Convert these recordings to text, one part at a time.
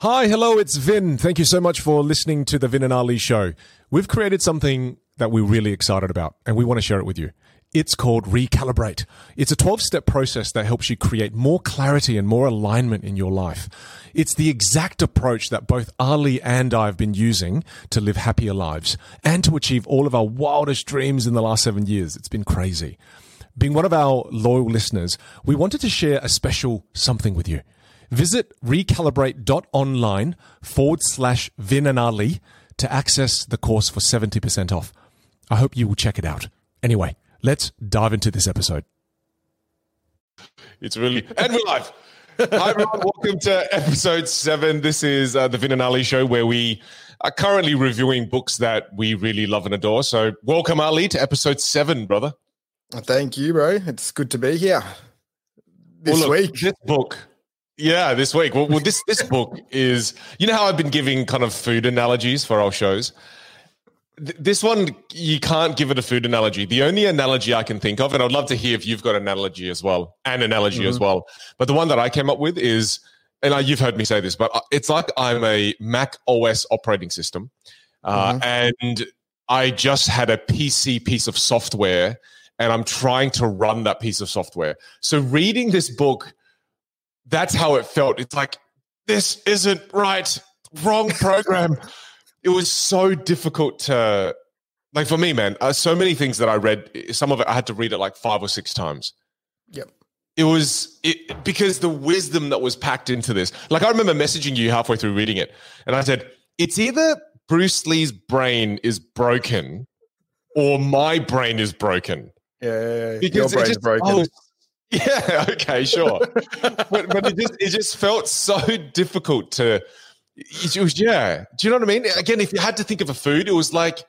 Hi, hello, it's Vin. Thank you so much for listening to the Vin and Ali show. We've created something that we're really excited about, and we want to share it with you. It's called Recalibrate. It's a 12 step process that helps you create more clarity and more alignment in your life. It's the exact approach that both Ali and I have been using to live happier lives and to achieve all of our wildest dreams in the last seven years. It's been crazy. Being one of our loyal listeners, we wanted to share a special something with you. Visit recalibrate.online forward slash Vin and Ali to access the course for 70% off. I hope you will check it out. Anyway, let's dive into this episode. It's really, and we're live. Hi, everyone. Welcome to episode seven. This is uh, the Vin and Ali show where we are currently reviewing books that we really love and adore. So, welcome, Ali, to episode seven, brother. Thank you, bro. It's good to be here this Well, look, week. This book. Yeah, this week. Well, well, this this book is. You know how I've been giving kind of food analogies for our shows. Th- This one you can't give it a food analogy. The only analogy I can think of, and I'd love to hear if you've got an analogy as well, an analogy as well. But the one that I came up with is, and I, you've heard me say this, but uh, it's like I'm a Mac OS operating system, uh, and I just had a PC piece of software, and I'm trying to run that piece of software. So reading this book that's how it felt. It's like, this isn't right. Wrong program. it was so difficult to, like, for me, man, uh, so many things that I read, some of it I had to read it like five or six times. Yep. It was it, because the wisdom that was packed into this. Like, I remember messaging you halfway through reading it, and I said, it's either Bruce Lee's brain is broken or my brain is broken. Yeah, yeah, yeah. your Because brain's just- broken. oh, yeah, okay, sure. but but it just it just felt so difficult to it was yeah. Do you know what I mean? Again, if you had to think of a food, it was like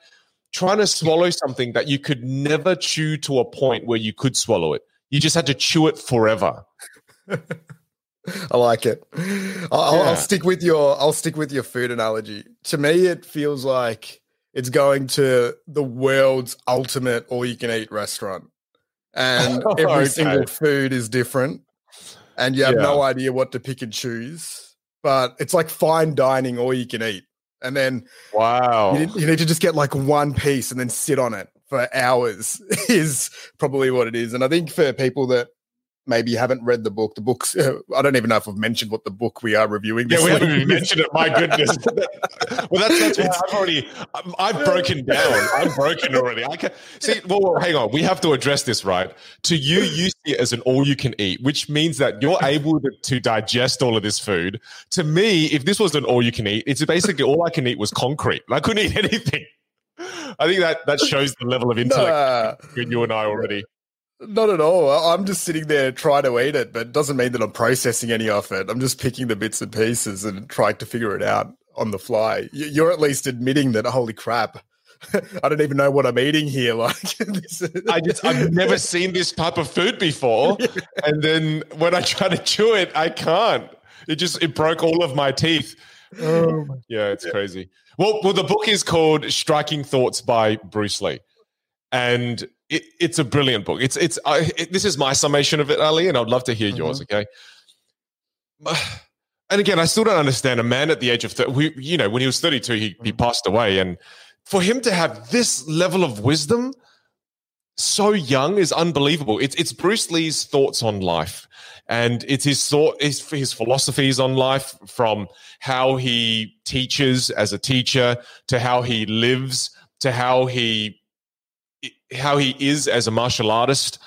trying to swallow something that you could never chew to a point where you could swallow it. You just had to chew it forever. I like it. I'll, I'll- Yeah. I'll stick with your. I'll stick with your food analogy. To me, it feels like it's going to the world's ultimate all-you-can-eat restaurant, and oh, every Okay. single food is different, and you have Yeah. no idea what to pick and choose. But it's like fine dining, all you can eat, and then Wow. You, you need to just get like one piece and then sit on it for hours is probably what it is. And I think for people that maybe you haven't read the book, the books, I don't even know if I've mentioned what the book we are reviewing. Yeah, we haven't even mentioned it. My goodness. well, that's that's why I've already I'm- I've broken down. I'm broken already. I can see. Well, well, hang on. We have to address this, right? To you, you see it as an all you can eat, which means that you're able to, to digest all of this food. To me, if this was an all you can eat, it's basically all I can eat was concrete. I couldn't eat anything. I think that that shows the level of intellect Nah, between you and I already. Not at all. I'm just sitting there trying to eat it, but it doesn't mean that I'm processing any of it. I'm just picking the bits and pieces and trying to figure it out on the fly. You're at least admitting that, holy crap, I don't even know what I'm eating here. Like, this is- I just I've never seen this type of food before, and then when I try to chew it, I can't. It just it broke all of my teeth. Oh my- Yeah, it's crazy. Well, well, the book is called "Striking Thoughts" by Bruce Lee, and it, it's a brilliant book. It's it's I, it, this is my summation of it, Ali, and I'd love to hear yours. Mm-hmm. Okay. And again, I still don't understand a man at the age of 30, we, you know, when he was 32, he, he mm-hmm. passed away. And for him to have this level of wisdom so young is unbelievable. It's, it's Bruce Lee's thoughts on life. And it's his thought, his, his philosophies on life from how he teaches as a teacher to how he lives to how he, how he is as a martial artist.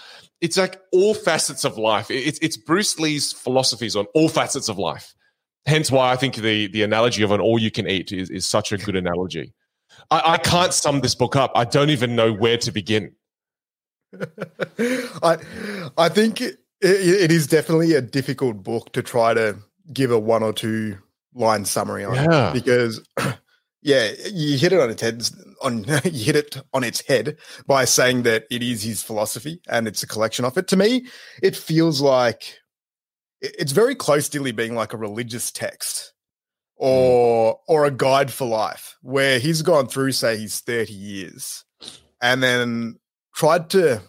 It's like all facets of life. It's, it's Bruce Lee's philosophies on all facets of life. Hence why I think the, the analogy of an all you can eat is, is such a good analogy. I, I can't sum this book up. I don't even know where to begin. I I think it, it is definitely a difficult book to try to give a one or two line summary on Yeah. because yeah, you hit it on its head on you hit it on its head by saying that it is his philosophy and it's a collection of it. To me, it feels like it's very close to being like a religious text or or a guide for life where he's gone through say his 30 years and then tried to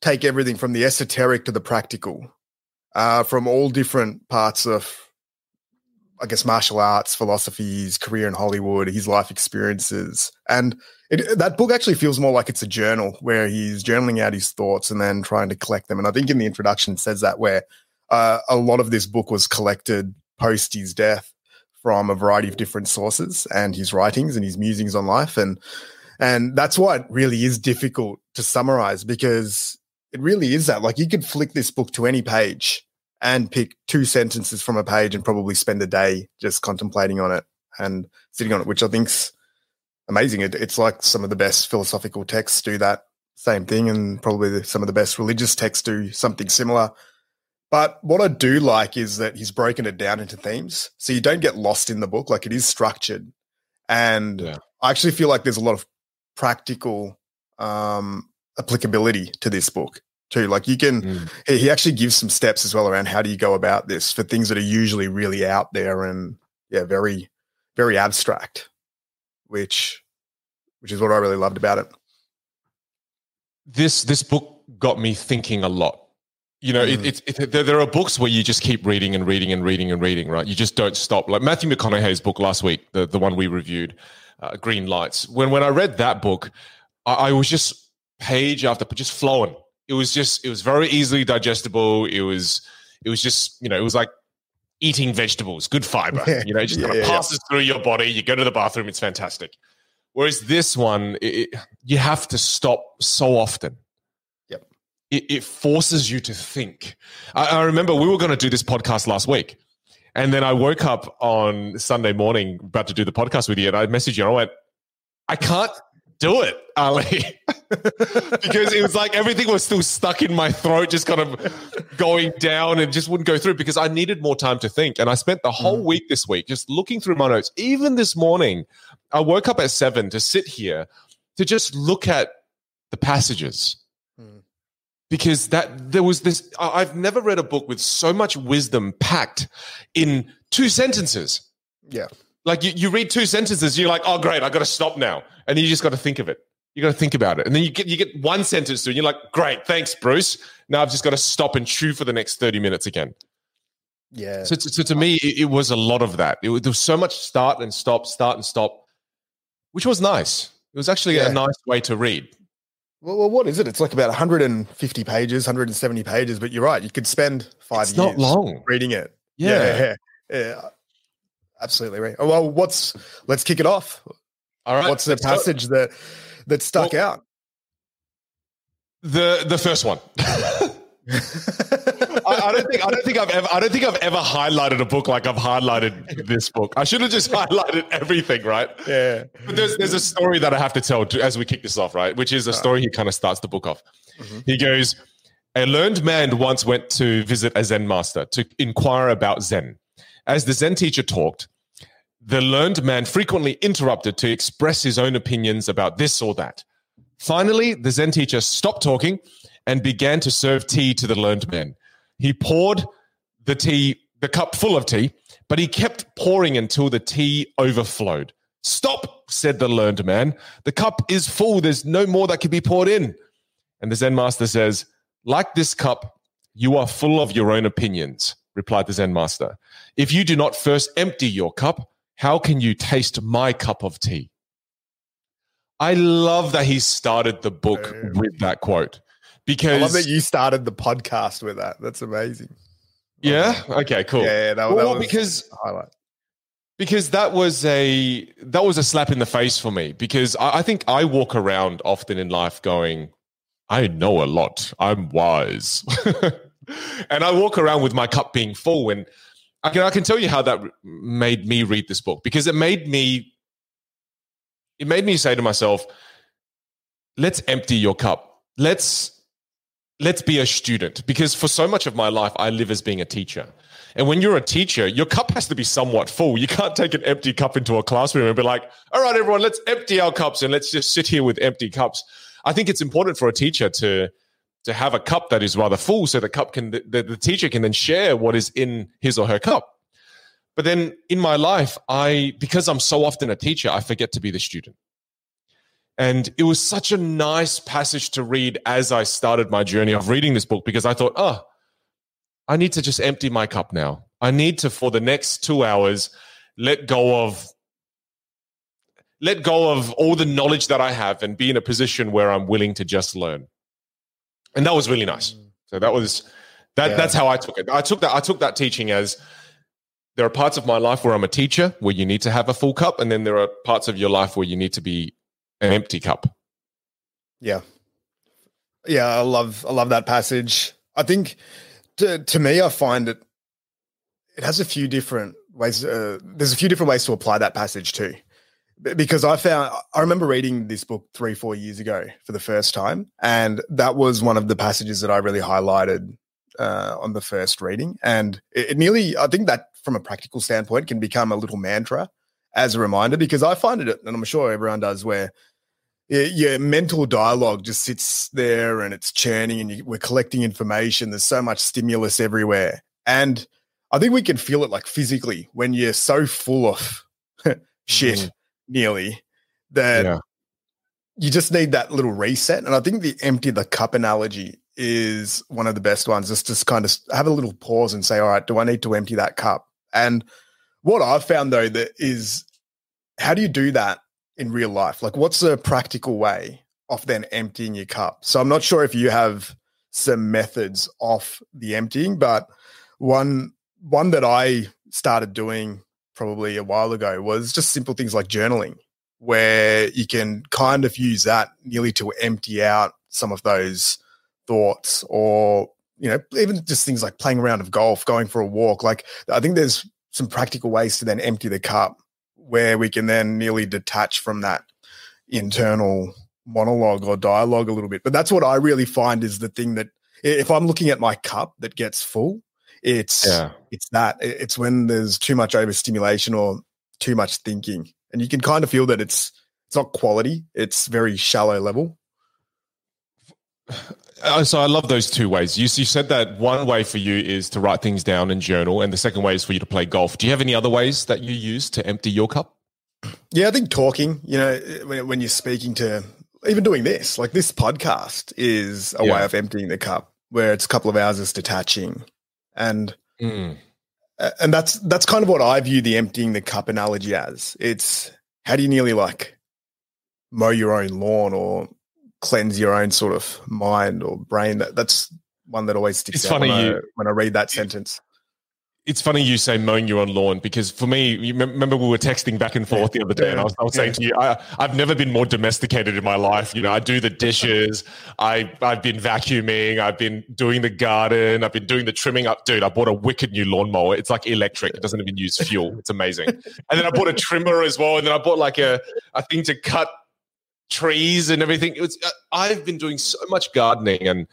take everything from the esoteric to the practical uh, from all different parts of I guess martial arts, philosophies, career in Hollywood, his life experiences, and it, that book actually feels more like it's a journal where he's journaling out his thoughts and then trying to collect them. And I think in the introduction it says that where uh, a lot of this book was collected post his death from a variety of different sources and his writings and his musings on life. And and that's why it really is difficult to summarize because it really is that. Like you could flick this book to any page and pick two sentences from a page and probably spend a day just contemplating on it and sitting on it which i think's amazing it, it's like some of the best philosophical texts do that same thing and probably the, some of the best religious texts do something similar but what I do like is that he's broken it down into themes. So you don't get lost in the book. Like it is structured. And yeah. I actually feel like there's a lot of practical um, applicability to this book too. Like you can, mm. he actually gives some steps as well around how do you go about this for things that are usually really out there and yeah, very, very abstract, which, which is what I really loved about it. This, this book got me thinking a lot you know, mm. it, it, it, there, there are books where you just keep reading and reading and reading and reading, right? You just don't stop. Like Matthew McConaughey's book last week, the, the one we reviewed, uh, Green Lights. When when I read that book, I, I, was just page after just flowing. It was just it was very easily digestible. It was it was just you know it was like eating vegetables, good fiber. Yeah. You know, it just yeah, kind of yeah, passes through your body. You go to the bathroom, it's fantastic. Whereas this one, you have to stop so often it, it forces you to think. I, I remember we were going to do this podcast last week. And then I woke up on Sunday morning about to do the podcast with you, and I messaged you and I went, I can't do it, Ali. because it was like everything was still stuck in my throat, just kind of going down and just wouldn't go through because I needed more time to think. And I spent the whole mm. week this week just looking through my notes. Even this morning, I woke up at seven to sit here to just look at the passages because that there was this I've never read a book with so much wisdom packed in two sentences. Yeah. Like you, you read two sentences, you're like, oh great, I gotta stop now. And you just gotta think of it. You gotta think about it. And then you get you get one sentence through, and you're like, great, thanks, Bruce. Now I've just got to stop and chew for the next 30 minutes again. Yeah. So, so to me, it, it, was a lot of that. It, there was so much start and stop, start and stop, which was nice. It was actually yeah. a nice way to read. Well, well, what is it? It's like about 150 pages, 170 pages. But you're right; you could spend five it's years not long reading it. Yeah, yeah, yeah, absolutely right. Well, what's let's kick it off. All right, what's the passage that that stuck well, out? The the first one. I, I, don't think I don't think I've ever I don't think I've ever highlighted a book like I've highlighted this book. I should have just highlighted everything, right? Yeah. But there's there's a story that I have to tell to, as we kick this off, right? Which is a story he kind of starts the book off. Mm-hmm. He goes, "A learned man once went to visit a Zen master to inquire about Zen. As the Zen teacher talked, the learned man frequently interrupted to express his own opinions about this or that. Finally, the Zen teacher stopped talking." and began to serve tea to the learned man. He poured the tea, the cup full of tea, but he kept pouring until the tea overflowed. Stop, said the learned man. The cup is full. There's no more that can be poured in. And the Zen master says, Like this cup, you are full of your own opinions, replied the Zen master. If you do not first empty your cup, how can you taste my cup of tea? I love that he started the book with that quote because I love that you started the podcast with that. That's amazing. Yeah. Okay. Cool. Yeah. yeah that, well, that because highlight. Because that was a that was a slap in the face for me. Because I, I think I walk around often in life going, I know a lot. I'm wise, and I walk around with my cup being full. And I can I can tell you how that made me read this book because it made me it made me say to myself, let's empty your cup. Let's let's be a student. Because for so much of my life i live as being a teacher. And when you're a teacher your cup has to be somewhat full. You can't take an empty cup into a classroom and be like all right everyone let's empty our cups and let's just sit here with empty cups. I think it's important for a teacher to to have a cup that is rather full so the cup can the, the teacher can then share what is in his or her cup but then in my life i because i'm so often a teacher i forget to be the student and it was such a nice passage to read as I started my journey of reading this book because I thought, oh, I need to just empty my cup now. I need to, for the next two hours, let go of let go of all the knowledge that I have and be in a position where I'm willing to just learn. And that was really nice. So that was that yeah. that's how I took it. I took that I took that teaching as there are parts of my life where I'm a teacher where you need to have a full cup and then there are parts of your life where you need to be an empty cup. Yeah. Yeah, I love I love that passage. I think to to me I find it it has a few different ways uh, there's a few different ways to apply that passage too because I found I remember reading this book three four years ago for the first time, and that was one of the passages that I really highlighted uh, on the first reading, and it, it, nearly I think that from a practical standpoint can become a little mantra as a reminder because I find it, and I'm sure everyone does, where your mental dialogue just sits there and it's churning, and you, we're collecting information. There's so much stimulus everywhere, and I think we can feel it like physically when you're so full of shit. Mm nearly that yeah. you just need that little reset. And I think the empty the cup analogy is one of the best ones. Just to kind of have a little pause and say, all right, do I need to empty that cup? And what I've found though that is how do you do that in real life? Like what's a practical way of then emptying your cup? So I'm not sure if you have some methods off the emptying, but one one that I started doing probably a while ago was just simple things like journaling, where you can kind of use that nearly to empty out some of those thoughts or you know even just things like playing around of golf going for a walk. Like i think there's some practical ways to then empty the cup where we can then nearly detach from that internal monologue or dialogue a little bit. But that's what i really find is the thing that if i'm looking at my cup that gets full it's yeah. it's that it's when there's too much overstimulation or too much thinking, and you can kind of feel that it's it's not quality; it's very shallow level. So I love those two ways. You, you said that one way for you is to write things down and journal, and the second way is for you to play golf. Do you have any other ways that you use to empty your cup? Yeah, I think talking. You know, when, when you're speaking to, even doing this, like this podcast, is a yeah. way of emptying the cup, where it's a couple of hours of detaching and mm. and that's that's kind of what I view the emptying the cup analogy as. It's how do you nearly like mow your own lawn or cleanse your own sort of mind or brain? That that's one that always sticks it's out funny when, you, I, when I read that sentence it's funny you say mowing your own lawn because for me, you remember we were texting back and forth the other day, and I was, I was saying to you, I, have never been more domesticated in my life. You know, I do the dishes, I I've been vacuuming, I've been doing the garden, I've been doing the trimming up. Dude, I bought a wicked new lawnmower. It's like electric; it doesn't even use fuel. It's amazing. And then I bought a trimmer as well, and then I bought like a a thing to cut trees and everything. It was uh, I've been doing so much gardening, and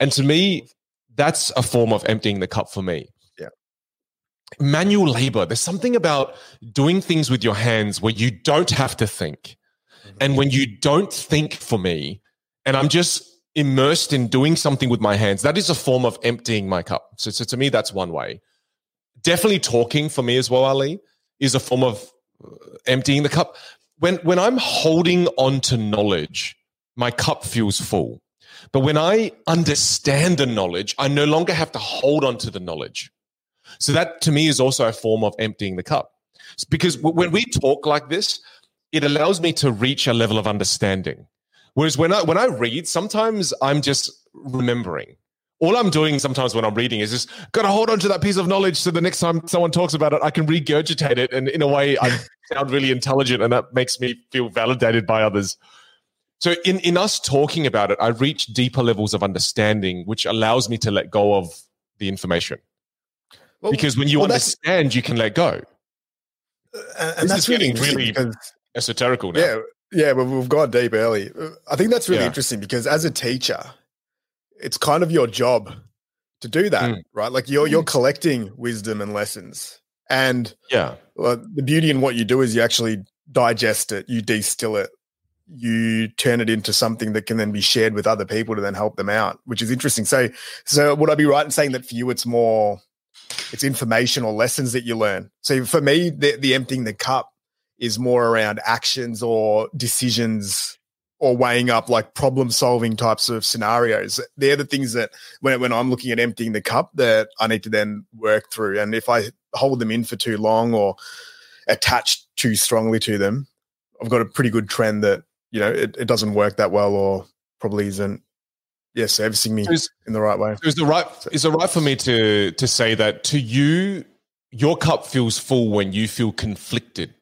and to me, that's a form of emptying the cup for me manual labor. There's something about doing things with your hands where you don't have to think. And when you don't think for me, and I'm just immersed in doing something with my hands, that is a form of emptying my cup. So, so to me, that's one way. Definitely talking for me as well, Ali, is a form of uh, emptying the cup. When when I'm holding on to knowledge, my cup feels full. But when I understand the knowledge, I no longer have to hold on to the knowledge. So that to me is also a form of emptying the cup. Because when we talk like this, it allows me to reach a level of understanding. Whereas when I when I read, sometimes I'm just remembering. All I'm doing sometimes when I'm reading is just got to hold on to that piece of knowledge so the next time someone talks about it, I can regurgitate it. And in a way, I sound really intelligent and that makes me feel validated by others. So in, in us talking about it, I reach deeper levels of understanding, which allows me to let go of the information. Well, because when you well, understand, you can let go. Uh, and this that's really really because, esoterical now. Yeah, yeah, but we've gone deep early. I think that's really yeah. interesting because as a teacher, it's kind of your job to do that, mm. right? Like you're you're mm. collecting wisdom and lessons, and yeah, well, the beauty in what you do is you actually digest it, you distill it, you turn it into something that can then be shared with other people to then help them out, which is interesting. So, so would I be right in saying that for you, it's more it's information or lessons that you learn. So for me, the, the emptying the cup is more around actions or decisions or weighing up like problem solving types of scenarios. They're the things that when when I'm looking at emptying the cup that I need to then work through. And if I hold them in for too long or attach too strongly to them, I've got a pretty good trend that you know it, it doesn't work that well or probably isn't yeah servicing me is, in the right way. Is the right is it right for me to to say that to you your cup feels full when you feel conflicted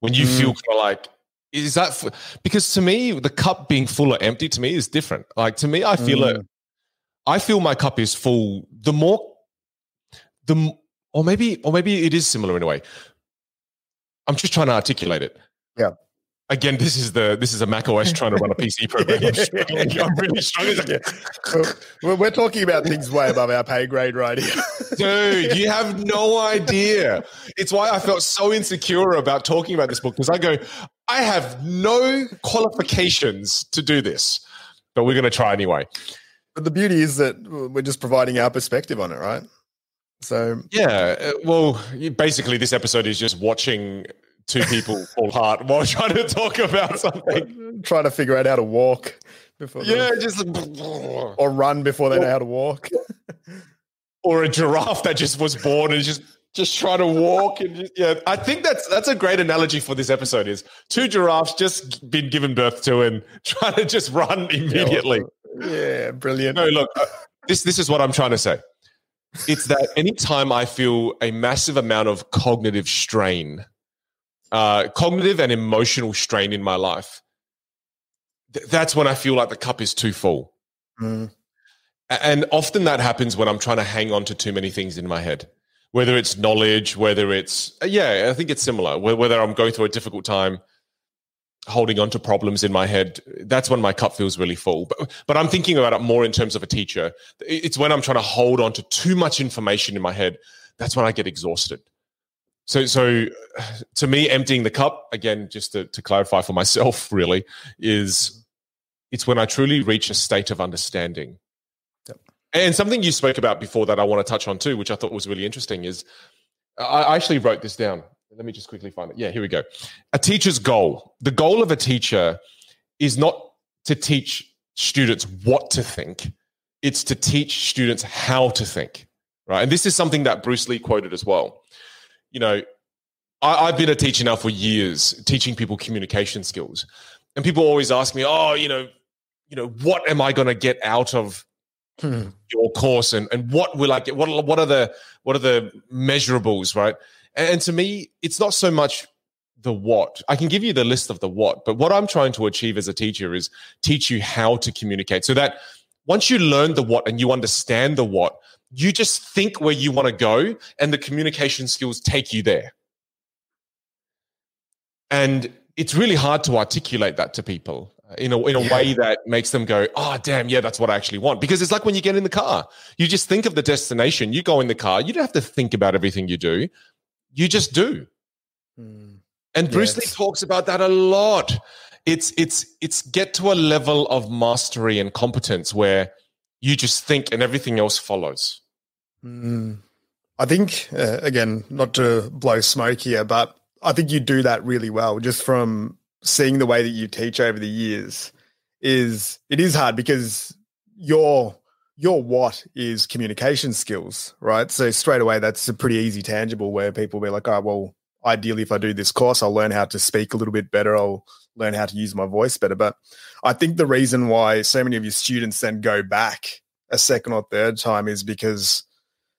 when you mm. feel kind of like is that f- because to me the cup being full or empty to me is different like to me i feel mm. it i feel my cup is full the more the or maybe or maybe it is similar in a way i'm just trying to articulate it yeah again this is the this is a mac os trying to run a pc program i'm, I'm really struggling yeah. we're talking about things way above our pay grade right here dude you have no idea it's why i felt so insecure about talking about this book because i go I have no qualifications to do this, but we're going to try anyway. But the beauty is that we're just providing our perspective on it, right? So yeah, uh, well, basically, this episode is just watching two people fall apart while trying to talk about something, trying to figure out how to walk before. Yeah, just or run before they know how to walk, or a giraffe that just was born and just just try to walk and just, yeah i think that's that's a great analogy for this episode is two giraffes just been given birth to and trying to just run immediately. yeah brilliant. No look uh, this this is what i'm trying to say. It's that anytime i feel a massive amount of cognitive strain uh, cognitive and emotional strain in my life th- that's when i feel like the cup is too full mm. and often that happens when i'm trying to hang on to too many things in my head whether it's knowledge, whether it's, uh, yeah, I think it's similar. Whether I'm going through a difficult time, holding on to problems in my head, that's when my cup feels really full. But, but I'm thinking about it more in terms of a teacher. It's when I'm trying to hold on to too much information in my head. That's when I get exhausted. So, so to me, emptying the cup, again, just to, to clarify for myself, really, is it's when I truly reach a state of understanding and something you spoke about before that I want to touch on too, which I thought was really interesting, is I actually wrote this down. Let me just quickly find it. Yeah, here we go. A teacher's goal. The goal of a teacher is not to teach students what to think, it's to teach students how to think. Right. And this is something that Bruce Lee quoted as well. You know, I, have been a teacher now for years, teaching people communication skills. And people always ask me, oh, you know, you know, what am I going to get out of hmm. your course and, and what will I get? What, what are the what are the measurables, right? And, and to me, it's not so much the what. I can give you the list of the what, but what I'm trying to achieve as a teacher is teach you how to communicate so that once you learn the what and you understand the what, you just think where you want to go and the communication skills take you there. And it's really hard to articulate that to people in a in a yeah. way that makes them go, oh damn, yeah, that's what I actually want. Because it's like when you get in the car, you just think of the destination. You go in the car, you don't have to think about everything you do, you just do. Mm. And Bruce yes. Lee talks about that a lot. It's it's it's get to a level of mastery and competence where you just think and everything else follows. Mm. I think uh, again, not to blow smoke here, but I think you do that really well just from seeing the way that you teach over the years is it is hard because your your what is communication skills, right? So straight away that's a pretty easy tangible where people be like, oh well, ideally if I do this course, I'll learn how to speak a little bit better, I'll learn how to use my voice better. But I think the reason why so many of your students then go back a second or third time is because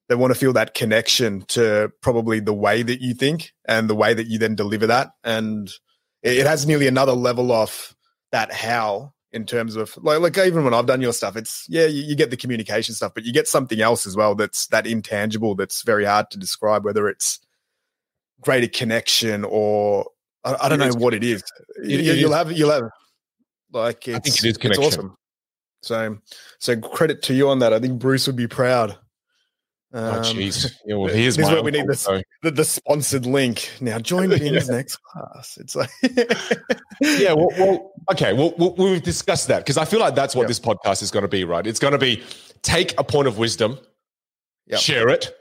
they want to feel that connection to probably the way that you think and the way that you then deliver that. And it has nearly another level of that how in terms of like, like even when I've done your stuff, it's yeah, you, you, get the communication stuff, but you get something else as well that's that intangible that's very hard to describe, whether it's greater connection or I, I don't know what it is. It, you, will have you'll have like I think it is connection. awesome. So so credit to you on that. I think Bruce would be proud. Oh, um, oh, jeez. Yeah, well, here's this where we need this, the, the sponsored link. Now, join Ben's yeah. next class. It's like, yeah, well, well okay. Well, well, we've discussed that because I feel like that's what yep. this podcast is going to be, right? It's going to be take a point of wisdom, yep. share it,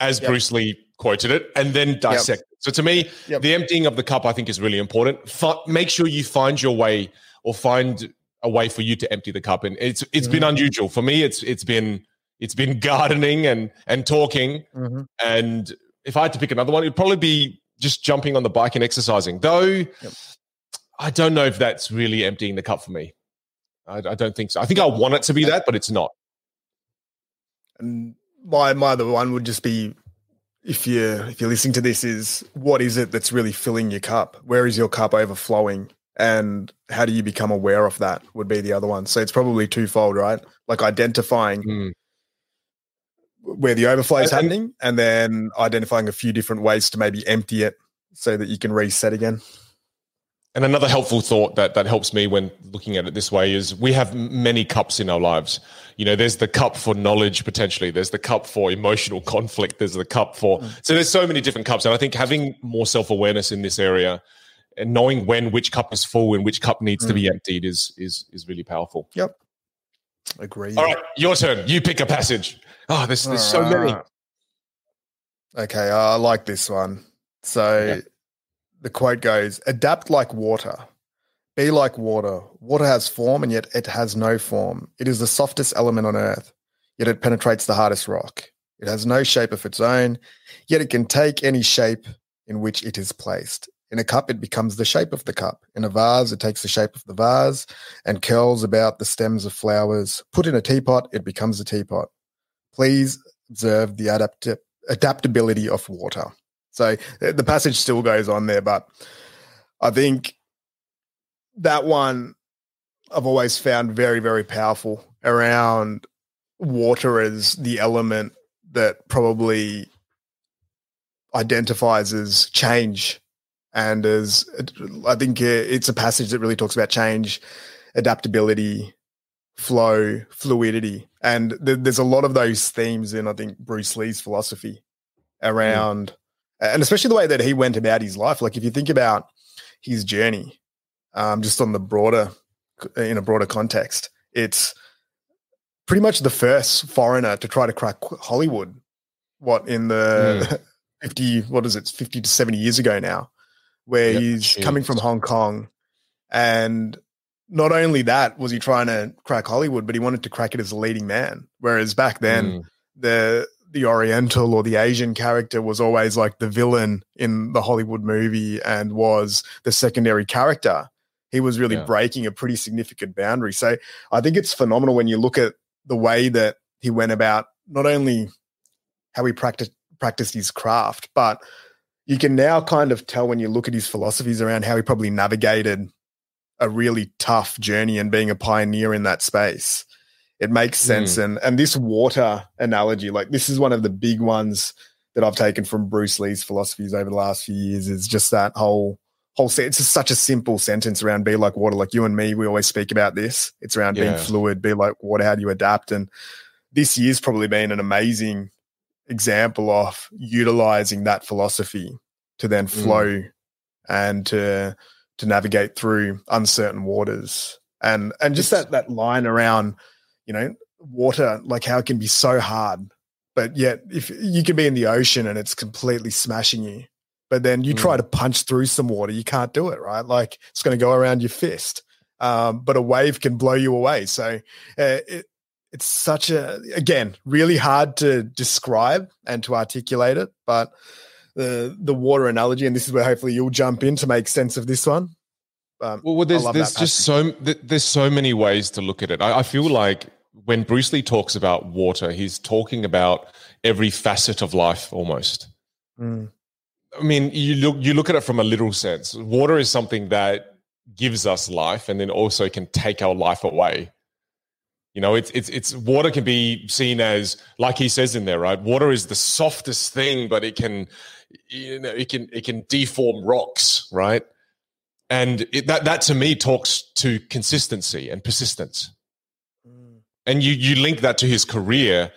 as yep. Bruce Lee quoted it, and then dissect it. So to me, yep. the emptying of the cup, I think, is really important. F- make sure you find your way or find a way for you to empty the cup. And it's it's mm-hmm. been unusual for me. It's it's been it's been gardening and and talking. Mm-hmm. And if I had to pick another one, it'd probably be just jumping on the bike and exercising. Though yep. I don't know if that's really emptying the cup for me. I, I don't think so. I think I want it to be that, but it's not. And my my other one would just be if you're if you're listening to this is what is it that's really filling your cup? Where is your cup overflowing? And how do you become aware of that? Would be the other one. So it's probably twofold, right? Like identifying mm. where the overflow is happening, and then identifying a few different ways to maybe empty it so that you can reset again. And another helpful thought that that helps me when looking at it this way is we have many cups in our lives. You know, there's the cup for knowledge potentially. There's the cup for emotional conflict. There's the cup for mm. so there's so many different cups. And I think having more self awareness in this area and knowing when which cup is full and which cup needs mm. to be mm. emptied is is is really powerful. Yep, agree. All right, your turn. You pick a passage. Oh, there's there's so many. Okay, I like this one. So. Yeah the quote goes adapt like water be like water. Water has form and yet it has no form. It is the softest element on earth yet it penetrates the hardest rock. It has no shape of its own yet it can take any shape in which it is placed. In a cup it becomes the shape of the cup. In a vase it takes the shape of the vase and curls about the stems of flowers. Put in a teapot it becomes a teapot. Please observe the adapt- adaptability of water so uh, the passage still goes on there, but I think that one I've always found very, very powerful around water as the element that probably identifies as change and as I think it's a passage that really talks about change, adaptability, flow, fluidity, and there's a lot of those themes in I think Bruce Lee's philosophy around and especially the way that he went about his life. Like if you think about his journey, um, just on the broader, in a broader context, it's pretty much the first foreigner to try to crack Hollywood. What in the mm. fifty? What is it? Fifty to seventy years ago now, where yep, he's geez. coming from Hong Kong, and not only that was he trying to crack Hollywood, but he wanted to crack it as a leading man. Whereas back then, mm. the the Oriental or the Asian character was always like the villain in the Hollywood movie and was the secondary character. He was really yeah. breaking a pretty significant boundary. So I think it's phenomenal when you look at the way that he went about not only how he practiced practiced his craft, but you can now kind of tell when you look at his philosophies around how he probably navigated a really tough journey and being a pioneer in that space it makes sense. Mm. And and this water analogy, like this is one of the big ones that I've taken from Bruce Lee's philosophies over the last few years. Is just that whole whole set. It's just such a simple sentence around be like water. Like you and me, we always speak about this. It's around yeah. being fluid, be like water. How do you adapt? And this year's probably been an amazing example of utilizing that philosophy to then mm. flow mm. and to to navigate through uncertain waters. And and just it's, that that line around you know, water, like how it can be so hard, but yet if you can be in the ocean and it's completely smashing you, but then you mm. try to punch through some water, you can't do it, right? Like it's going to go around your fist. Um, but a wave can blow you away. So uh, it, it's such a again really hard to describe and to articulate it, but the the water analogy, and this is where hopefully you'll jump in to make sense of this one. Um, well, well, there's there's just so there's so many ways to look at it. I, I feel like when Bruce Lee talks about water, he's talking about every facet of life almost. Mm. I mean, you look you look at it from a literal sense. Water is something that gives us life and then also can take our life away. You know, it's it's it's water can be seen as like he says in there, right? Water is the softest thing, but it can you know, it can it can deform rocks, right? And it, that that to me talks to consistency and persistence and you you link that to his career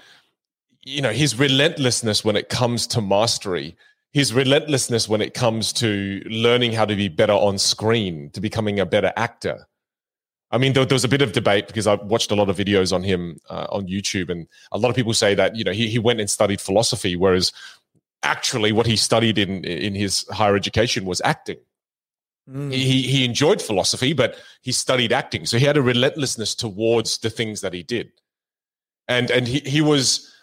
you know his relentlessness when it comes to mastery his relentlessness when it comes to learning how to be better on screen to becoming a better actor i mean there, there was a bit of debate because i watched a lot of videos on him uh, on youtube and a lot of people say that you know he, he went and studied philosophy whereas actually what he studied in in his higher education was acting. Mm. He he enjoyed philosophy, but he studied acting, so he had a relentlessness towards the things that he did, and and he he was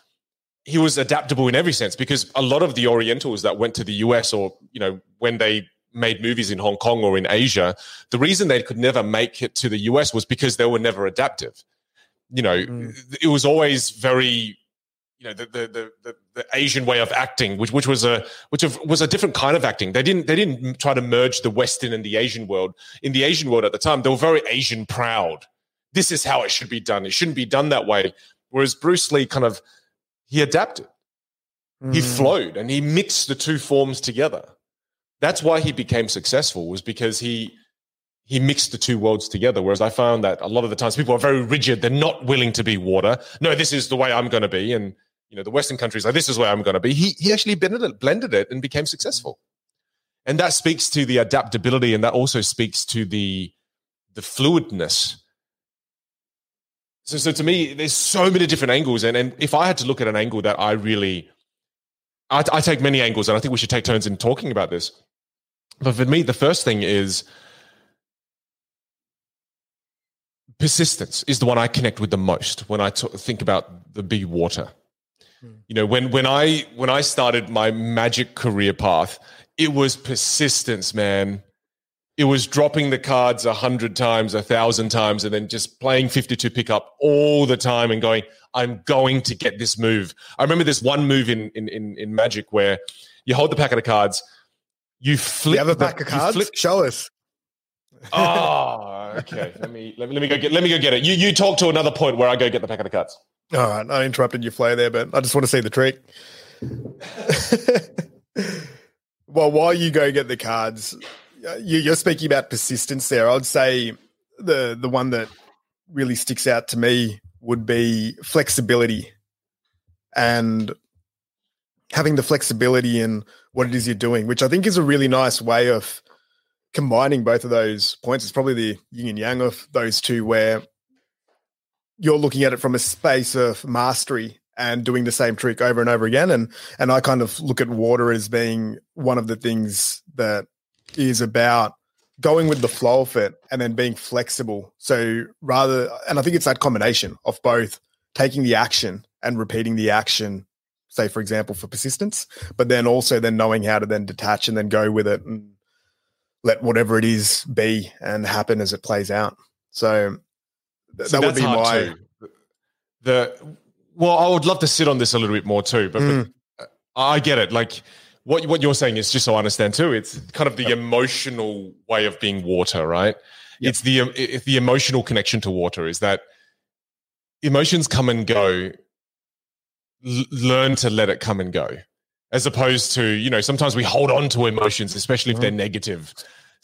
he was adaptable in every sense because a lot of the Orientals that went to the US or you know when they made movies in Hong Kong or in Asia, the reason they could never make it to the US was because they were never adaptive. You know, mm. it was always very you know the, the the the Asian way of acting, which which was a which was a different kind of acting. They didn't they didn't try to merge the Western and the Asian world. In the Asian world at the time, they were very Asian proud. This is how it should be done. It shouldn't be done that way. Whereas Bruce Lee kind of he adapted, mm. he flowed, and he mixed the two forms together. That's why he became successful. Was because he he mixed the two worlds together. Whereas I found that a lot of the times people are very rigid. They're not willing to be water. No, this is the way I'm going to be. And you know, the Western countries like this is where I'm going to be. He he actually blended it, and became successful. And that speaks to the adaptability, and that also speaks to the the fluidness. So, so to me, there's so many different angles, and and if I had to look at an angle that I really, I, I take many angles, and I think we should take turns in talking about this. But for me, the first thing is persistence is the one I connect with the most when I t- think about the big water. You know, when when I when I started my magic career path, it was persistence, man. It was dropping the cards a hundred times, a thousand times, and then just playing 52 pickup all the time and going, I'm going to get this move. I remember this one move in in in, in Magic where you hold the packet of cards, you flip. You have a pack the, of cards? Flip, Show us. oh, okay. Let me, let me let me go get let me go get it. You you talk to another point where I go get the packet of cards. All right, I interrupted your flow there, but I just want to see the trick. well, while you go get the cards, uh, you're speaking about persistence there. I'd say the the one that really sticks out to me would be flexibility and having the flexibility in what it is you're doing, which I think is a really nice way of combining both of those points. It's probably the yin and yang of those two, where you're looking at it from a space of mastery and doing the same trick over and over again. And and I kind of look at water as being one of the things that is about going with the flow of it and then being flexible. So rather, and I think it's that combination of both taking the action and repeating the action, say for example for persistence, but then also then knowing how to then detach and then go with it and let whatever it is be and happen as it plays out. So so that would be my too. the well i would love to sit on this a little bit more too but, mm. but i get it like what what you're saying is just so i understand too it's kind of the emotional way of being water right yep. it's the it's the emotional connection to water is that emotions come and go L- learn to let it come and go as opposed to you know sometimes we hold on to emotions especially if they're mm. negative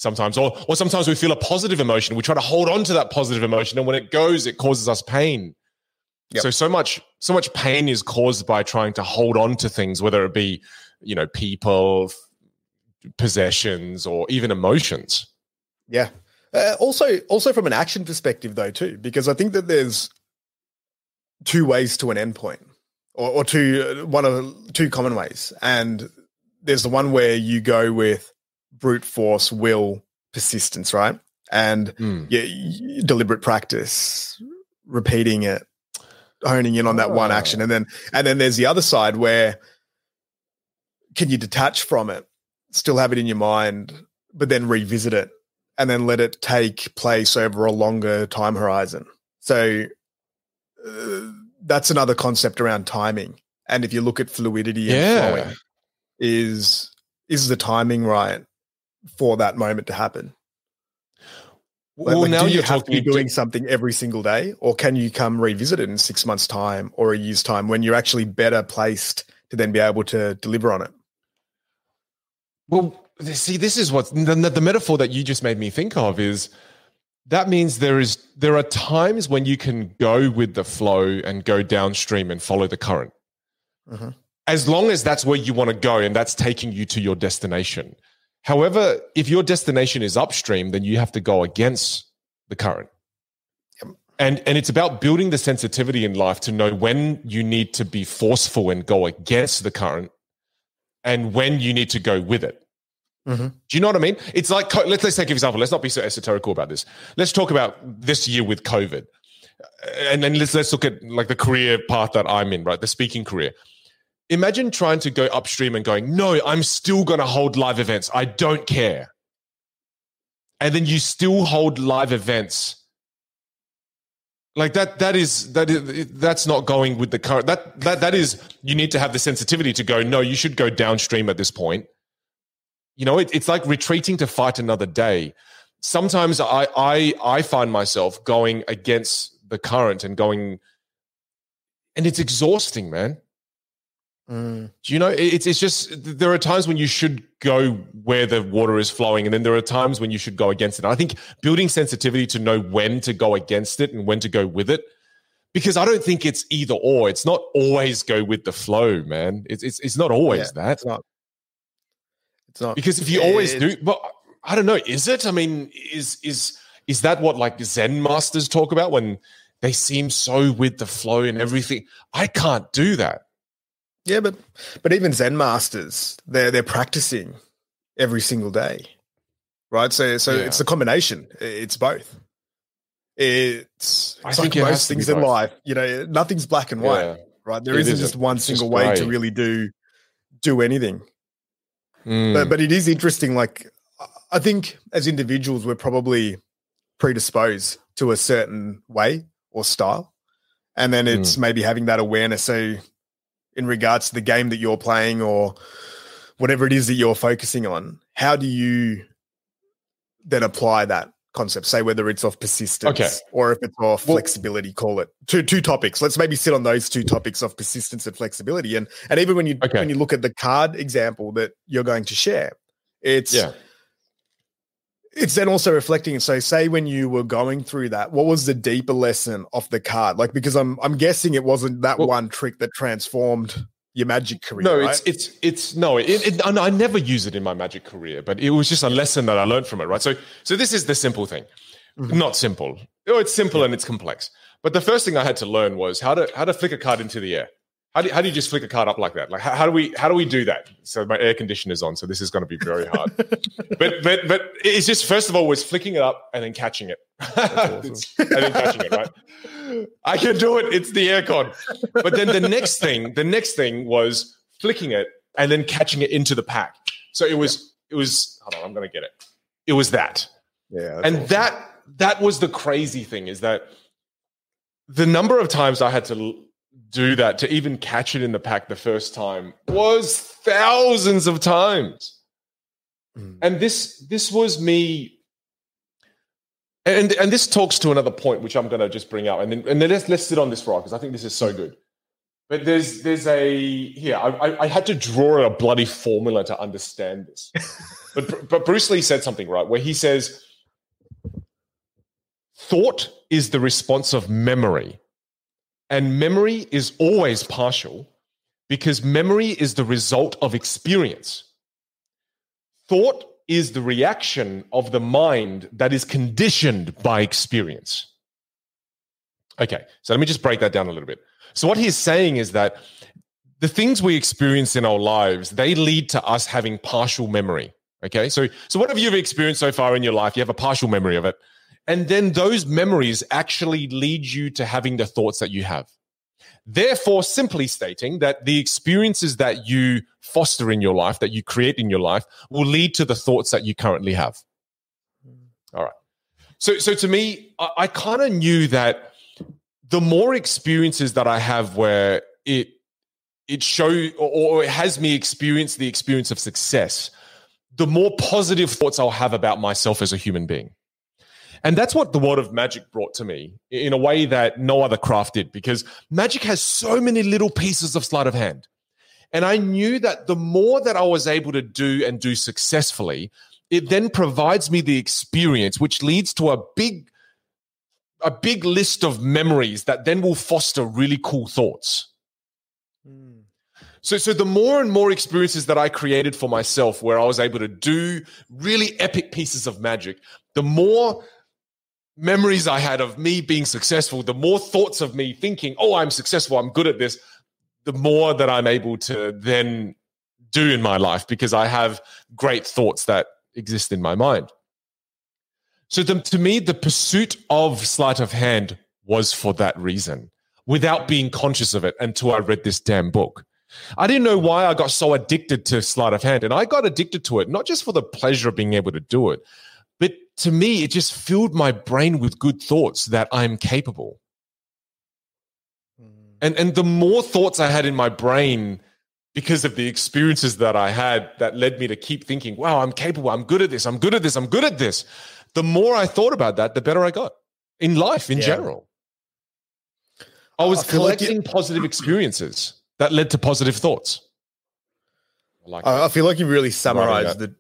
sometimes, or or sometimes we feel a positive emotion. We try to hold on to that positive emotion, and when it goes, it causes us pain. Yep. So so much so much pain is caused by trying to hold on to things, whether it be you know people, possessions, or even emotions. Yeah. Uh, also, also from an action perspective, though, too, because I think that there's two ways to an endpoint, or, or two one of two common ways, and there's the one where you go with brute force, will, persistence, right? And mm. yeah, deliberate practice, repeating it, honing in on that oh. one action, and then and then there's the other side where can you detach from it, still have it in your mind, but then revisit it and then let it take place over a longer time horizon. So uh, that's another concept around timing. And if you look at fluidity and yeah. flowing, is is the timing right? For that moment to happen? Well, like, now do you you're have to be doing to- something every single day, or can you come revisit it in six months' time or a year's time when you're actually better placed to then be able to deliver on it? Well, see, this is what the, the metaphor that you just made me think of is that means there is there are times when you can go with the flow and go downstream and follow the current. Mm-hmm. As long as that's where you want to go and that's taking you to your destination. However, if your destination is upstream, then you have to go against the current. And, and it's about building the sensitivity in life to know when you need to be forceful and go against the current and when you need to go with it. Mhm. Do you know what I mean? It's like let's let's take an example. Let's not be so esoterical about this. Let's talk about this year with COVID, and then let's let's look at like the career path that I'm in, right? The speaking career. Imagine trying to go upstream and going, no, I'm still going to hold live events. I don't care, and then you still hold live events. Like that, that is that is that's not going with the current. That that that is you need to have the sensitivity to go. No, you should go downstream at this point you know, it, it's like retreating to fight another day. Sometimes I, I, I find myself going against the current and going, and it's exhausting, man. Mm. Do you know? It's, it's just, there are times when you should go where the water is flowing, and then there are times when you should go against it. I think building sensitivity to know when to go against it and when to go with it, because I don't think it's either or. It's not always go with the flow, man. It's, it's, it's not always that. It's not. It's not because if you always do but i don't know is it i mean is is is that what like zen masters talk about when they seem so with the flow and everything i can't do that Yeah, but but even Zen masters, they're they're practicing every single day, right? So so Yeah. it's a combination. It's both. It's, I it's think like it most things in both. life. You know, nothing's black and white, Yeah. right? There isn't isn't. just one just single way to really do do anything. Mm. But but it is interesting. Like I think as individuals, we're probably predisposed to a certain way or style, and then it's maybe having that awareness. So, in regards to the game that you're playing or whatever it is that you're focusing on, how do you then apply that concept? Say whether it's of persistence Okay. or if it's of Well- flexibility. Call it two two topics. Let's maybe sit on those two topics of persistence and flexibility. And and even when you Okay. when you look at the card example that you're going to share, it's yeah it's then also reflecting. So, say when you were going through that, what was the deeper lesson of the card? Like, because I'm I'm guessing it wasn't that Well- one trick that transformed your magic career. no right? it's it's it's no it, it, i never use it in my magic career but it was just a lesson that i learned from it right so so this is the simple thing Mhm. not simple oh it's simple and it's complex but the first thing i had to learn was how to how to flick a card into the air how do, how do you just flick a card up like that? Like how, how do we how do we do that? So my air conditioner's on so this is going to be very hard. But but but it's just first of all was flicking it up and then catching it. It's- and then catching it right? I can do it. It's the aircon. But then the next thing the next thing was flicking it and then catching it into the pack. So it was it was hold on i'm going to get it. It was that. Yeah, and awesome. that that was the crazy thing is that the number of times i had to do that to even catch it in the pack the first time was thousands of times. Mm. and this this was me and and this talks to another point which i'm going to just bring up and then and then let's let's sit on this for a because i think this is so good. But there's there's a here I, I, I had to draw a bloody formula to understand this. But but bruce lee said something right where he says thought is the response of memory and memory is always partial because memory is the result of experience thought is the reaction of the mind that is conditioned by experience. Okay, so let me just break that down a little bit. So, what he's saying is that the things we experience in our lives they lead to us having partial memory. Okay, so so whatever you've experienced so far in your life, you have a partial memory of it, and then those memories actually lead you to having the thoughts that you have. Therefore, simply stating that the experiences that you foster in your life, that you create in your life, will lead to the thoughts that you currently have. Hmm. All right. So, so to me, I, I kind of knew that the more experiences that I have where it it show or, or it has me experience the experience of success, the more positive thoughts I'll have about myself as a human being. And that's what the world of magic brought to me in a way that no other craft did, because magic has so many little pieces of sleight of hand. And I knew that the more that I was able to do and do successfully, it then provides me the experience, which leads to a big, a big list of memories that then will foster really cool thoughts. Mm. So, so the more and more experiences that I created for myself, where I was able to do really epic pieces of magic, the more memories I had of me being successful, the more thoughts of me thinking, "Oh, I'm successful, I'm good at this," the more that I'm able to then do in my life because I have great thoughts that exist in my mind. So the, to me, the pursuit of sleight of hand was for that reason without being conscious of it until I read this damn book. I didn't know why I got so addicted to sleight of hand. And I got addicted to it, not just for the pleasure of being able to do it, to me, it just filled my brain with good thoughts that I'm capable. Mm. And, and the more thoughts I had in my brain because of the experiences that I had that led me to keep thinking, wow, I'm capable. I'm good at this. I'm good at this. I'm good at this. The more I thought about that, the better I got in life in yeah. general. I was I collecting like positive experiences that led to positive thoughts. I, like I feel like you really summarized the,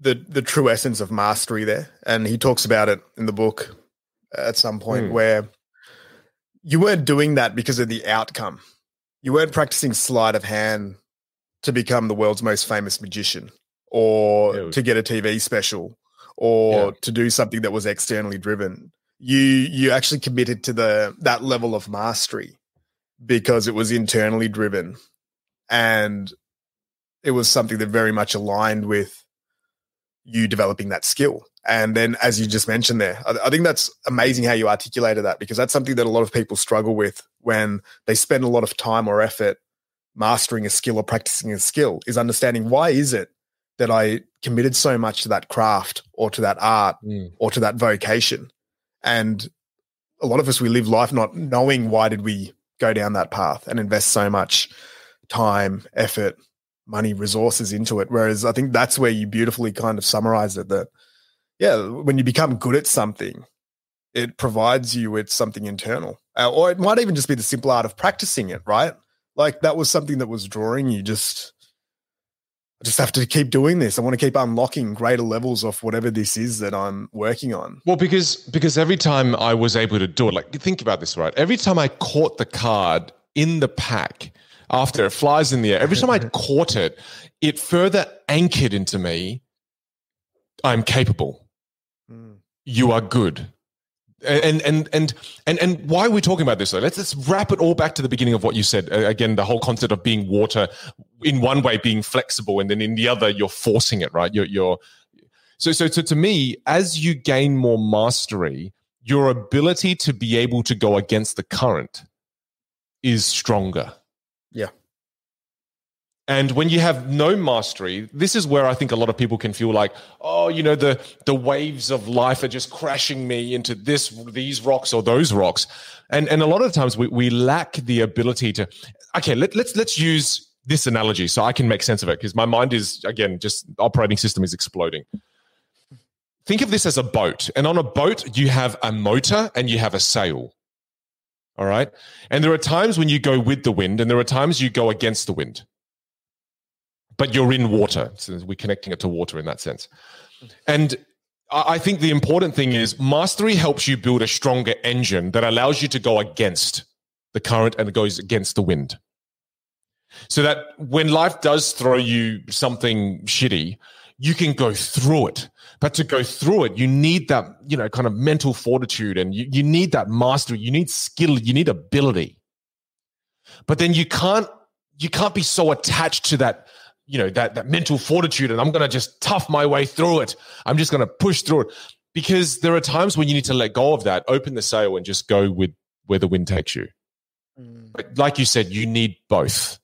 the the true essence of mastery there, and he talks about it in the book at some point mm. where you weren't doing that because of the outcome. You weren't practicing sleight of hand to become the world's most famous magician, or to get a TV special, or yeah. to do something that was externally driven you you actually committed to the that level of mastery because it was internally driven and it was something that very much aligned with you developing that skill and then as you just mentioned there I, think that's amazing how you articulated that because that's something that a lot of people struggle with when they spend a lot of time or effort mastering a skill or practicing a skill is understanding why is it that I committed so much to that craft or to that art mm. or to that vocation and a lot of us, we live life not knowing why did we go down that path and invest so much time, effort, money, resources into it. Whereas I think that's where you beautifully kind of summarize it that, yeah, when you become good at something, it provides you with something internal. Uh, or it might even just be the simple art of practicing it, right? Like that was something that was drawing you just I just have to keep doing this. I want to keep unlocking greater levels of whatever this is that I'm working on. Well, because because every time I was able to do it, like think about this, right? Every time I caught the card in the pack after it flies in the air, every time I caught it, it further anchored into me. I'm capable. Mm. You are good and and and and and why are we talking about this though? Let's let's wrap it all back to the beginning of what you said. Again, the whole concept of being water, in one way being flexible, and then in the other you're forcing it, right? You're you're so so so to me, as you gain more mastery, your ability to be able to go against the current is stronger. Yeah. And when you have no mastery, this is where I think a lot of people can feel like, oh, you know, the the waves of life are just crashing me into this, these rocks or those rocks. And and a lot of times we, we lack the ability to okay, let, let's let's use this analogy so I can make sense of it because my mind is again just operating system is exploding. Think of this as a boat. And on a boat, you have a motor and you have a sail. All right. And there are times when you go with the wind, and there are times you go against the wind but you're in water. So we're connecting it to water in that sense. And I think the important thing is mastery helps you build a stronger engine that allows you to go against the current and it goes against the wind. So that when life does throw you something shitty, you can go through it. But to go through it, you need that, you know, kind of mental fortitude and you, you need that mastery. You need skill. You need ability. But then you can't, you can't be so attached to that you know that that mental fortitude and i'm going to just tough my way through it i'm just going to push through it because there are times when you need to let go of that open the sail and just go with where the wind takes you mm. but like you said you need both.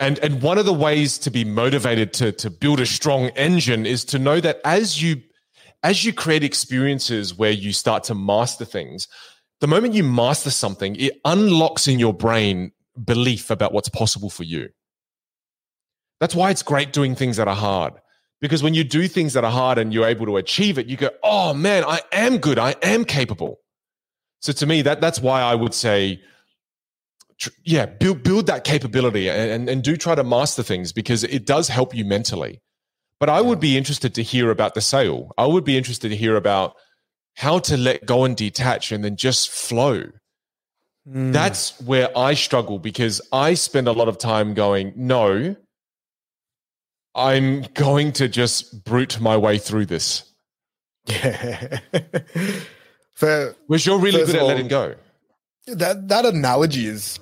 And and one of the ways to be motivated to to build a strong engine is to know that as you as you create experiences where you start to master things the moment you master something it unlocks in your brain belief about what's possible for you that's why it's great doing things that are hard. Because when you do things that are hard and you're able to achieve it, you go, oh man, I am good. I am capable. So to me, that that's why I would say, yeah, build build that capability and, and, do try to master things because it does help you mentally. But I would be interested to hear about the sail. I would be interested to hear about how to let go and detach and then just flow. Mm. That's where I struggle because I spend a lot of time going, no, I'm going to just brute my way through this. Yeah. For, Was you're really good at all, letting go. That that analogy is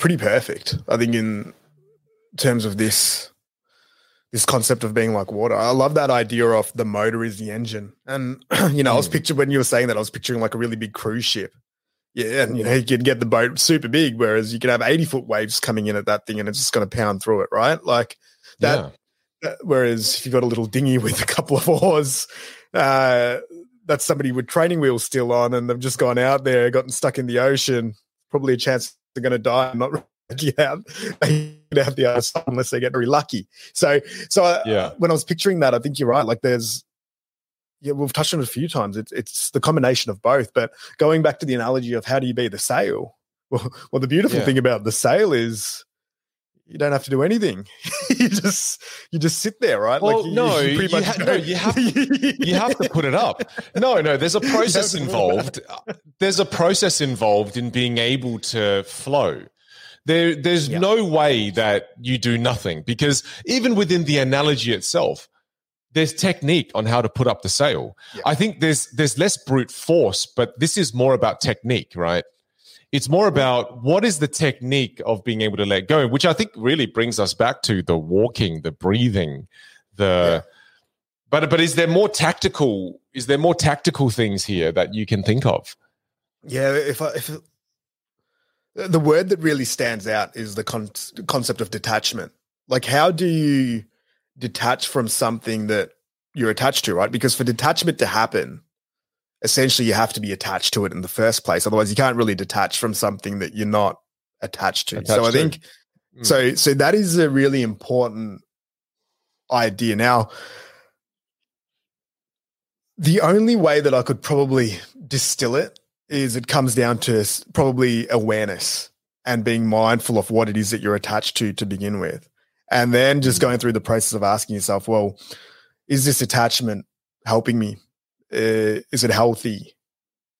pretty perfect. I think in terms of this this concept of being like water. I love that idea of the motor is the engine. And you know, mm. I was hmm. picturing when you were saying that, I was picturing like a really big cruise ship. Yeah, and you know, you can get the boat super big, whereas you can have 80 foot waves coming in at that thing and it's just gonna pound through it, right? Like that, yeah. that whereas if you've got a little dinghy with a couple of oars, uh, that's somebody with training wheels still on and they've just gone out there, gotten stuck in the ocean, probably a chance they're gonna die. not get out, get out the other side unless they get very lucky. So, so I, yeah. when I was picturing that, I think you're right. Like there's, yeah, we've touched on it a few times. It's it's the combination of both. But going back to the analogy of how do you be the sail? Well, well, the beautiful yeah. thing about the sail is you don't have to do anything. you just you just sit there, right? Well, like you, no, you, you, ha- no, you have you have to put it up. No, no, there's a process involved. There's a process involved in being able to flow. There, there's yeah. no way that you do nothing because even within the analogy itself, there's technique on how to put up the sail. Yeah. I think there's there's less brute force, but this is more about technique, right? It's more about what is the technique of being able to let go, which I think really brings us back to the walking, the breathing, the yeah. but but is there more tactical is there more tactical things here that you can think of? Yeah, if I, if the word that really stands out is the con- concept of detachment. Like, how do you detach from something that you're attached to, right? Because for detachment to happen, essentially you have to be attached to it in the first place. Otherwise, you can't really detach from something that you're not attached to. Attached so I think mm. so. So that is a really important idea. Now, the only way that I could probably distill it is it comes down to probably awareness and being mindful of what it is that you're attached to to begin with. And then just mm. going through the process of asking yourself, well, is this attachment helping me? Uh, is it healthy?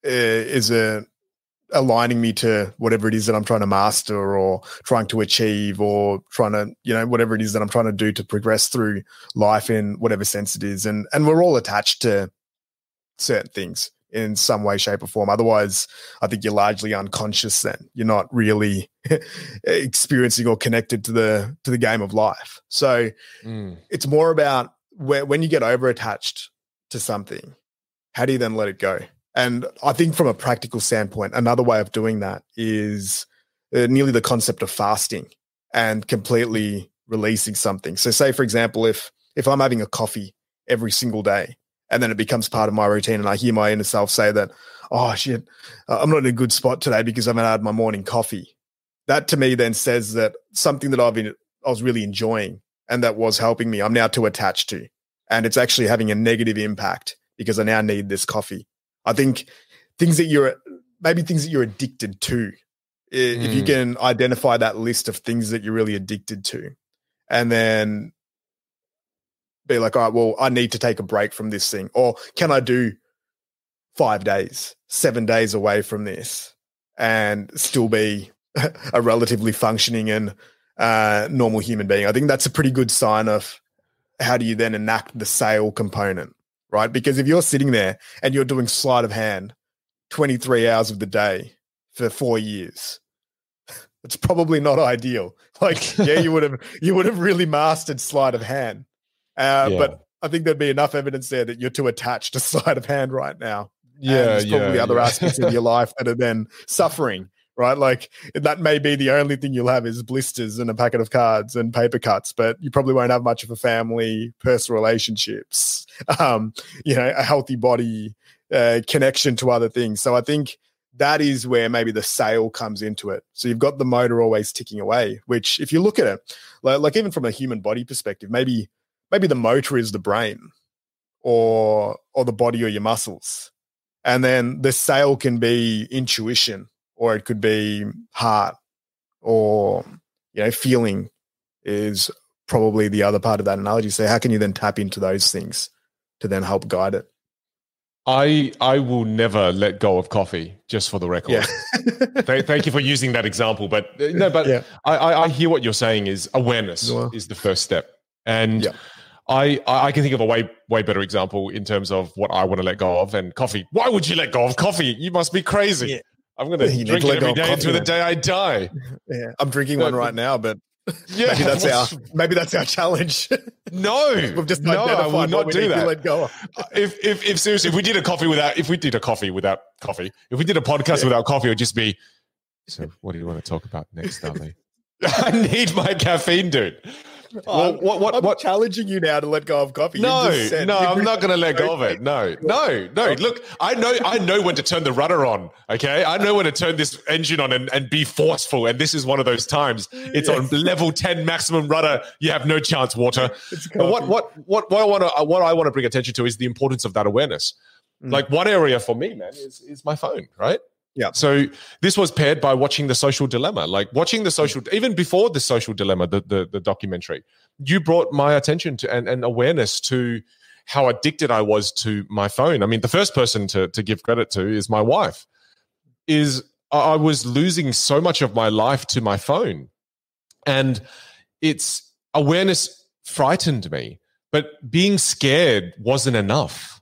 Uh, is it aligning me to whatever it is that I'm trying to master or trying to achieve or trying to, you know, whatever it is that I'm trying to do to progress through life in whatever sense it is. And and we're all attached to certain things in some way, shape, or form. Otherwise, I think you're largely unconscious. Then you're not really experiencing or connected to the to the game of life. So mm. it's more about where, when you get over attached to something, how do you then let it go? And I think from a practical standpoint, another way of doing that is uh, nearly the concept of fasting and completely releasing something. So, say for example, if if I'm having a coffee every single day and then it becomes part of my routine. And I hear my inner self say that, oh shit, I'm not in a good spot today because I haven't had my morning coffee. That to me then says that something that I've been, I was really enjoying and that was helping me, I'm now too attached to. And it's actually having a negative impact because I now need this coffee. I think things that you're, maybe things that you're addicted to, if mm. you can identify that list of things that you're really addicted to, and then be like, all right, well, I need to take a break from this thing. Or can I do five days, seven days away from this and still be a relatively functioning and uh, normal human being? I think that's a pretty good sign of how do you then enact the sail component, right? Because if you're sitting there and you're doing sleight of hand 23 hours of the day for four years, it's probably not ideal. Like, yeah, you would have you would have really mastered sleight of hand. Uh, yeah. But I think there'd be enough evidence there that you're too attached to sleight of hand right now. Yeah, and there's probably yeah, other yeah. aspects of your life that are then suffering, right? Like that may be the only thing you'll have is blisters and a packet of cards and paper cuts, but you probably won't have much of a family, personal relationships, um, you know, a healthy body, uh, connection to other things. So I think that is where maybe the sail comes into it. So you've got the motor always ticking away, which if you look at it, like, like even from a human body perspective, maybe maybe the motor is the brain or or the body or your muscles and then the sail can be intuition or it could be heart or you know feeling is probably the other part of that analogy so how can you then tap into those things to then help guide it I I will never let go of coffee, just for the record. Yeah. thank, thank, you for using that example, but uh, no, but yeah. I, I, I hear what you're saying is awareness is the first step, and yeah. I, I can think of a way way better example in terms of what I want to let go of and coffee. Why would you let go of coffee? You must be crazy. I'm going to drink it every day until the day I die. Yeah, I'm drinking one right now, but Yeah, maybe that's our maybe that's our challenge. No, We've just no, I will not do that. let go of. Uh, if, if, if seriously, if we did a coffee without, if we did a coffee without coffee, if we did a podcast Yeah. without coffee, it would just be. So, what do you want to talk about next, Ali? I need my caffeine, dude. Well, what, what, I'm what? challenging you now to let go of coffee. No, no, I'm not going to let go of it. No, no, no. Look, I know, I know when to turn the rudder on. Okay, I know when to turn this engine on and, and be forceful. And this is one of those times. It's on level ten maximum rudder. You have no chance, water. But what, what, what, what I want to, what I want to bring attention to is the importance of that awareness. Mm. Like one area for me, man, is is my phone, right? Yeah. So this was paired by watching the Social Dilemma, like watching the social, even before the Social Dilemma, the the, the documentary. You brought my attention to and, and awareness to how addicted I was to my phone. I mean, the first person to to give credit to is my wife. Is I I was losing so much of my life to my phone, and it's awareness frightened me, but being scared wasn't enough.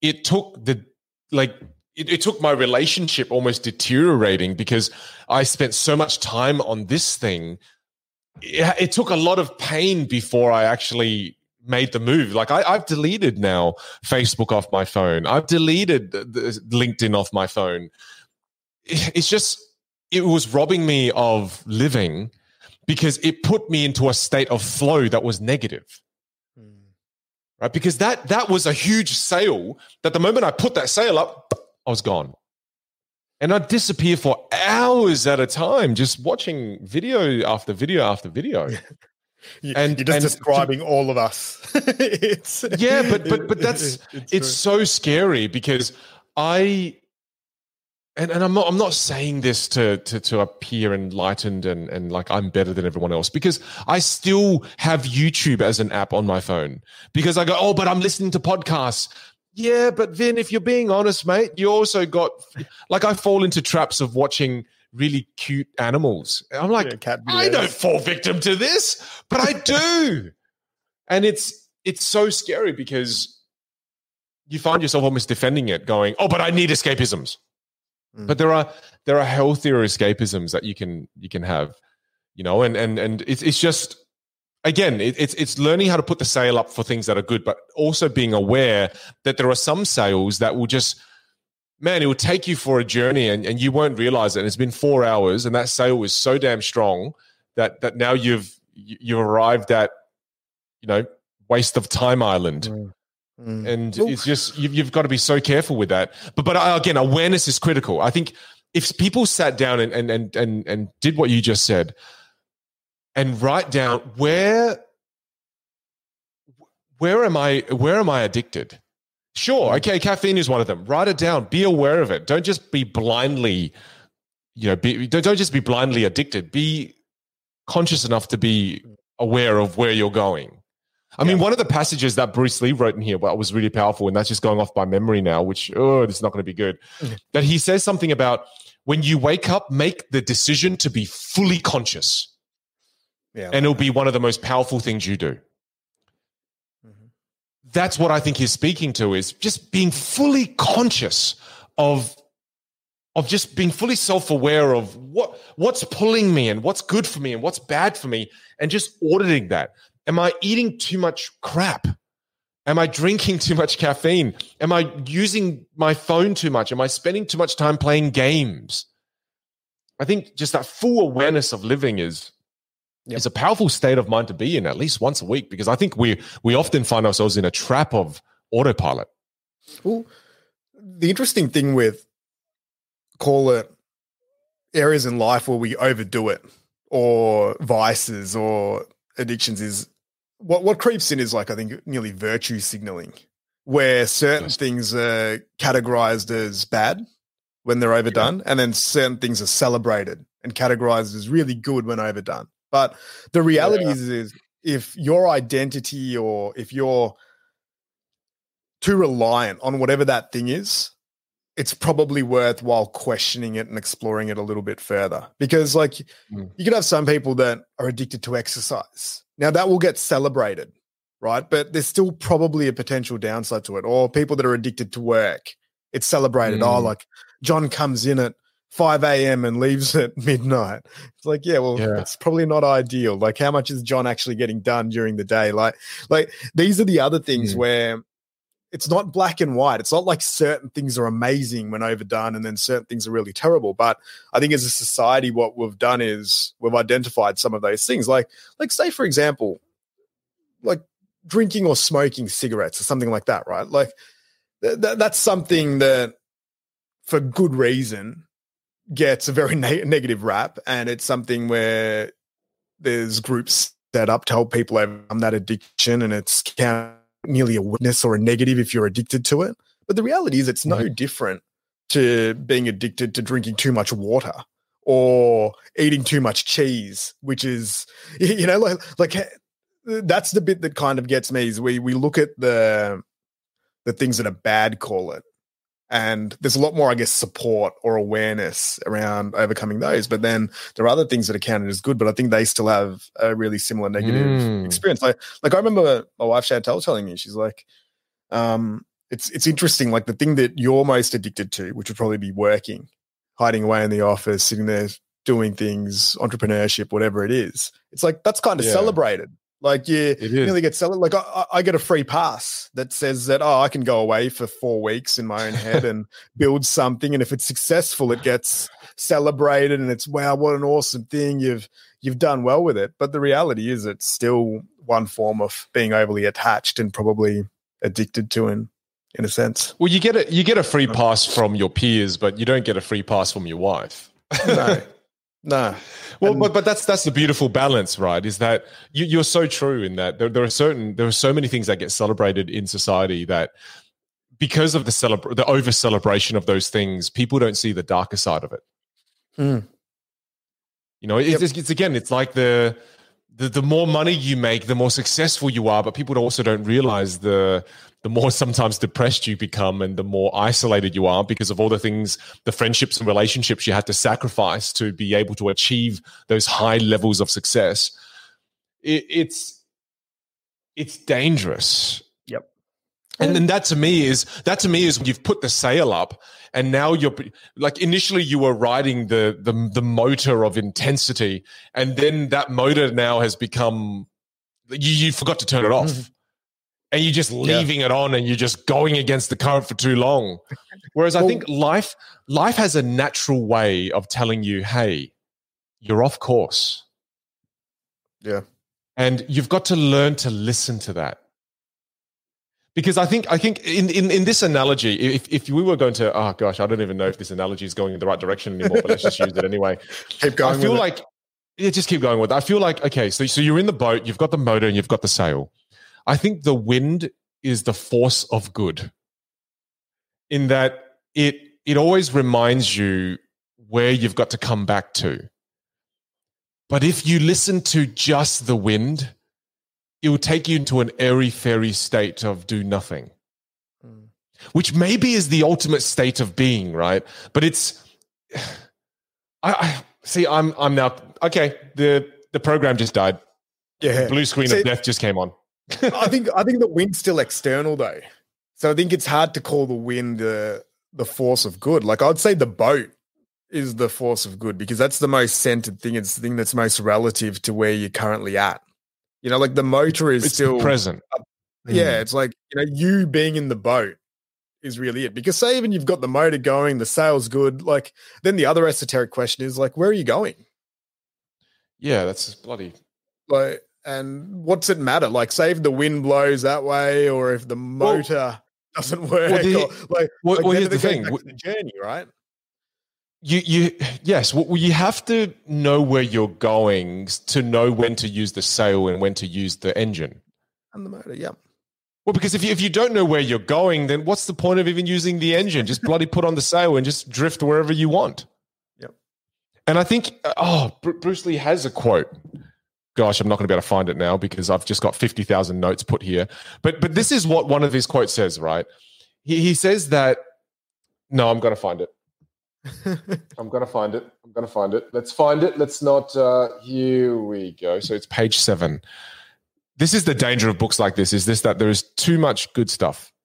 It took the like it, it took my relationship almost deteriorating because I spent so much time on this thing. It, it took a lot of pain before I actually made the move. Like I, I've deleted now Facebook off my phone. I've deleted the, the LinkedIn off my phone. It- It's just it was robbing me of living because it put me into a state of flow that was negative hmm. right because that that was a huge sail that the moment i put that sail up i was gone and i'd disappear for hours at a time just watching video after video after video You- and- you're just and- describing all of us. it's yeah but but but that's it's true. so scary because i and, and I'm not I'm not saying this to to to appear enlightened and and like I'm better than everyone else because I still have YouTube as an app on my phone because I go oh but I'm listening to podcasts yeah but Vin if you're being honest mate you also got like I fall into traps of watching really cute animals I'm like Yeah, cat I don't fall victim to this, but I do. and it's it's so scary because you find yourself almost defending it, going, "Oh, but I need escapisms." Mm. But there are there are healthier escapisms that you can you can have, you know, and and and it's it's just again it, it's it's learning how to put the sail up for things that are good, but also being aware that there are some sails that will just man, it will take you for a journey and, and you won't realize it. And it's been four hours, and that sail was so damn strong that that now you've you- you've arrived at you know waste of time island. Mm. and Well- it's just you've, you've got to be so careful with that. But but again awareness is critical. I think if people sat down and and and and, and did what you just said and write down where where am i where am i addicted? Sure hmm. okay caffeine is one of them. Write it down. Be aware of it. Don't just be blindly you know be, don't, don't just be blindly addicted. Be conscious enough to be aware of where you're going. I mean, one of the passages that Bruce Lee wrote in here well, was really powerful, and that's just going off by memory now, which, oh, this is not going to be good. Hmm. That he says something about when you wake up, make the decision to be fully conscious, Yeah. and it'll be one of the most powerful things you do. Mhm. That's what I think he's speaking to is just being fully conscious of of just being fully self-aware of what what's pulling me and what's good for me and what's bad for me and just auditing that am i eating too much crap am i drinking too much caffeine am i using my phone too much am i spending too much time playing games i think just that full awareness of living is Yep. is a powerful state of mind to be in at least once a week because i think we we often find ourselves in a trap of autopilot Well, the interesting thing with call it areas in life where we overdo it or vices or addictions is what what creeps in is like I think nearly virtue signaling where certain Yes. things are categorized as bad when they're overdone and then certain things are celebrated and categorized as really good when overdone. But the reality Yeah. is is if your identity or if you're too reliant on whatever that thing is, it's probably worthwhile questioning it and exploring it a little bit further. Because, like, Mm. you could have some people that are addicted to exercise. Now, that will get celebrated, right? But there's still probably a potential downside to it. Or people that are addicted to work, it's celebrated. Oh, Mm. like John comes in at 5 a.m. and leaves at midnight. It's like, yeah, well, Yeah. it's probably not ideal. Like, how much is John actually getting done during the day? Like, like these are the other things Mm. where it's not black and white. It's not like certain things are amazing when overdone and then certain things are really terrible. But I think as a society, what we've done is we've identified some of those things. Like, like say, for example, like drinking or smoking cigarettes or something like that, right? Like th- th- that's something that for good reason gets a very ne- negative rap and it's something where there's groups set up to help people overcome that addiction and it's nearly a witness or a negative if you're addicted to it. But the reality is it's no different to being addicted to drinking too much water or eating too much cheese which is you know like like eh, that's the bit that kind of gets me is we we look at the the things that are bad call it and there's a lot more i guess support or awareness around overcoming those but then there are other things that are counted as good but i think they still have a really similar negative Mm. experience like like i remember my wife chantel telling me she's like um it's it's interesting like the thing that you're most addicted to which would probably be working hiding away in the office sitting there doing things entrepreneurship whatever it is it's like that's kind of Yeah. celebrated like you is. nearly get celebrated. Like I, I- I get a free pass that says that oh, I can go away for four weeks in my own head and build something, and if it's successful, it gets celebrated, and it's wow, what an awesome thing you've you've done well with it. But the reality is, it's still one form of being overly attached and probably addicted to, in in a sense. Well, you get a you get a free pass from your peers, but you don't get a free pass from your wife. No, no. Well, And- but, but that's that's the beautiful balance, right? Is that you, you're so true in that there, there are certain there are so many things that get celebrated in society that because of the celebra- the over celebration of those things, people don't see the darker side of it. Mm. You know, it's, Yep. it's, it's again, it's like the, the the more money you make, the more successful you are, but people also don't realize the the more sometimes depressed you become and the more isolated you are because of all the things, the friendships and relationships you had to sacrifice to be able to achieve those high levels of success. It, it's it's dangerous. Yep. And then that to me is that to me is you've put the sail up and now you're like initially you were riding the the the motor of intensity and then that motor now has become you, you forgot to turn it off mm-hmm. And you're just leaving it on and you're just going against the current for too long whereas i think life life has a natural way of telling you hey you're off course Yeah. and you've got to learn to listen to that because I think I think in, in, in this analogy, if, if we were going to oh gosh, I don't even know if this analogy is going in the right direction anymore, but let's just use it anyway. Keep going. I feel with it. like yeah, just keep going with it. I feel like okay, so so you're in the boat, you've got the motor and you've got the sail. I think the wind is the force of good. In that it it always reminds you where you've got to come back to. But if you listen to just the wind, it will take you into an airy fairy state of do nothing Mm. which maybe is the ultimate state of being, right? But it's, I, I see. I'm I'm now okay. The the program just died. yeah. Blue screen See- of death just came on. I think I think the wind's still external though, so I think it's hard to call the wind the the force of good. Like I'd say the boat is the force of good because that's the most centered thing. It's the thing that's most relative to where you're currently at. You know, like the motor is It's still present. Hmm. yeah. It's like you know you being in the boat is really it because say even you've got the motor going, the sail's good. Like then the other esoteric question is like where are you going? Yeah, that's bloody. like and what's it matter like say if the wind blows that way or if the motor doesn't work well, the- or, like, well, like well, here's the thing. the journey right You you yes. Well, you have to know where you're going to know when to use the sail and when to use the engine. and the motor yeah Well, because if you, if you don't know where you're going, then what's the point of even using the engine? Just bloody put on the sail and just drift wherever you want. Yep. And I think, uh, oh, Bruce Lee has a quote. Gosh, I'm not going to be able to find it now because I've just got 50,000 notes put here. But but this is what one of his quotes says, right? He, he says that, no, I'm going to find it. I'm going to find it. I'm going to find it. Let's find it. Let's not. Uh, here we go. So it's page seven. This is the danger of books like this. Is this that there is too much good stuff?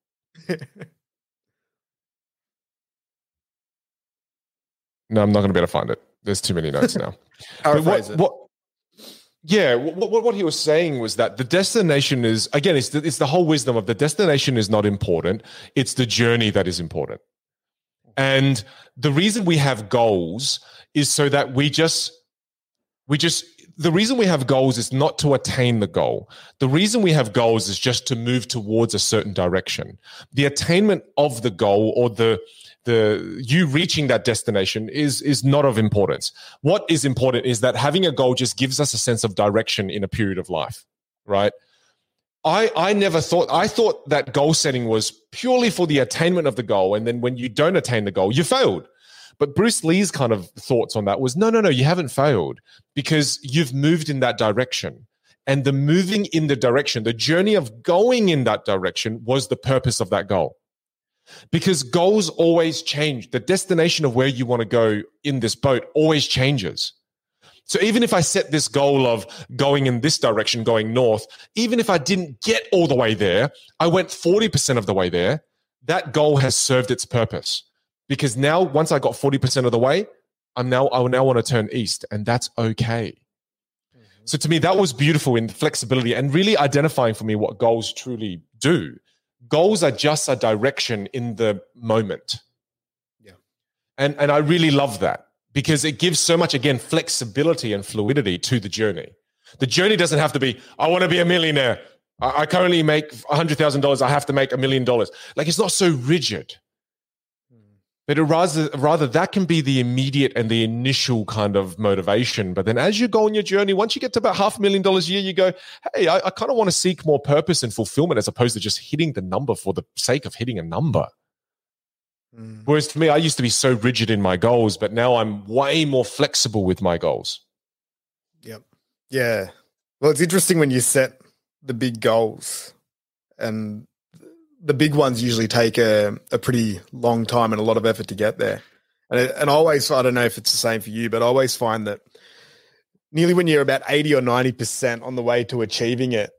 No, I'm not going to be able to find it. There's too many notes now. What, what, yeah, what, what, what he was saying was that the destination is again, it's the, it's the whole wisdom of the destination is not important. It's the journey that is important. And the reason we have goals is so that we just we just the reason we have goals is not to attain the goal. The reason we have goals is just to move towards a certain direction. The attainment of the goal or the the you reaching that destination is is not of importance. What is important is that having a goal just gives us a sense of direction in a period of life, right? I I never thought I thought that goal setting was purely for the attainment of the goal and then when you don't attain the goal, you failed. But Bruce Lee's kind of thoughts on that was no, no, no, you haven't failed because you've moved in that direction. And the moving in the direction, the journey of going in that direction was the purpose of that goal. Because goals always change. The destination of where you want to go in this boat always changes. So even if I set this goal of going in this direction, going north, even if I didn't get all the way there, I went 40% of the way there, that goal has served its purpose because now once I got 40% of the way, I'm now I now want to turn east and that's okay. Mm-hmm. So to me that was beautiful in flexibility and really identifying for me what goals truly do. Goals are just a direction in the moment. Yeah. And and I really love that because it gives so much again flexibility and fluidity to the journey. The journey doesn't have to be I want to be a millionaire. I, I currently make $100,000. I have to make a million dollars. Like it's not so rigid but rather rather that can be the immediate and the initial kind of motivation. But then as you go on your journey once you get to about half a million dollars a year you go hey i, I kind of want to seek more purpose and fulfillment as opposed to just hitting the number for the sake of hitting a number. Mm. whereas for me i used to be so rigid in my goals but now i'm way more flexible with my goals. Yep. Yeah. Well it's interesting when you set the big goals and the big ones usually take a, a pretty long time and a lot of effort to get there. And, and always, I don't know if it's the same for you, but I always find that nearly when you're about 80 or 90% on the way to achieving it,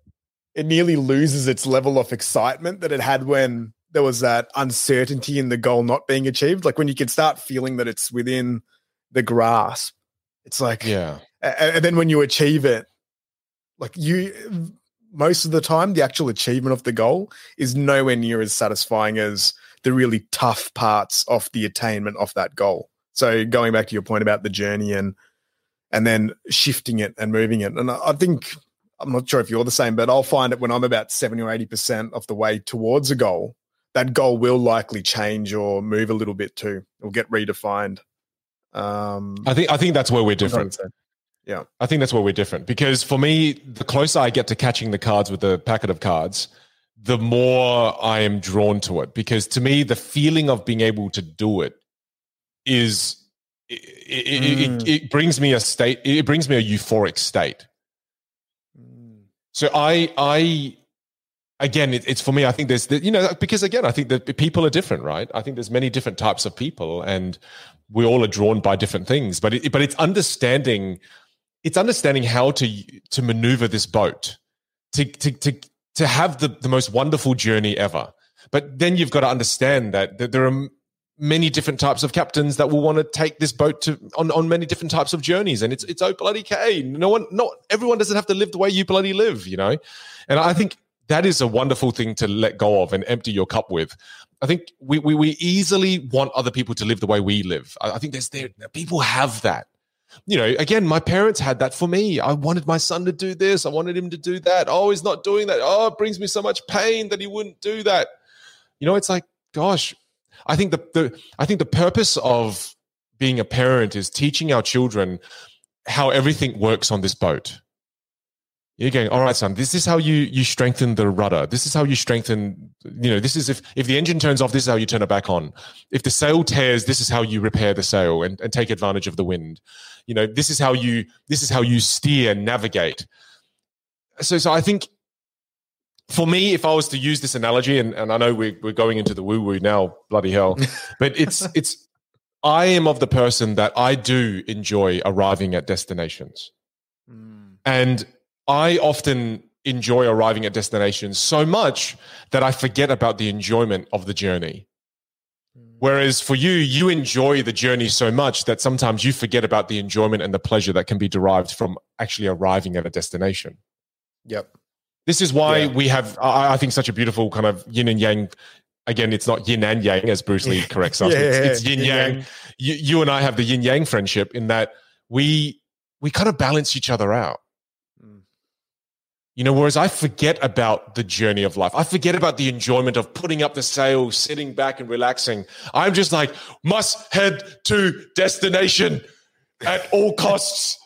it nearly loses its level of excitement that it had when there was that uncertainty in the goal not being achieved. Like when you can start feeling that it's within the grasp, it's like, yeah. And then when you achieve it, like you, most of the time, the actual achievement of the goal is nowhere near as satisfying as the really tough parts of the attainment of that goal. So going back to your point about the journey and and then shifting it and moving it. And I think I'm not sure if you're the same, but I'll find it when I'm about 70 or 80% of the way towards a goal, that goal will likely change or move a little bit too. It'll get redefined. Um, I think I think that's where we're different. Yeah. I think that's where we're different because for me, the closer I get to catching the cards with the packet of cards, the more I am drawn to it because to me, the feeling of being able to do it is it, mm. it, it brings me a state, it brings me a euphoric state. Mm. So I, I, again, it, it's for me. I think there's, you know, because again, I think that people are different, right? I think there's many different types of people, and we all are drawn by different things. But it, but it's understanding it's understanding how to to maneuver this boat to to to to have the, the most wonderful journey ever. But then you've got to understand that, that there are many different types of captains that will want to take this boat to on, on many different types of journeys. And it's it's oh bloody K. No one not everyone doesn't have to live the way you bloody live, you know? And I think that is a wonderful thing to let go of and empty your cup with. I think we, we, we easily want other people to live the way we live. I, I think there's there people have that you know, again, my parents had that for me. I wanted my son to do this. I wanted him to do that. Oh, he's not doing that. Oh, it brings me so much pain that he wouldn't do that. You know, it's like, gosh, I think the, the I think the purpose of being a parent is teaching our children how everything works on this boat. You're going, all right, son, this is how you you strengthen the rudder. This is how you strengthen, you know, this is if if the engine turns off, this is how you turn it back on. If the sail tears, this is how you repair the sail and, and take advantage of the wind. You know, this is how you this is how you steer and navigate. So so I think for me, if I was to use this analogy, and, and I know we're we're going into the woo-woo now, bloody hell, but it's it's I am of the person that I do enjoy arriving at destinations. Mm. And I often enjoy arriving at destinations so much that I forget about the enjoyment of the journey. Mm. Whereas for you, you enjoy the journey so much that sometimes you forget about the enjoyment and the pleasure that can be derived from actually arriving at a destination. Yep. This is why Yeah. we have, I I think, such a beautiful kind of yin and yang. Again, it's not yin and yang, as Bruce Lee corrects us. Yeah, it's, it's yin yin yang. yang. You, you and I have the yin yang friendship in that we we kind of balance each other out. You know, whereas I forget about the journey of life. I forget about the enjoyment of putting up the sail, sitting back and relaxing. I'm just like, must head to destination at all costs.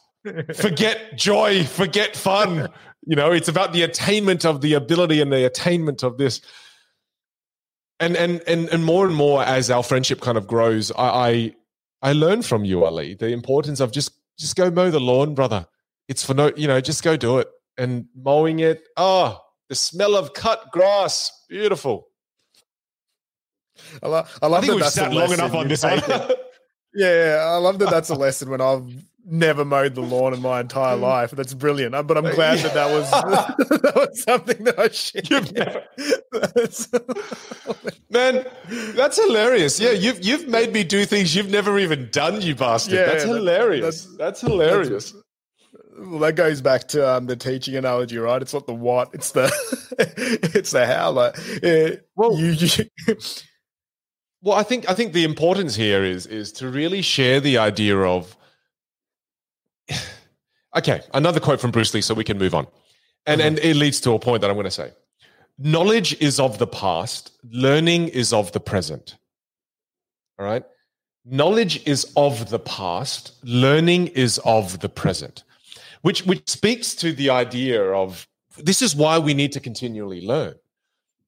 forget joy, forget fun. You know, it's about the attainment of the ability and the attainment of this. And and and and more and more as our friendship kind of grows, I I, I learn from you, Ali, the importance of just just go mow the lawn, brother. It's for no, you know, just go do it. And mowing it, oh, the smell of cut grass, beautiful. I, lo- I love I think that we've that's a sat long lesson enough on this one. Yeah, I love that that's a lesson when I've never mowed the lawn in my entire life. That's brilliant. Uh, But I'm glad that that was that was something that I shared. You've never- That's- Man, that's hilarious. Yeah, you've you've made me do things you've never even done, you bastard. Yeah, that's that- hilarious. That's, that's- hilarious. Well, that goes back to um, the teaching analogy, right? It's not the what, it's the it's the how. Like, yeah, Well- you, you Well, I think I think the importance here is is to really share the idea of okay, another quote from Bruce Lee so we can move on. And and it leads to a point that I'm going to say. Knowledge is of the past, learning is of the present. All right? Knowledge is of the past, learning is of the present. Which which speaks to the idea of this is why we need to continually learn.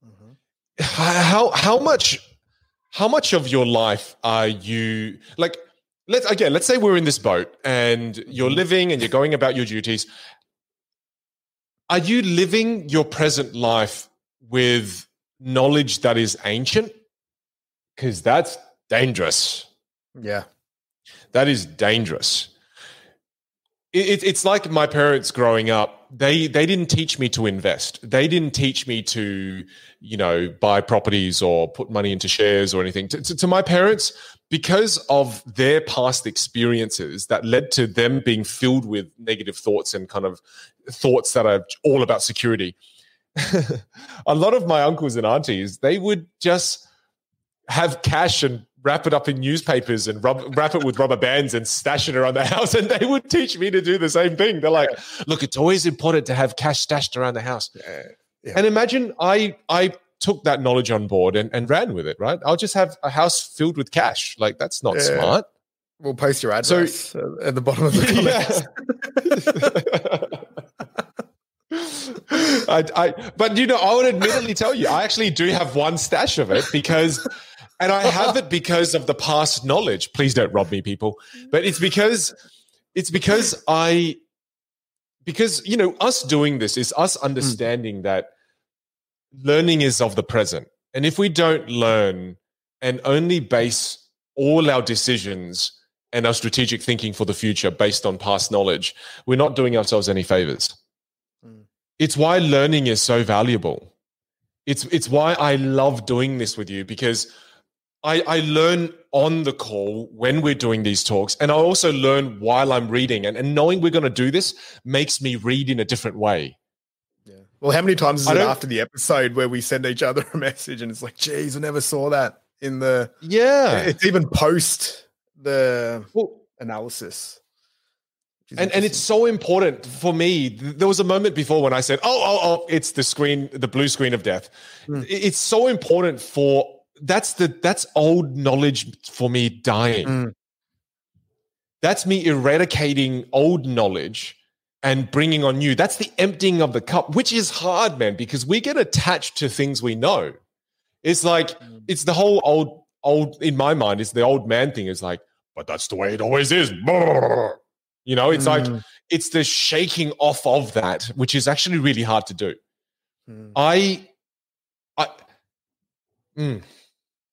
Mm-hmm. How how much how much of your life are you like let's again let's say we're in this boat and you're mm-hmm. living and you're going about your duties are you living your present life with knowledge that is ancient because that's dangerous yeah. that is dangerous. It, it- it's like my parents growing up. They they didn't teach me to invest. They didn't teach me to, you know, buy properties or put money into shares or anything. To, to, to my parents, because of their past experiences that led to them being filled with negative thoughts and kind of thoughts that are all about security. a lot of my uncles and aunties, they would just have cash and wrap it up in newspapers and rub, wrap it with rubber bands and stash it around the house. And they would teach me to do the same thing. They're like, look, it's always important to have cash stashed around the house. Yeah. And imagine I I took that knowledge on board and, and ran with it, right? I'll just have a house filled with cash. Like that's not Yeah. smart. We'll post your So- address uh, at the bottom of the comments. I, I, but you know, I would admittedly tell you, I actually do have one stash of it because, and I have it because of the past knowledge. Please don't rob me, people. But it's because, it's because I, because you know, us doing this is us hmm. understanding that learning is of the present, and if we don't learn and only base all our decisions and our strategic thinking for the future based on past knowledge, we're not doing ourselves any favors. Hmm. It's why learning is so valuable. It's it's why I love doing this with you because I, I learn on the call when we're doing these talks, and I also learn while I'm reading. And, and knowing we're going to do this makes me read in a different way. Yeah. Well, how many times is I it after the episode where we send each other a message and it's like, geez, I never saw that in the. Yeah. It's even post the Well, analysis. and and it's so important for me. There was a moment before when I said, "Oh, oh, oh, it's the screen, the blue screen of death." Hmm. I- It's so important for that's the that's old knowledge for me dying. Hmm. That's me eradicating old knowledge and bringing on new. That's the emptying of the cup, which is hard, man, because we get attached to things we know. It's like Hmm. it's the whole old old in my mind. It's the old man thing. Is like, but that's the way it always is. You know, it's like Mm, it's the shaking off of that, which is actually really hard to do. mm. I, I, mm.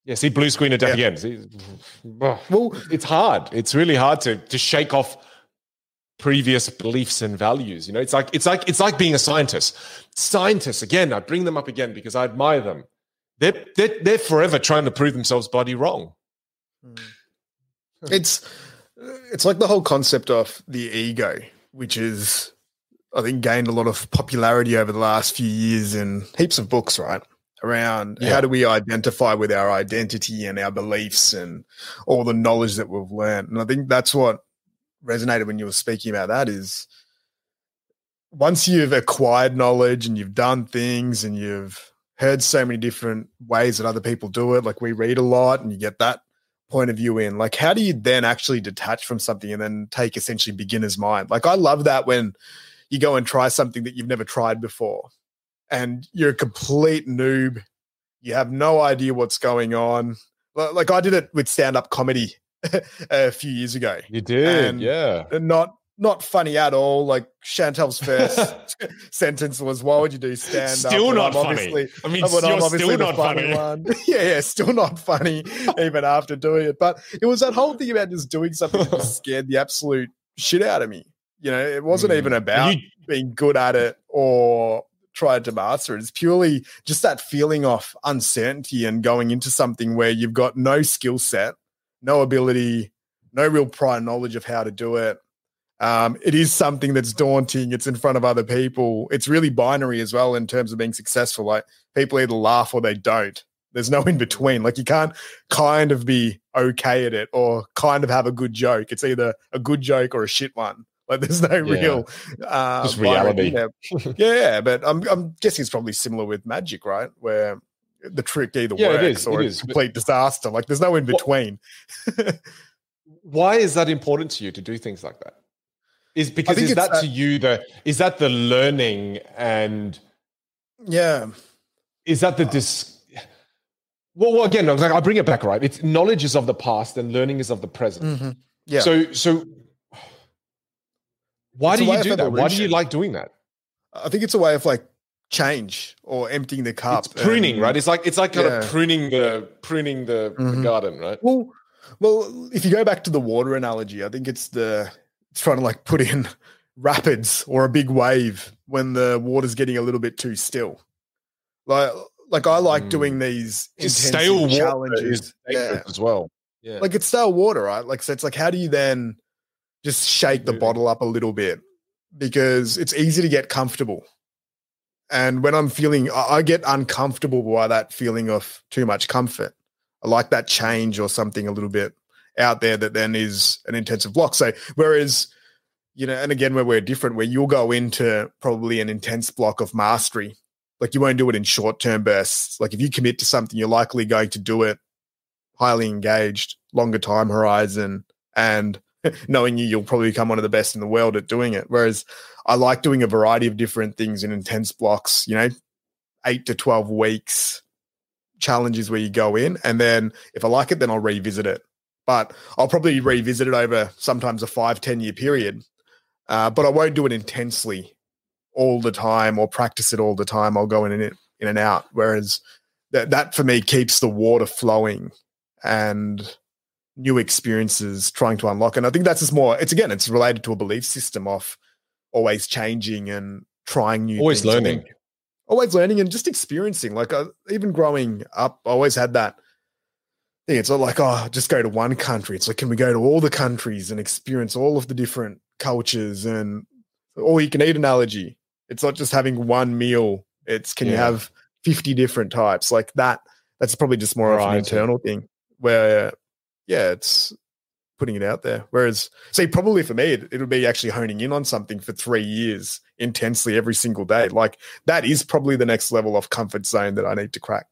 Yeah. See, blue screen of death Yeah. again. Well, it's hard. It's really hard to to shake off previous beliefs and values. You know, it's like it's like it's like being a scientist. Scientists again. I bring them up again because I admire them. They're they're, they're forever trying to prove themselves body wrong. Mm. It's it's like the whole concept of the ego, which is I think gained a lot of popularity over the last few years in heaps of books, right? Around yeah. how do we identify with our identity and our beliefs and all the knowledge that we've learned. And I think that's what resonated when you were speaking about that is once you've acquired knowledge and you've done things and you've heard so many different ways that other people do it, like we read a lot and you get that point of view in, like how do you then actually detach from something and then take essentially beginner's mind? Like I love that when you go and try something that you've never tried before and you're a complete noob. You have no idea what's going on. Like I did it with stand up comedy a few years ago. You did, yeah. Not not funny at all. Like Chantel's first sentence was, "Why would you do stand up?" Still not funny. I mean, you're still not funny. One. yeah, yeah, still not funny even after doing it. But it was that whole thing about just doing something that scared the absolute shit out of me. You know, it wasn't mm. even about you- being good at it or tried to master it. It's purely just that feeling of uncertainty and going into something where you've got no skill set, no ability, no real prior knowledge of how to do it um, it is something that's daunting. It's in front of other people. It's really binary as well in terms of being successful. Like people either laugh or they don't. There's no in between. Like you can't kind of be okay at it or kind of have a good joke. It's either a good joke or a shit one. Like there's no yeah. real uh, just reality. yeah, but I'm I'm guessing it's probably similar with magic, right? Where the trick either yeah, works it is, or it it's complete disaster. Like there's no in between. why is that important to you to do things like that? Is because is that, that to you the is that the learning and yeah is that the uh, dis well, well again like I bring it back right it's knowledge is of the past and learning is of the present mm-hmm. yeah so so why it's do you do that why do you like doing that I think it's a way of like change or emptying the cup it's pruning and, right it's like it's like kind yeah. of pruning the pruning the, mm-hmm. the garden right well well if you go back to the water analogy I think it's the it's trying to like put in rapids or a big wave when the water's getting a little bit too still. Like like I like mm. doing these stale challenges yeah. as well. Yeah. Like it's stale water, right? Like so it's like how do you then just shake the bottle up a little bit? Because it's easy to get comfortable. And when I'm feeling I get uncomfortable by that feeling of too much comfort. I like that change or something a little bit out there that then is an intensive block. So whereas, you know, and again, where we're different, where you'll go into probably an intense block of mastery, like you won't do it in short term bursts. Like if you commit to something, you're likely going to do it highly engaged, longer time horizon, and knowing you, you'll probably become one of the best in the world at doing it. Whereas I like doing a variety of different things in intense blocks, you know, eight to 12 weeks challenges where you go in. And then if I like it, then I'll revisit it but I'll probably revisit it over sometimes a five, 10 year period. Uh, but I won't do it intensely all the time or practice it all the time. I'll go in and in and out. Whereas that, that for me keeps the water flowing and new experiences trying to unlock. And I think that's just more, it's again, it's related to a belief system of always changing and trying new always learning. Always learning and just experiencing. Like uh, even growing up, I always had that thing it's not like, oh, just go to one country. It's like, can we go to all the countries and experience all of the different cultures and all you can eat analogy? It's not just having one meal. It's can yeah. you have 50 different types like that? That's probably just more right. of an internal thing where, yeah, it's putting it out there. Whereas, see, probably for me, it, it would be actually honing in on something for three years intensely every single day. Like that is probably the next level of comfort zone that I need to crack.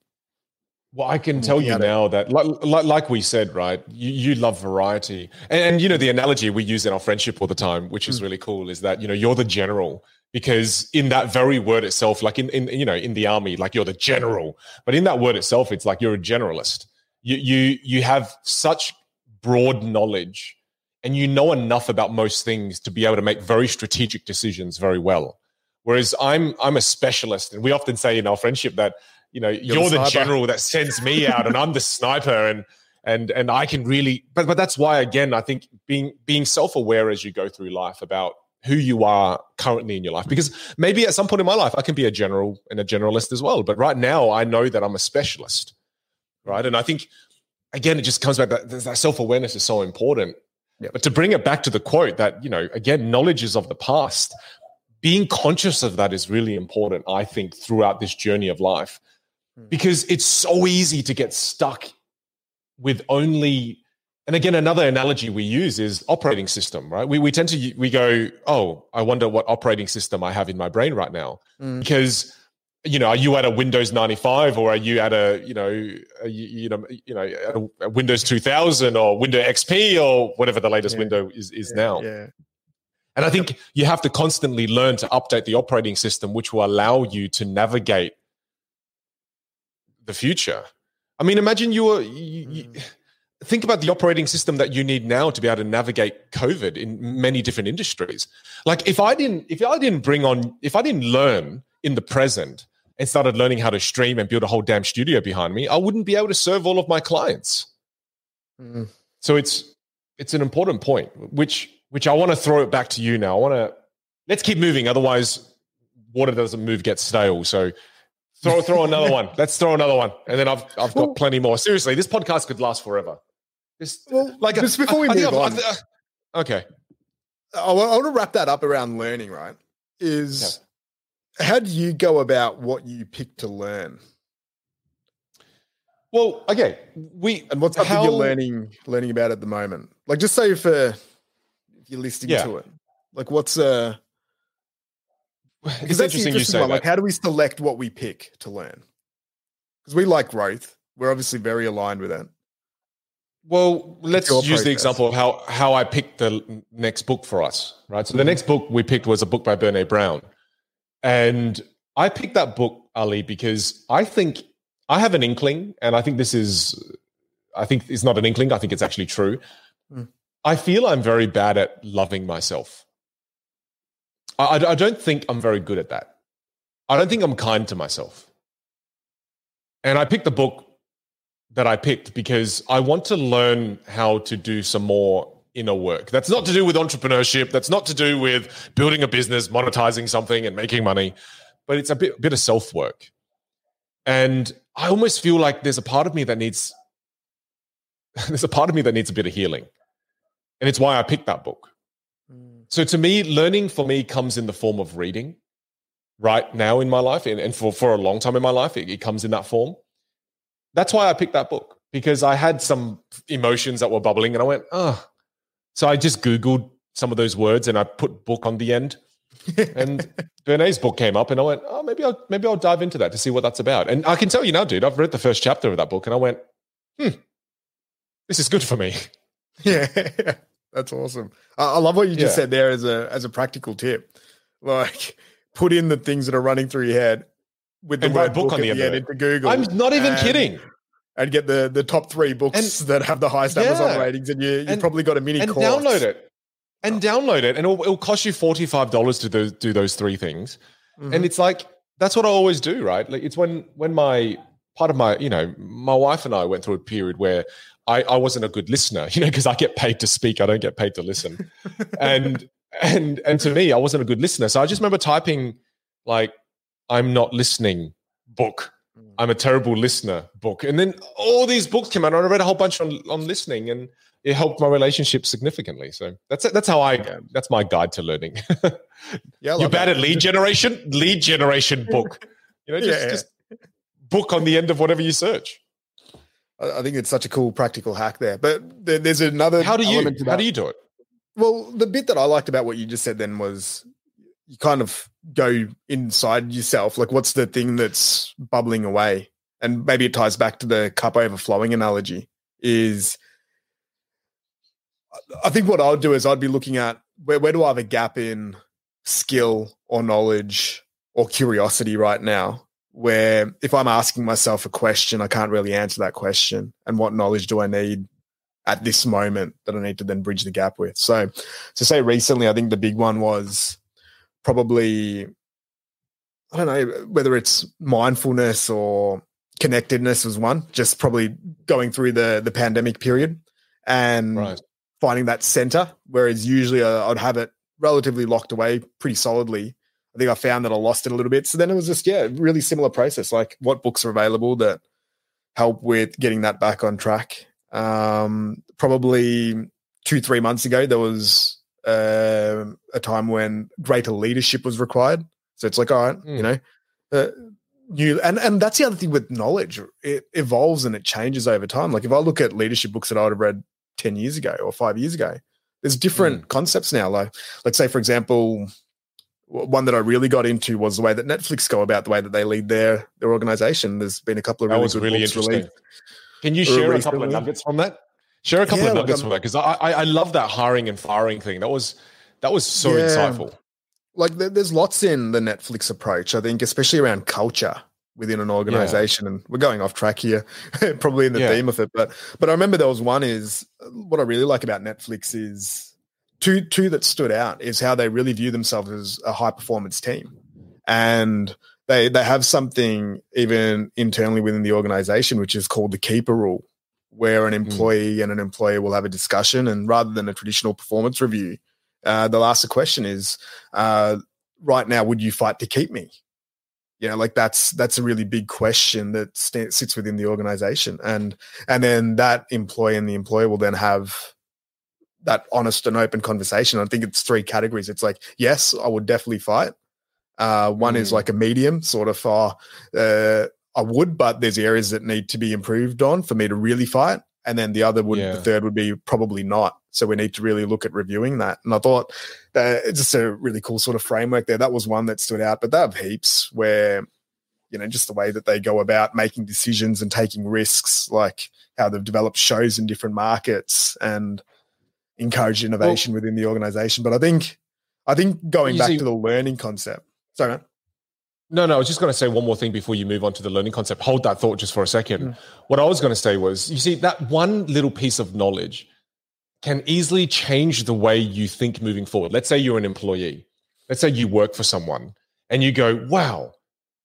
Well, I can tell you now that, like, like, like, we said, right, you, you love variety. And, and, you know, the analogy we use in our friendship all the time, which is mm. really cool, is that, you know, you're the general because in that very word itself, like in, in, you know, in the army, like you're the general, but in that word itself, it's like you're a generalist. You, you, you have such broad knowledge and you know enough about most things to be able to make very strategic decisions very well. Whereas I'm, I'm a specialist. And we often say in our friendship that, you know you're, you're the, the general that sends me out and i'm the sniper and and and i can really but but that's why again i think being being self-aware as you go through life about who you are currently in your life because maybe at some point in my life i can be a general and a generalist as well but right now i know that i'm a specialist right and i think again, it just comes back that, that self awareness is so important. Yep. But to bring it back to the quote that, you know, again, knowledge is of the past, being conscious of that is really important, I think, throughout this journey of life. Hmm. Because it's so easy to get stuck with only and again another analogy we use is operating system right we, we tend to we go oh i wonder what operating system i have in my brain right now Mm. because you know are you at a windows 95 or are you at a you know a, you know you know at a, a windows 2000 or windows xp or whatever the latest Yeah. window is is Yeah, now Yeah. and i think you have to constantly learn to update the operating system which will allow you to navigate the future i mean imagine you were you, you, Mm. think about the operating system that you need now to be able to navigate covid in many different industries like if i didn't if i didn't bring on if i didn't learn in the present and started learning how to stream and build a whole damn studio behind me i wouldn't be able to serve all of my clients. Mm. so it's it's an important point which which i want to throw it back to you now. I want to let's keep moving otherwise water doesn't move gets stale. So throw throw another one. Let's throw another one. And then i've i've got Well- plenty more. Seriously this podcast could last forever. This, Well, like just before we I move I've- on, I- I- okay. I want, I want to wrap that up around learning, right? Is how do you go about what you pick to learn? well okay we And what's something how- you're learning learning about at the moment? Like just say for if you're listening Yeah. to it. Like what's uh because that's interesting you interesting say one. that Like how do we select what we pick to learn? Because we like growth. We're obviously very aligned with that. Well, let's use the example of how how I picked the next book for us, right? So the next book we picked was a book by Brene Brown, and I picked that book Ali because I think I have an inkling, and I think this is, I think it's not an inkling. I think it's actually true. Hmm. I feel I'm very bad at loving myself. I, I I don't think I'm very good at that. I don't think I'm kind to myself. And I picked the book that I picked because I want to learn how to do some more inner work. That's not to do with entrepreneurship. That's not to do with building a business, monetizing something, and making money, but it's a bit, bit of self work. And I almost feel like there's a part of me that needs there's a part of me that needs a bit of healing, and it's why I picked that book. Mm. So to me, learning for me comes in the form of reading. Right now in my life, and, and for for a long time in my life, it, it comes in that form that's why I picked that book because I had some emotions that were bubbling and I went, oh. So I just Googled some of those words and I put book on the end. And Brene's book came up and I went, oh, maybe I'll maybe I'll dive into that to see what that's about. And I can tell you now, dude, I've read the first chapter of that book and I went, hmm, this is good for me. Yeah, that's awesome. I, I love what you just Yeah. said there as a as a practical tip. Like, put in the things that are running through your head with the And word book book on the end end into Google. I'm not even kidding. And get the the top three books that have the highest Amazon ratings, and you you've probably got a mini And course. download it. And download it. And it'll, it'll cost you $45 to do, do those three things. Mhm. and it's like that's what I always do, right? Like it's when when my part of my you know my wife and I went through a period where I I wasn't a good listener, you know, because I get paid to speak, I don't get paid to listen, and and and to me, I wasn't a good listener. So I just remember typing like I'm not listening book. Mm. I'm a terrible listener book. And then all these books came out. And I read a whole bunch on, on listening and it helped my relationship significantly. So that's that's how I that's my guide to learning. yeah, You're bad that. at lead generation? Lead generation book. You know, just, Yeah. just book on the end of whatever you search. I think it's such a cool practical hack there. But there's another. How do you how do you do it? Well, the bit that I liked about what you just said then was you kind of go inside yourself. Like, what's the thing that's bubbling away? And maybe it ties back to the cup overflowing analogy. Is I think what I'd do is I'd be looking at where, where do I have a gap in skill or knowledge or curiosity right now? Where if I'm asking myself a question, I can't really answer that question. And what knowledge do I need at this moment that I need to then bridge the gap with. So, to say recently, I think the big one was probably, I don't know whether it's mindfulness or connectedness was one, just probably going through the the pandemic period and Right. finding that center. Whereas usually uh, I'd have it relatively locked away pretty solidly. I think I found that I lost it a little bit. So then it was just, yeah, really similar process. Like what books are available that help with getting that back on track. Um, probably two, three months ago, there was uh, a time when greater leadership was required. So it's like, all right, Mm. you know, uh, new and and that's the other thing with knowledge. It evolves and it changes over time. Like if I look at leadership books that I would have read ten years ago or five years ago, there's different concepts now. Like, like say for example, one that I really got into was the way that Netflix go about the way that they lead their their organization. There's been a couple of That really was good really interesting. released. Can you share a couple of nuggets from that? Share a couple Yeah, of nuggets um, from that because I, I I love that hiring and firing thing. That was that was so Yeah. insightful. like there's lots in the Netflix approach. I think, especially around culture within an organization, and we're going off track here, probably in the Yeah. theme of it. But but I remember there was one is what I really like about Netflix is two two that stood out is how they really view themselves as a high performance team, and they they have something even internally within the organization which is called the keeper rule, where an employee and an employer will have a discussion, and rather than a traditional performance review, uh, they'll ask the question is uh, right now would you fight to keep me? You know like that's that's a really big question that sta sits within the organization and and then that employee and the employer will then have that honest and open conversation. I think it's three categories. It's like yes i would definitely fight. Uh, one is Mm. like a medium sort of uh, uh, i would but there's areas that need to be improved on for me to really fight. And then the other would Yeah. the third would be probably not. So we need to really look at reviewing that. And i thought that it's just a really cool sort of framework there. That was one that stood out but they have heaps where you know just the way that they go about making decisions and taking risks like how they've developed shows in different markets and encouraged innovation within the organization. But i think i think going back see- to the learning concept. Sorry man. No, no, I was just going to say one more thing before you move on to the learning concept. Hold that thought just for a second. Mm. What I was going to say was, you see, that one little piece of knowledge can easily change the way you think moving forward. Let's say you're an employee. Let's say you work for someone and you go, wow,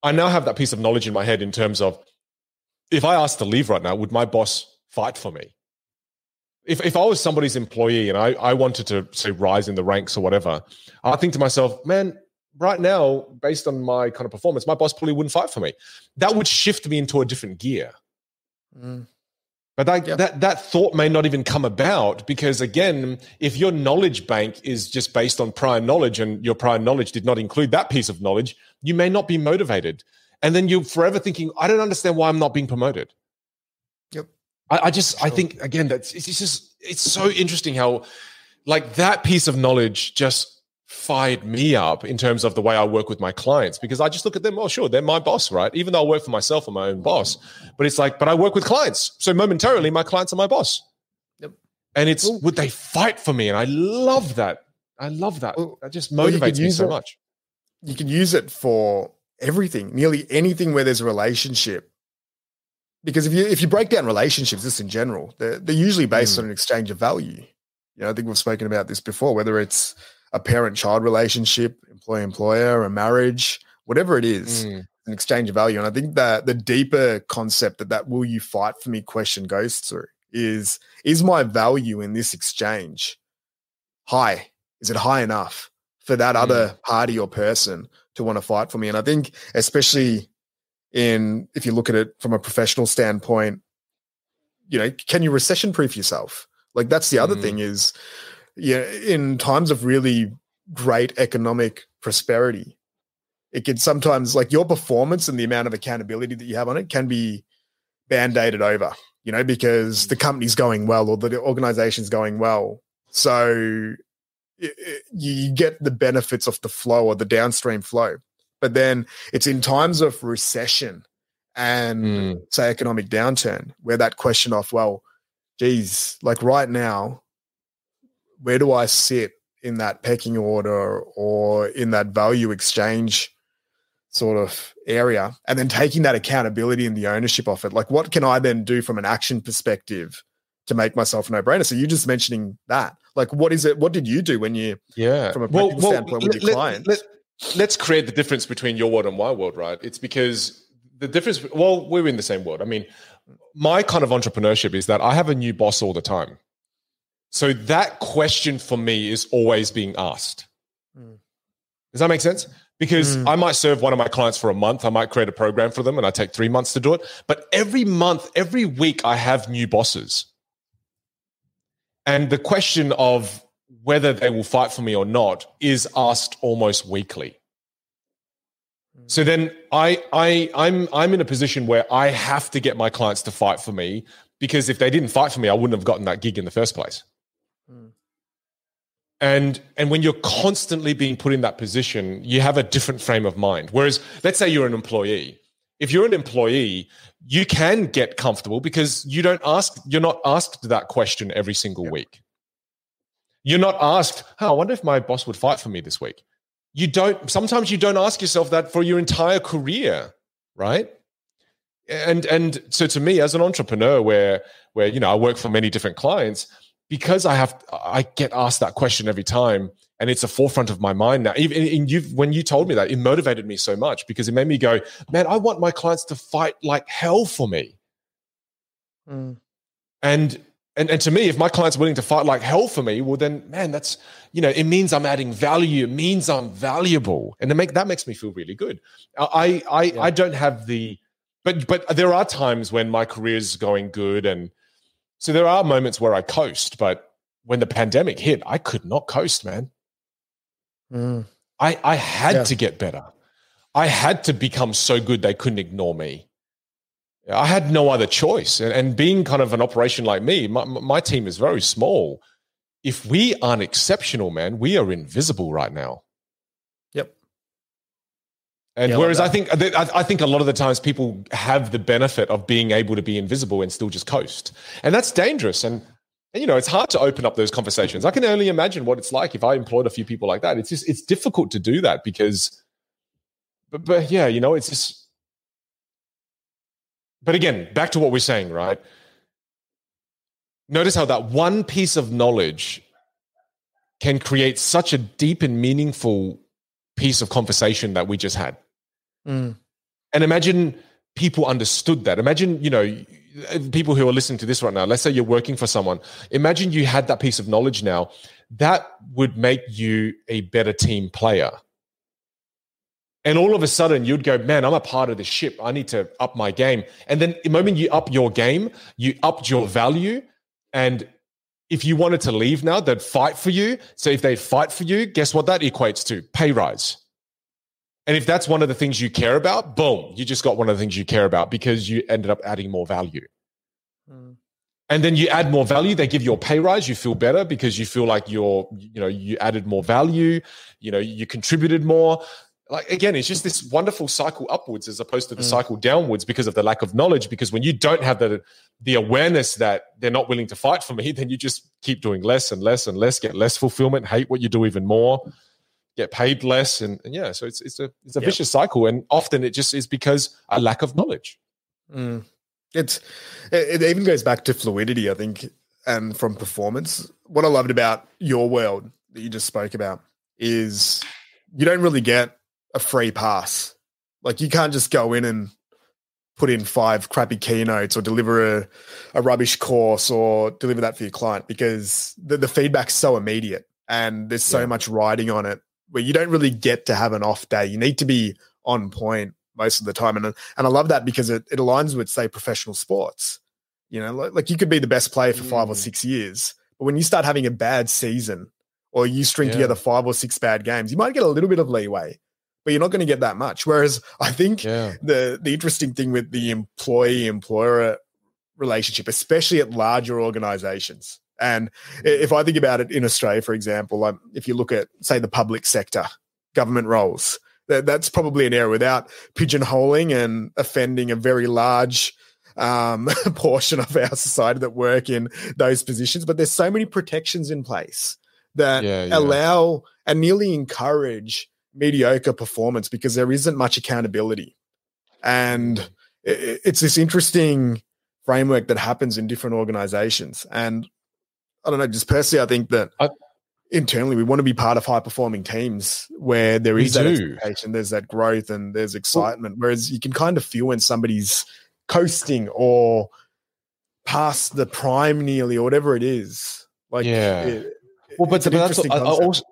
I now have that piece of knowledge in my head in terms of if I asked to leave right now, would my boss fight for me? If, if I was somebody's employee and I, I wanted to say rise in the ranks or whatever, I think to myself, man, right now, based on my kind of performance, my boss probably wouldn't fight for me. That would shift me into a different gear. Mm. But that, Yeah. that that thought may not even come about because again, if your knowledge bank is just based on prior knowledge and your prior knowledge did not include that piece of knowledge, you may not be motivated. And then you're forever thinking, I don't understand why I'm not being promoted. Yep. I, I just I think again that's it's just it's so interesting how like that piece of knowledge just fired me up in terms of the way I work with my clients because I just look at them, oh, sure, they're my boss, right? Even though I work for myself or my own boss, but it's like, but I work with clients. So momentarily, my clients are my boss. Yep. And it's, Well- would they fight for me? And I love that. I love that. Well- that just well, motivates me so it- much. you can use it for everything, nearly anything where there's a relationship. Because if you if you break down relationships, just in general, they're, they're usually based Mm. on an exchange of value. You know, I think we've spoken about this before, whether it's a parent-child relationship, employee-employer, a marriage, whatever it is, Mm. an exchange of value. And I think that the deeper concept that that will you fight for me question goes through is is my value in this exchange high? Is it high enough for that other party or person to want to fight for me? And I think especially in if you look at it from a professional standpoint, you know, can you recession proof yourself? Like that's the other Mm. thing is yeah, in times of really great economic prosperity, it can sometimes like your performance and the amount of accountability that you have on it can be band-aided over, you know, because the company's going well or the organization's going well. So i- i- you get the benefits of the flow or the downstream flow. But then it's in times of recession and Mm. say economic downturn where that question of, well, geez, like right now, where do I sit in that pecking order or in that value exchange sort of area? And then taking that accountability and the ownership of it. Like, what can I then do from an action perspective to make myself a no brainer? So, you're just mentioning that. Like, what is it? What did you do when you, Yeah. From a practical standpoint with your clients. Let, us create the difference between your world and my world, right? It's because the difference, well, we're in the same world. I mean, my kind of entrepreneurship is that I have a new boss all the time. So that question for me is always being asked. Mm. Does that make sense? Because Mm. I might serve one of my clients for a month. I might create a program for them and I take three months to do it. But every month, every week, I have new bosses. And the question of whether they will fight for me or not is asked almost weekly. So then I I I'm I'm in a position where I have to get my clients to fight for me because if they didn't fight for me, I wouldn't have gotten that gig in the first place. Mm. And and when you're constantly being put in that position, you have a different frame of mind. Whereas let's say you're an employee. If you're an employee, you can get comfortable because you don't ask you're not asked that question every single yep. week. You're not asked, oh, I wonder if my boss would fight for me this week you don't sometimes you don't ask yourself that for your entire career right and and so to me as an entrepreneur where where you know i work for many different clients because i have i get asked that question every time and it's a forefront of my mind now even you when you told me that it motivated me so much because it made me go man i want my clients to fight like hell for me mm. and and, and to me, if my client's willing to fight like hell for me, well, then, man, that's, you know, it means I'm adding value. It means I'm valuable. And make, that makes me feel really good. I, I, yeah. I don't have the, but, but there are times when my career is going good. And so there are moments where I coast, but when the pandemic hit, I could not coast, man. Mm. I, I had yeah. to get better. I had to become so good they couldn't ignore me. I had no other choice. And, and being kind of an operation like me, my, my team is very small. If we aren't exceptional, man, we are invisible right now. And whereas I think I think a lot of the times people have the benefit of being able to be invisible and still just coast, and that's dangerous. And you know, it's hard to open up those conversations. I can only imagine what it's like if I employed a few people like that. It's just it's difficult to do that because, but, but yeah, you know, it's just but again, back to what we're saying, right? Notice how that one piece of knowledge can create such a deep and meaningful piece of conversation that we just had. Mm. And imagine people understood that. Imagine, you know, people who are listening to this right now, let's say you're working for someone. Imagine you had that piece of knowledge now. That would make you a better team player and all of a sudden, you'd go, man, I'm a part of the ship. I need to up my game. And then the moment you up your game, you upped your value. And if you wanted to leave now, they'd fight for you. So if they fight for you, guess what that equates to? Pay rise. And if that's one of the things you care about, boom, you just got one of the things you care about because you ended up adding more value. Mm. And then you add more value, they give you a pay rise, you feel better because you feel like you're, you know, you added more value, you know, you contributed more like again it's just this wonderful cycle upwards as opposed to the mm. cycle downwards because of the lack of knowledge because when you don't have the the awareness that they're not willing to fight for me then you just keep doing less and less and less get less fulfillment hate what you do even more get paid less and, and yeah so it's it's a it's a yep. vicious cycle and often it just is because a lack of knowledge mm. it's it, it even goes back to fluidity i think and from performance what i loved about your world that you just spoke about is you don't really get a free pass. Like you can't just go in and put in five crappy keynotes or deliver a, a rubbish course or deliver that for your client because the, the feedback's so immediate and there's so yeah. much riding on it where you don't really get to have an off day. You need to be on point most of the time. And, and I love that because it, it aligns with, say, professional sports. You know, like, like you could be the best player for mm. five or mm. six years, but when you start having a bad season or you string yeah. together five or six bad games, you might get a little bit of leeway but you're not going to get that much. Whereas I think yeah. the the interesting thing with the employee employer relationship, especially at larger organizations, and if I think about it in Australia, for example, um, if you look at say the public sector government roles, that, that's probably an area without pigeonholing and offending a very large um, portion of our society that work in those positions. But there's so many protections in place that yeah, yeah. allow and nearly encourage mediocre performance because there isn't much accountability. And it's this interesting framework that happens in different organizations. And I don't know, just personally, I think that I, internally we want to be part of high performing teams where there is that do. expectation, there's that growth and there's excitement. Whereas you can kind of feel when somebody's coasting or past the prime nearly or whatever it is. Like, yeah. It, well, but, but that's I, I also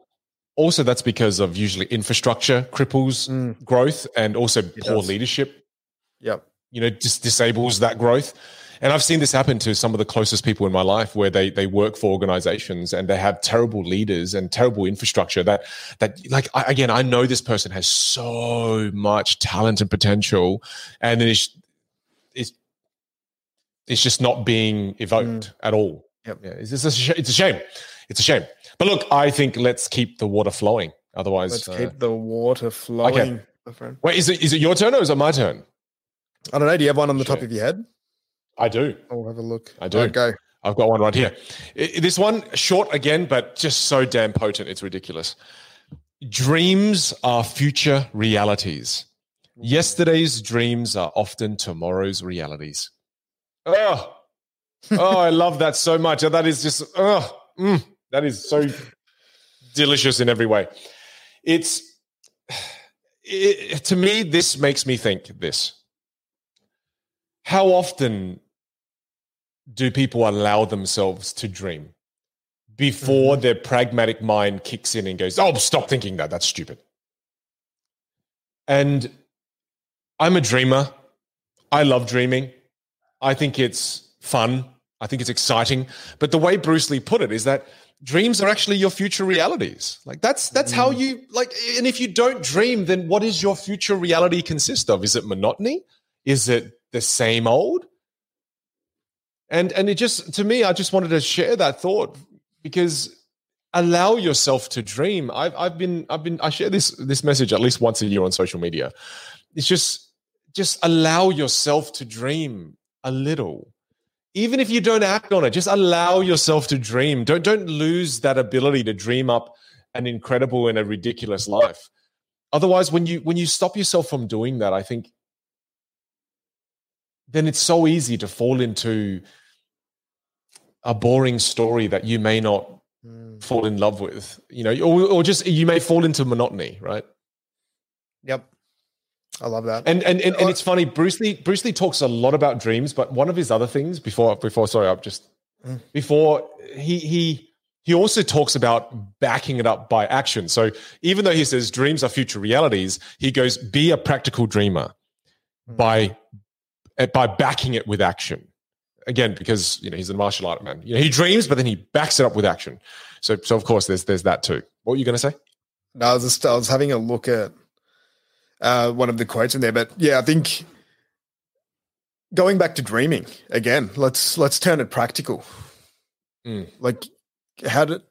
also that's because of usually infrastructure cripples mm. growth and also it poor does. leadership yep you know just disables that growth and I've seen this happen to some of the closest people in my life where they they work for organizations and they have terrible leaders and terrible infrastructure that that like I, again I know this person has so much talent and potential and it's it's it's just not being evoked mm. at all. Yep. Yeah, it's, it's, a, it's a shame. It's a shame. But look, I think let's keep the water flowing. Otherwise, let's uh, keep the water flowing. Okay. Wait, is it is it your turn or is it my turn? I don't know. Do you have one on the top of your head? I do. I'll have a look. I do. go. I've got one right here. It, this one, short again, but just so damn potent. It's ridiculous. Dreams are future realities. Yesterday's dreams are often tomorrow's realities. Oh, oh, I love that so much. That is just, oh, mm, that is so delicious in every way. It's, it, to me, this makes me think this. How often do people allow themselves to dream before mm-hmm. their pragmatic mind kicks in and goes, Oh, stop thinking that. That's stupid. And I'm a dreamer. I love dreaming. I think it's fun. I think it's exciting. But the way Bruce Lee put it is that dreams are actually your future realities. Like that's that's mm. how you like and if you don't dream then what is your future reality consist of? Is it monotony? Is it the same old? And and it just to me, I just wanted to share that thought because allow yourself to dream. I've I've been I've been I share this this message at least once a year on social media. It's just just allow yourself to dream a little. Even if you don't act on it, just allow yourself to dream. Don't don't lose that ability to dream up an incredible and a ridiculous life. Otherwise, when you when you stop yourself from doing that, I think then it's so easy to fall into a boring story that you may not mm. fall in love with, you know, or, or just you may fall into monotony, right? Yep. I love that. And and, and, and uh, it's funny, Bruce Lee Bruce Lee talks a lot about dreams, but one of his other things before before sorry, I'm just mm. before he he he also talks about backing it up by action. So even though he says dreams are future realities, he goes, be a practical dreamer mm. by by backing it with action again because you know he's a martial art man. You know, he dreams, but then he backs it up with action. So, so of course, there's there's that too. What were you going to say? No, I was just I was having a look at uh, one of the quotes in there, but yeah, I think going back to dreaming again. Let's let's turn it practical. Mm. Like, how did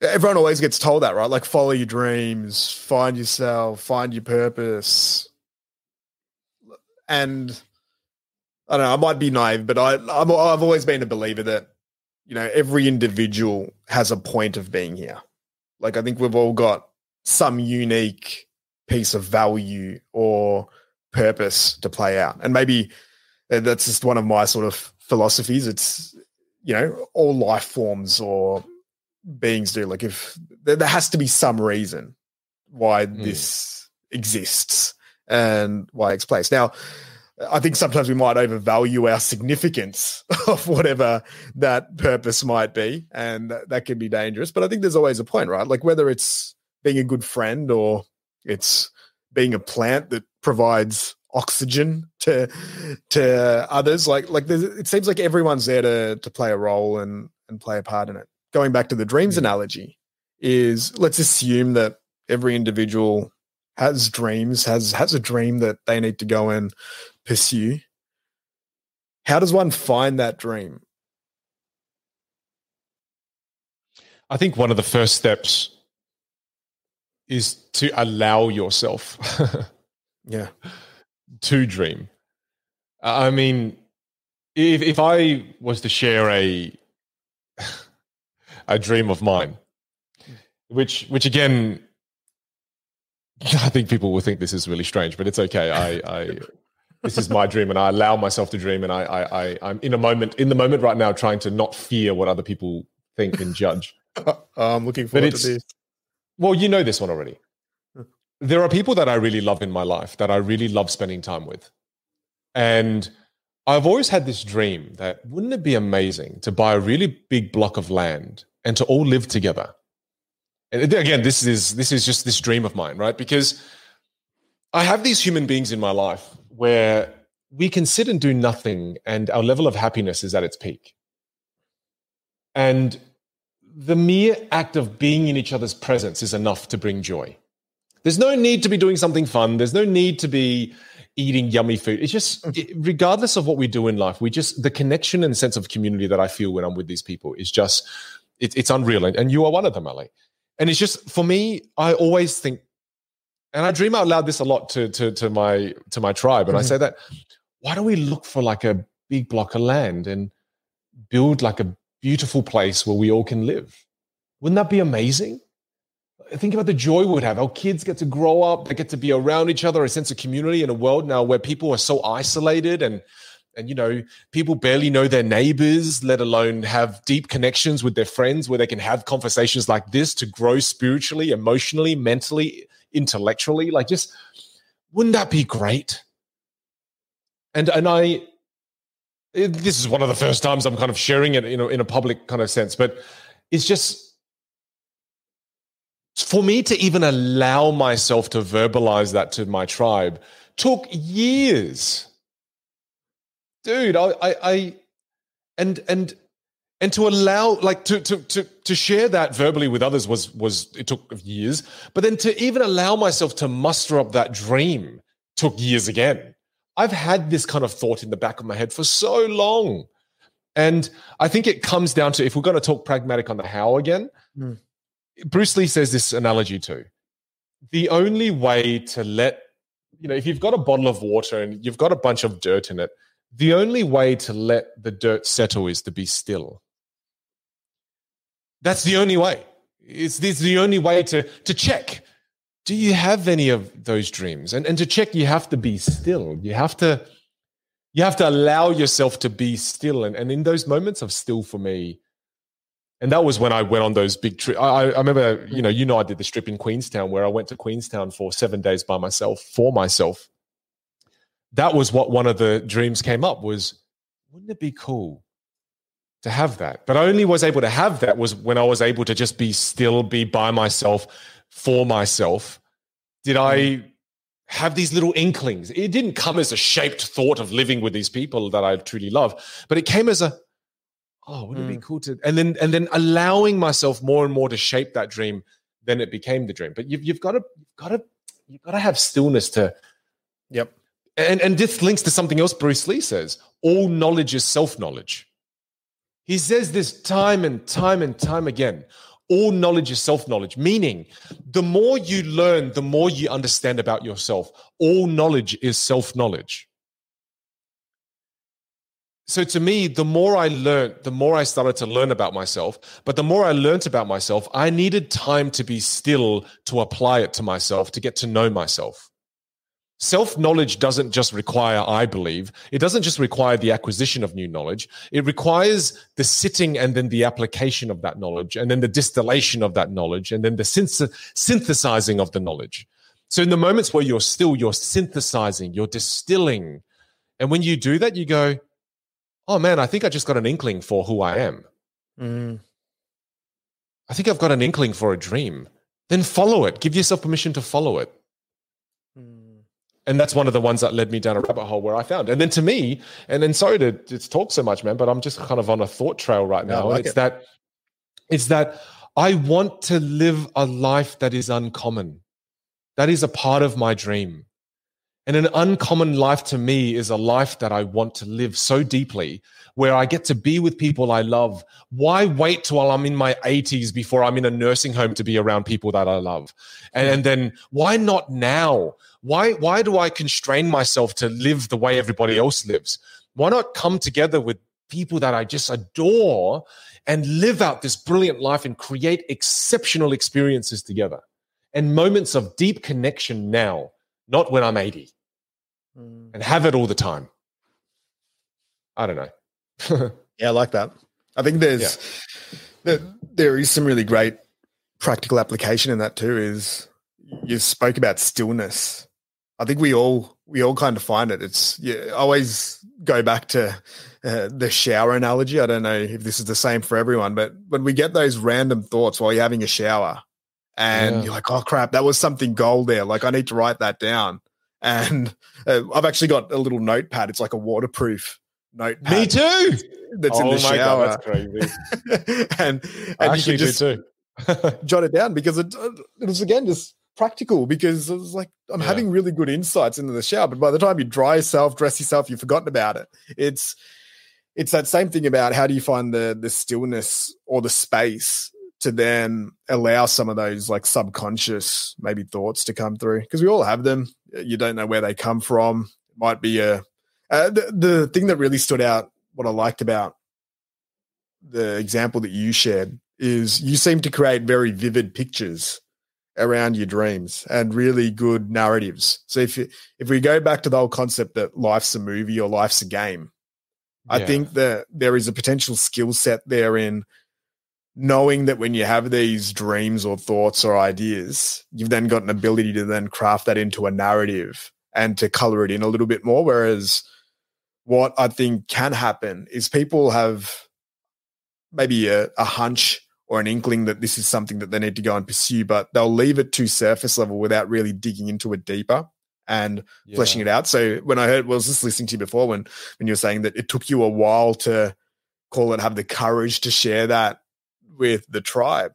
everyone always gets told that, right? Like, follow your dreams, find yourself, find your purpose, and I don't know. I might be naive, but I I'm, I've always been a believer that you know every individual has a point of being here. Like I think we've all got some unique piece of value or purpose to play out, and maybe uh, that's just one of my sort of philosophies. It's you know all life forms or beings do. Like if there, there has to be some reason why mm. this exists and why it's placed now I think sometimes we might overvalue our significance of whatever that purpose might be, and that, that can be dangerous. But I think there's always a point, right? Like whether it's being a good friend or it's being a plant that provides oxygen to to others. Like like it seems like everyone's there to to play a role and and play a part in it. Going back to the dreams mm-hmm. analogy, is let's assume that every individual has dreams, has has a dream that they need to go and pursue. How does one find that dream? I think one of the first steps is to allow yourself yeah to dream i mean if if i was to share a a dream of mine which which again i think people will think this is really strange but it's okay i i this is my dream and I allow myself to dream and I, I, I I'm in a moment in the moment right now trying to not fear what other people think and judge. Oh, I'm looking forward to this. Well, you know this one already. Hmm. There are people that I really love in my life that I really love spending time with. And I've always had this dream that wouldn't it be amazing to buy a really big block of land and to all live together? And again, this is this is just this dream of mine, right? Because I have these human beings in my life where we can sit and do nothing and our level of happiness is at its peak. And the mere act of being in each other's presence is enough to bring joy. There's no need to be doing something fun. There's no need to be eating yummy food. It's just, regardless of what we do in life, we just, the connection and sense of community that I feel when I'm with these people is just, it, it's unreal. And, and you are one of them, Ali. And it's just, for me, I always think, and I dream out loud this a lot to, to, to my, to my tribe. And mm-hmm. I say that, why don't we look for like a big block of land and build like a beautiful place where we all can live? Wouldn't that be amazing? think about the joy we would have. Our kids get to grow up, they get to be around each other, a sense of community in a world now where people are so isolated and and you know people barely know their neighbors let alone have deep connections with their friends where they can have conversations like this to grow spiritually emotionally mentally intellectually like just wouldn't that be great and and i this is one of the first times i'm kind of sharing it you know in a public kind of sense but it's just for me to even allow myself to verbalize that to my tribe took years. Dude i i, I and and and to allow like to, to to to share that verbally with others was was it took years but then to even allow myself to muster up that dream took years again i've had this kind of thought in the back of my head for so long and i think it comes down to if we're going to talk pragmatic on the how again mm. Bruce Lee says this analogy too. The only way to let, you know, if you've got a bottle of water and you've got a bunch of dirt in it, the only way to let the dirt settle is to be still. That's the only way. It's, it's the only way to, to check. Do you have any of those dreams? And, and to check, you have to be still. You have to, you have to allow yourself to be still. And, and in those moments of still for me, and that was when I went on those big trips. I, I, remember, you know, you know, I did the strip in Queenstown where I went to Queenstown for seven days by myself for myself. That was what one of the dreams came up was, wouldn't it be cool to have that? But I only was able to have that was when I was able to just be still, be by myself for myself. Did I have these little inklings? It didn't come as a shaped thought of living with these people that I truly love, but it came as a oh, wouldn't mm. it be mm. cool to and then and then allowing myself more and more to shape that dream, then it became the dream. But you've you've got to you've got to you've got to have stillness to Yep. And and this links to something else Bruce Lee says. All knowledge is self-knowledge. He says this time and time and time again. All knowledge is self knowledge, meaning the more you learn, the more you understand about yourself. All knowledge is self knowledge so to me the more i learned the more i started to learn about myself but the more i learned about myself i needed time to be still to apply it to myself to get to know myself self knowledge doesn't just require i believe it doesn't just require the acquisition of new knowledge it requires the sitting and then the application of that knowledge and then the distillation of that knowledge and then the synth- synthesizing of the knowledge so in the moments where you're still you're synthesizing you're distilling and when you do that you go oh man, I think I just got an inkling for who I am. Mm. I think I've got an inkling for a dream. Then follow it. Give yourself permission to follow it. And that's one of the ones that led me down a rabbit hole where I found. And then to me, and then sorry to, to talk so much, man, but I'm just kind of on a thought trail right now. Like it's it. that it's that I want to live a life that is uncommon. That is a part of my dream. And an uncommon life to me is a life that I want to live so deeply where I get to be with people I love. Why wait till I'm in my 80s before I'm in a nursing home to be around people that I love? And, hmm. and then why not now? Why, why do I constrain myself to live the way everybody else lives? Why not come together with people that I just adore and live out this brilliant life and create exceptional experiences together and moments of deep connection now? not when I'm 80 mm. and have it all the time. I don't know. yeah, I like that. I think there's yeah. there, there is some really great practical application in that too. Is you spoke about stillness. I think we all we all kind of find it. It's you always go back to uh, the shower analogy. I don't know if this is the same for everyone, but when we get those random thoughts while you're having a shower, and yeah. you're like, oh crap, that was something gold there. Like I need to write that down. And uh, I've actually got a little notepad. It's like a waterproof notepad. Me too. That's oh in the my shower. god, that's crazy. and I and you actually can do too. jot it down because it, it was again just practical because it was like I'm Yeah. having really good insights into the shower, but by the time you dry yourself, dress yourself, you've forgotten about it. It's it's that same thing about how do you find the the stillness or the space to then allow some of those like subconscious maybe thoughts to come through because we all have them. You don't know where they come from. It might be a uh, the, the thing that really stood out. What I liked about the example that you shared is you seem to create very vivid pictures around your dreams and really good narratives. So if you, if we go back to the whole concept that life's a movie or life's a game, I think that there is a potential skill set there in knowing that when you have these dreams or thoughts or ideas, you've then got an ability to then craft that into a narrative and to color it in a little bit more. Whereas what I think can happen is people have maybe a, a hunch or an inkling that this is something that they need to go and pursue, but they'll leave it to surface level without really digging into it deeper and fleshing it out. So when I heard, well, I was just listening to you before when when you were saying that it took you a while to call it, have the courage to share that with the tribe.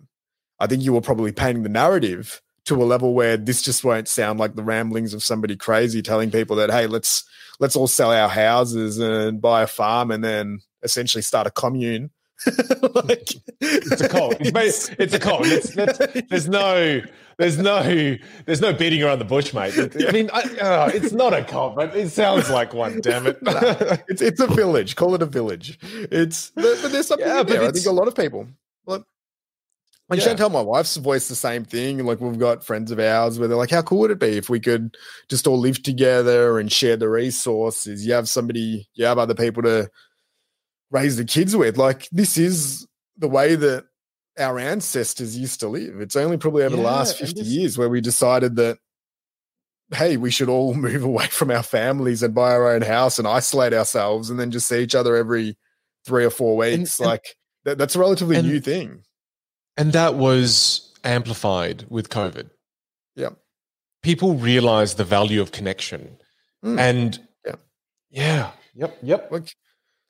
I think you were probably painting the narrative to a level where this just won't sound like the ramblings of somebody crazy telling people that, hey, let's let's all sell our houses and buy a farm and then essentially start a commune. like, It's a cult. It's, ba- it's a cult. It's, that's, there's no, there's no, there's no beating around the bush, mate. I mean, I, uh, it's not a cult, but it sounds like one. Damn it! it's it's a village. Call it a village. It's but, but there's something Yeah, in but there. I think a lot of people. Like, and Yeah. Chantel, my wife's voiced the same thing. Like we've got friends of ours where they're like, "How cool would it be if we could just all live together and share the resources? You have somebody, you have other people to raise the kids with. Like this is the way that our ancestors used to live. It's only probably over the last fifty this- years where we decided that." Hey, we should all move away from our families and buy our own house and isolate ourselves and then just see each other every three or four weeks. and- like that, that's a relatively and- new thing. and that was amplified with COVID. Yeah. People realize the value of connection, Mm. and Yeah. yeah, yep, yep. Like,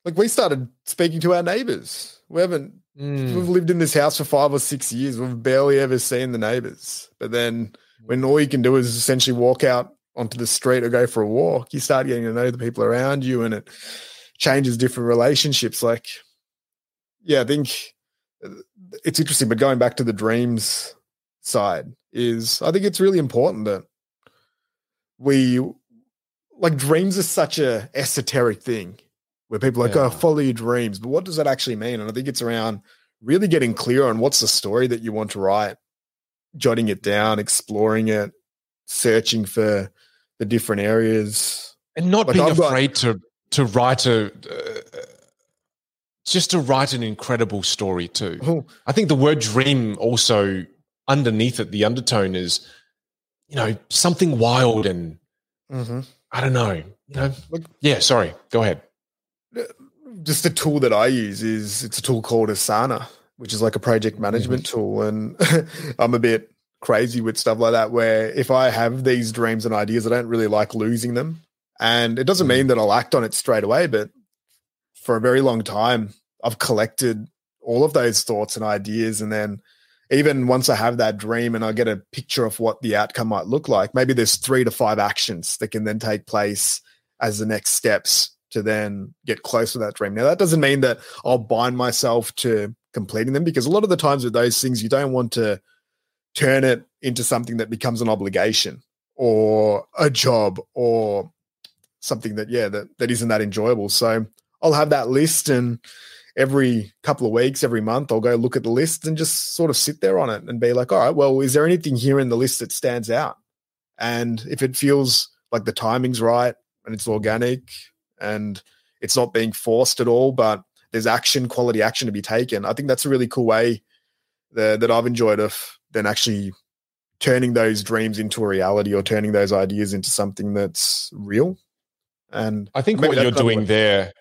like we started speaking to our neighbors. We haven't. Mm. We've lived in this house for five or six years. We've barely ever seen the neighbors. But then, when all you can do is essentially walk out onto the street or go for a walk, you start getting to know the people around you, and it changes different relationships. Like, yeah, I think uh, it's interesting. But going back to the dreams side, is I think it's really important that we like dreams are such a esoteric thing where people are like, Yeah. oh, follow your dreams. But what does that actually mean? And I think it's around really getting clear on what's the story that you want to write, jotting it down, exploring it, searching for the different areas. and not Like, being I've got- afraid to to write a uh, just to write an incredible story too. Oh, I think the word dream also underneath it, the undertone is, you know, something wild and mhm. I don't know, you know. Yeah, sorry. Go ahead. Just a tool that I use is it's a tool called Asana, which is like a project mm-hmm. management tool. And I'm a bit crazy with stuff like that, where if I have these dreams and ideas, I don't really like losing them. And it doesn't mean mm-hmm. that I'll act on it straight away, but for a very long time, I've collected all of those thoughts and ideas. And then even once I have that dream and I get a picture of what the outcome might look like, maybe there's three to five actions that can then take place as the next steps to then get close to that dream. Now, that doesn't mean that I'll bind myself to completing them because a lot of the times with those things, you don't want to turn it into something that becomes an obligation or a job or something that, yeah, that, that isn't that enjoyable. So I'll have that list and every couple of weeks, every month, I'll go look at the list and just sort of sit there on it and be like, all right, well, is there anything here in the list that stands out? And if it feels like the timing's right and it's organic and it's not being forced at all, but there's action, quality action to be taken. I think that's a really cool way that, that I've enjoyed of then actually turning those dreams into a reality or turning those ideas into something that's real. And I think what you're doing there,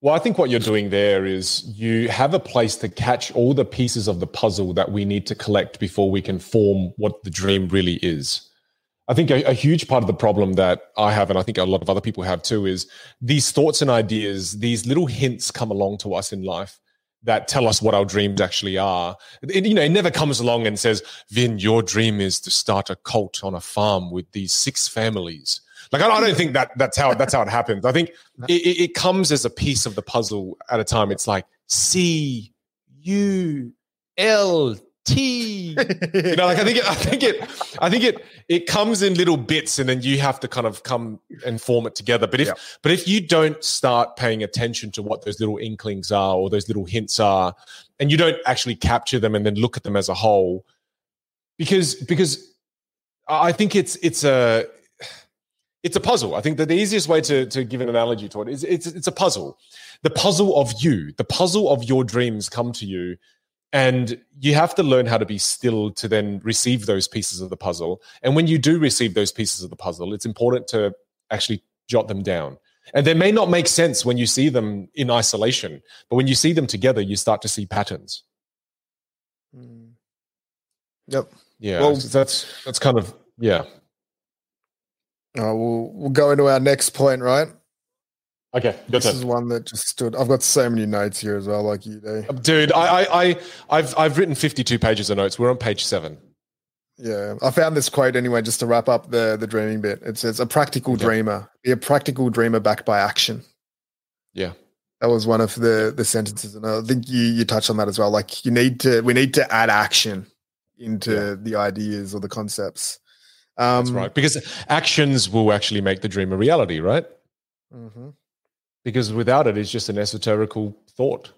well, I think what you're doing there is you have a place to catch all the pieces of the puzzle that we need to collect before we can form what the dream really is. I think a, a, huge part of the problem that I have, and I think a lot of other people have too, is these thoughts and ideas, these little hints come along to us in life that tell us what our dreams actually are. It, you know, it never comes along and says, Vin, your dream is to start a cult on a farm with these six families. Like, I, I don't think that that's how that's how it happens. I think it, it comes as a piece of the puzzle at a time. It's like C U L T. you know, like I think it, I think it, I think it, it comes in little bits, and then you have to kind of come and form it together. But if, yeah. but if you don't start paying attention to what those little inklings are or those little hints are, and you don't actually capture them and then look at them as a whole, because because I think it's it's a it's a puzzle. I think that the easiest way to, to give an analogy to it is it's it's a puzzle. The puzzle of you, the puzzle of your dreams come to you and you have to learn how to be still to then receive those pieces of the puzzle. And when you do receive those pieces of the puzzle, it's important to actually jot them down. And they may not make sense when you see them in isolation, but when you see them together, you start to see patterns. Hmm. Yep. Yeah. Well, that's that's kind of yeah. Uh, we'll we'll go into our next point, right? Okay, this is one that just stood. I've got so many notes here as well, like you do, dude. I, I, I, I've, I've written fifty-two pages of notes. We're on page seven. Yeah, I found this quote anyway, just to wrap up the the dreaming bit. It says, "A practical yeah. dreamer, be a practical dreamer backed by action." Yeah, that was one of the the sentences, and I think you you touched on that as well. Like you need to, we need to add action into yeah. the ideas or the concepts. Um, That's right, because actions will actually make the dream a reality, right? Mm-hmm because without it, it's just an esoterical thought.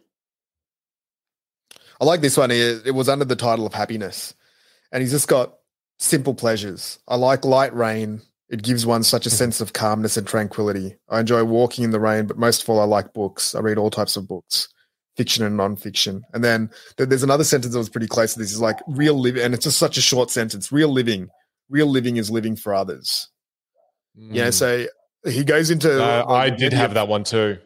I like this one. It, it was under the title of happiness, and he's just got simple pleasures. I like light rain. It gives one such a mm-hmm. sense of calmness and tranquility. I enjoy walking in the rain, but most of all, I like books. I read all types of books, fiction and nonfiction. And then there's another sentence that was pretty close to this. Is like real living, and it's just such a short sentence. Real living, real living is living for others. Mm. Yeah. So he goes into. Uh, I did have that one too.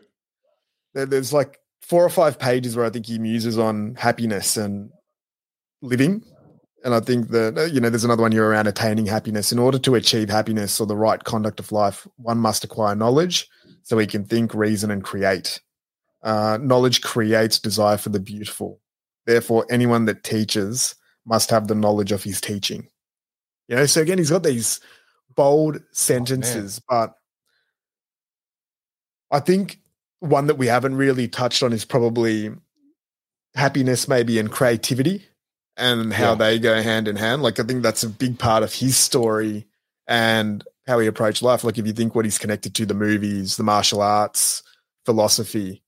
There's like four or five pages where I think he muses on happiness and living. And I think that, uh, you know, there's another one here around attaining happiness. In order to achieve happiness or the right conduct of life, one must acquire knowledge so he can think, reason, and create. Uh, knowledge creates desire for the beautiful. Therefore, anyone that teaches must have the knowledge of his teaching. You know, so again, he's got these bold sentences, oh, but I think one that we haven't really touched on is probably happiness, maybe, and creativity and how yeah. they go hand in hand. Like, I think that's a big part of his story and how he approached life. Like, if you think what he's connected to the movies, the martial arts, philosophy,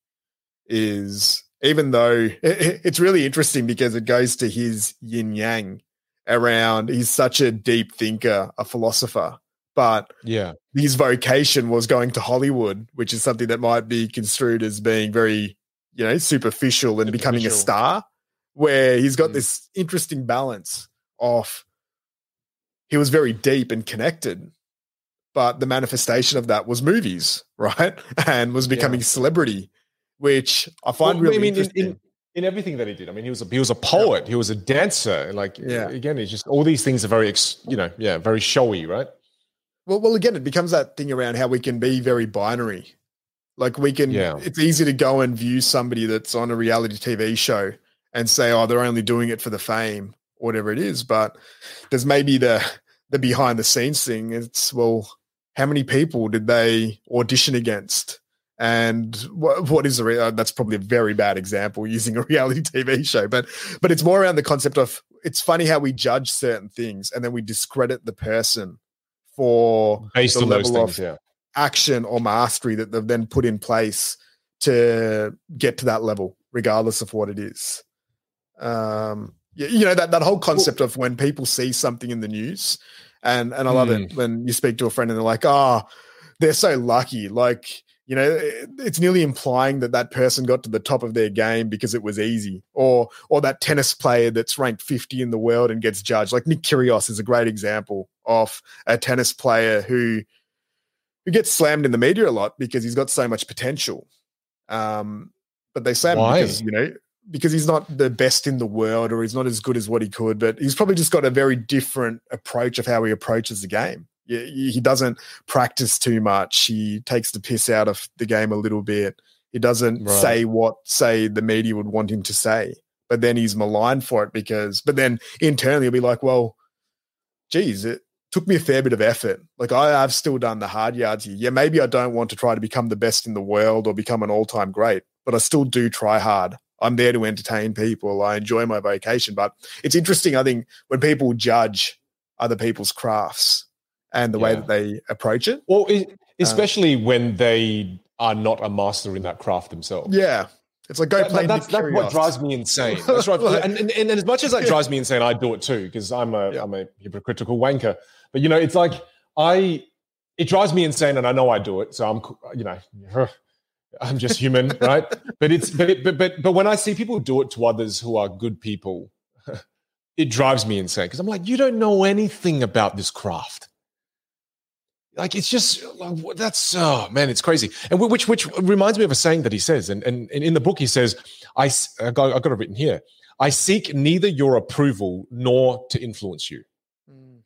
is even though it's really interesting because it goes to his yin yang around he's such a deep thinker, a philosopher, but yeah, his vocation was going to Hollywood, which is something that might be construed as being very, you know, superficial and superficial. becoming a star. Where he's got mm. this interesting balance of he was very deep and connected, but the manifestation of that was movies, right? And was becoming yeah. celebrity, which I find well, really I mean, interesting. In, in, in everything that he did. I mean, he was a, he was a poet, he was a dancer. Like, yeah. again, it's just all these things are very, you know, yeah, very showy, right? Well, well, again, it becomes that thing around how we can be very binary. Like we can, yeah. it's easy to go and view somebody that's on a reality TV show and say, oh, they're only doing it for the fame, whatever it is. But there's maybe the the behind the scenes thing. It's well, how many people did they audition against? And what, what is the re- uh, that's probably a very bad example using a reality TV show, but but it's more around the concept of it's funny how we judge certain things and then we discredit the person for based on those things, yeah. action or mastery that they've then put in place to get to that level, regardless of what it is. Um, you know that that whole concept of when people see something in the news, and and I love mm. it hmm. when you speak to a friend and they're like, "Oh, they're so lucky." Like you know it's nearly implying that that person got to the top of their game because it was easy or or that tennis player that's ranked 50 in the world and gets judged. Like nick kyrgios is a great example of a tennis player who who gets slammed in the media a lot because he's got so much potential. Um but they slam him because you know because he's not the best in the world or he's not as good as what he could, but he's probably just got a very different approach of how he approaches the game. He doesn't practice too much. He takes the piss out of the game a little bit. He doesn't right. say what say the media would want him to say, but then he's maligned for it because. But then internally, he'll be like, "Well, geez, it took me a fair bit of effort. Like I, I've still done the hard yards here. Yeah, maybe I don't want to try to become the best in the world or become an all-time great, but I still do try hard. I'm there to entertain people. I enjoy my vocation. But it's interesting, I think, when people judge other people's crafts and the yeah. way that they approach it. Well, uh, especially um, when they are not a master in that craft themselves. Yeah. It's like go that, play. That's, that's what drives me insane. That's right. and, and, and, as much as that drives me insane, I do it too because I'm a am a hypocritical wanker. But you know, it's like I it drives me insane, and I know I do it. So I'm you know I'm just human, right? But it's but, it, but but but when I see people do it to others who are good people, it drives me insane because I'm like, you don't know anything about this craft. Like it's just like, that's oh man, it's crazy. And which which reminds me of a saying that he says, and and, and in the book he says, I I got, I got it written here. I seek neither your approval nor to influence you. Mm.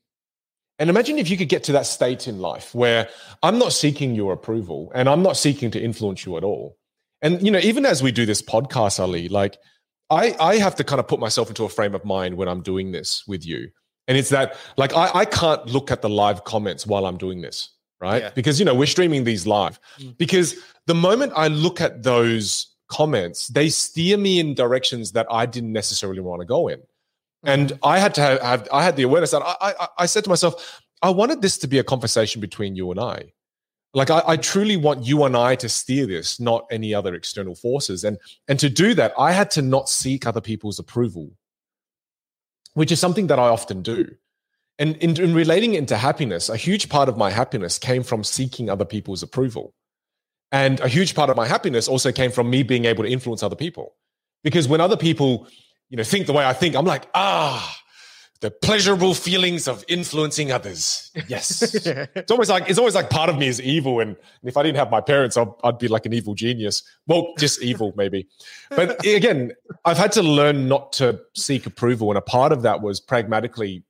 And imagine if you could get to that state in life where I'm not seeking your approval and I'm not seeking to influence you at all. And you know, even as we do this podcast, Ali, like I, I have to kind of put myself into a frame of mind when I'm doing this with you. And it's that like I, I can't look at the live comments while I'm doing this, right? Yeah. Because you know, we're streaming these live. Mm. Because the moment I look at those comments, they steer me in directions that I didn't necessarily want to go in. And mm-hmm. I had to have, have, I had the awareness that I, I, I said to myself, I wanted this to be a conversation between you and I. Like I, I, truly want you and I to steer this, not any other external forces. And and to do that, I had to not seek other people's approval, which is something that I often do. And in, in relating it into happiness, a huge part of my happiness came from seeking other people's approval. And a huge part of my happiness also came from me being able to influence other people. Because when other people you know, think the way I think, I'm like, ah, the pleasurable feelings of influencing others. Yes. it's always like it's always like part of me is evil. And, if I didn't have my parents, I'd, I'd, be like an evil genius. Well, just evil, maybe. But again, I've had to learn not to seek approval. And a part of that was pragmatically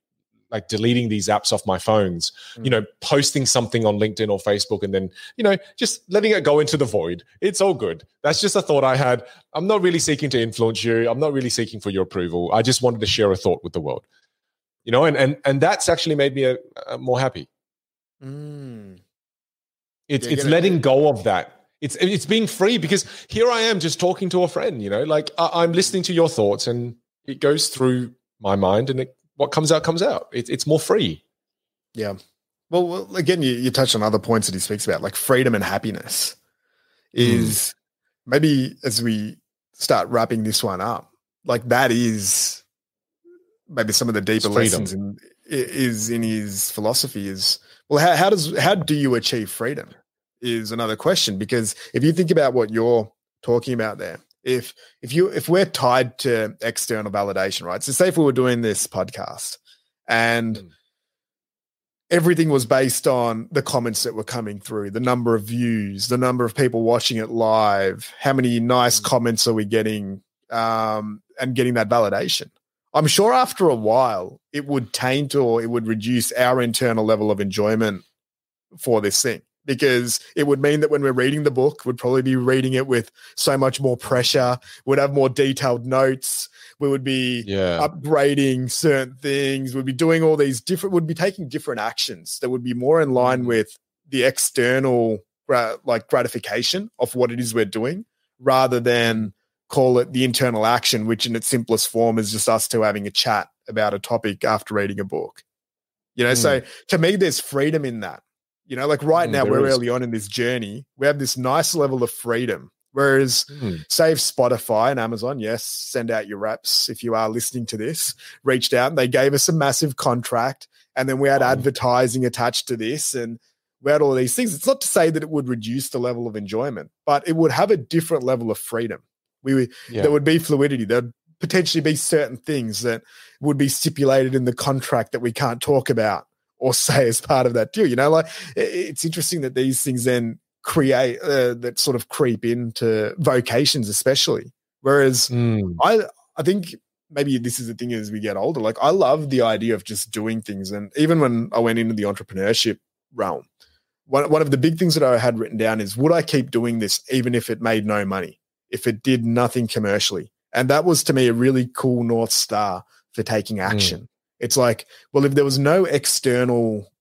like deleting these apps off my phones, mm. you know, posting something on LinkedIn or Facebook and then, you know, just letting it go into the void. It's all good. That's just a thought I had. I'm not really seeking to influence you. I'm not really seeking for your approval. I just wanted to share a thought with the world. You know, and and and that's actually made me a, a more happy. Mm. It's it's letting go of that. It's it's being free because here I am just talking to a friend, you know, like I, I'm listening to your thoughts and it goes through my mind and it what comes out comes out. It, it's more free. Yeah. Well, well again, you, you touched on other points that he speaks about, like freedom and happiness. Is mm. maybe as we start wrapping this one up, like that is maybe some of the deeper lessons in is in his philosophy. Is well, how, how does how do you achieve freedom? Is another question because if you think about what you're talking about there, if if you if we're tied to external validation, right? So say if we were doing this podcast and mm. everything was based on the comments that were coming through, the number of views, the number of people watching it live, how many nice mm. comments are we getting, um, and getting that validation. I'm sure after a while it would taint or it would reduce our internal level of enjoyment for this thing because it would mean that when we're reading the book, we'd probably be reading it with so much more pressure. We'd have more detailed notes. We would be yeah. upgrading certain things. We'd be doing all these different. we'd be taking different actions that would be more in line mm. with the external like gratification of what it is we're doing, rather than call it the internal action, which in its simplest form is just us two having a chat about a topic after reading a book. You know, mm. so to me, there's freedom in that you know, like right mm, now, we're is. early on in this journey. We have this nice level of freedom. Whereas, mm. save Spotify and Amazon, yes, send out your reps if you are listening to this, reached out and they gave us a massive contract. And then we had oh. advertising attached to this and we had all these things. It's not to say that it would reduce the level of enjoyment, but it would have a different level of freedom. We yeah. there would be fluidity. There'd potentially be certain things that would be stipulated in the contract that we can't talk about or say as part of that deal. You know, like it's interesting that these things then create uh, that sort of creep into vocations, especially Whereas Mm. I I think maybe this is the thing as we get older. Like I love the idea of just doing things. And even when I went into the entrepreneurship realm, one, one of the big things that I had written down is would I keep doing this even if it made no money, if it did nothing commercially? And that was to me a really cool North Star for taking action. It's like, well, if there was no external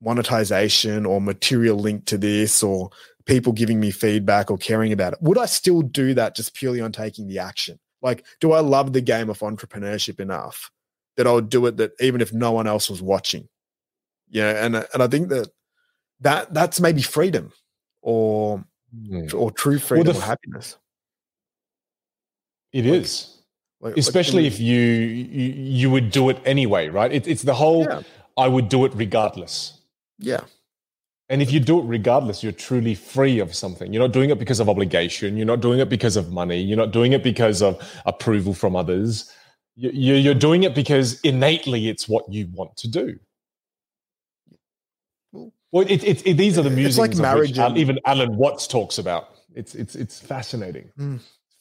monetization or material link to this or people giving me feedback or caring about it, would I still do that just purely on taking the action? Like, do I love the game of entrepreneurship enough that I would do it that even if no one else was watching? Yeah, and and I think that that that's maybe freedom or Mm. or true freedom the or happiness. It is. Like, like, especially if you, you you would do it anyway, right? It, it's the whole Yeah. I would do it regardless. yeah, And if you do it regardless, you're truly free of something. You're not doing it because of obligation. You're not doing it because of money. You're not doing it because of approval from others. You- you- You're doing it because innately it's what you want to do. Well, it, it, it, these are the it's like marriage and- even Alan Watts talks about. It's it's it's fascinating. Mm.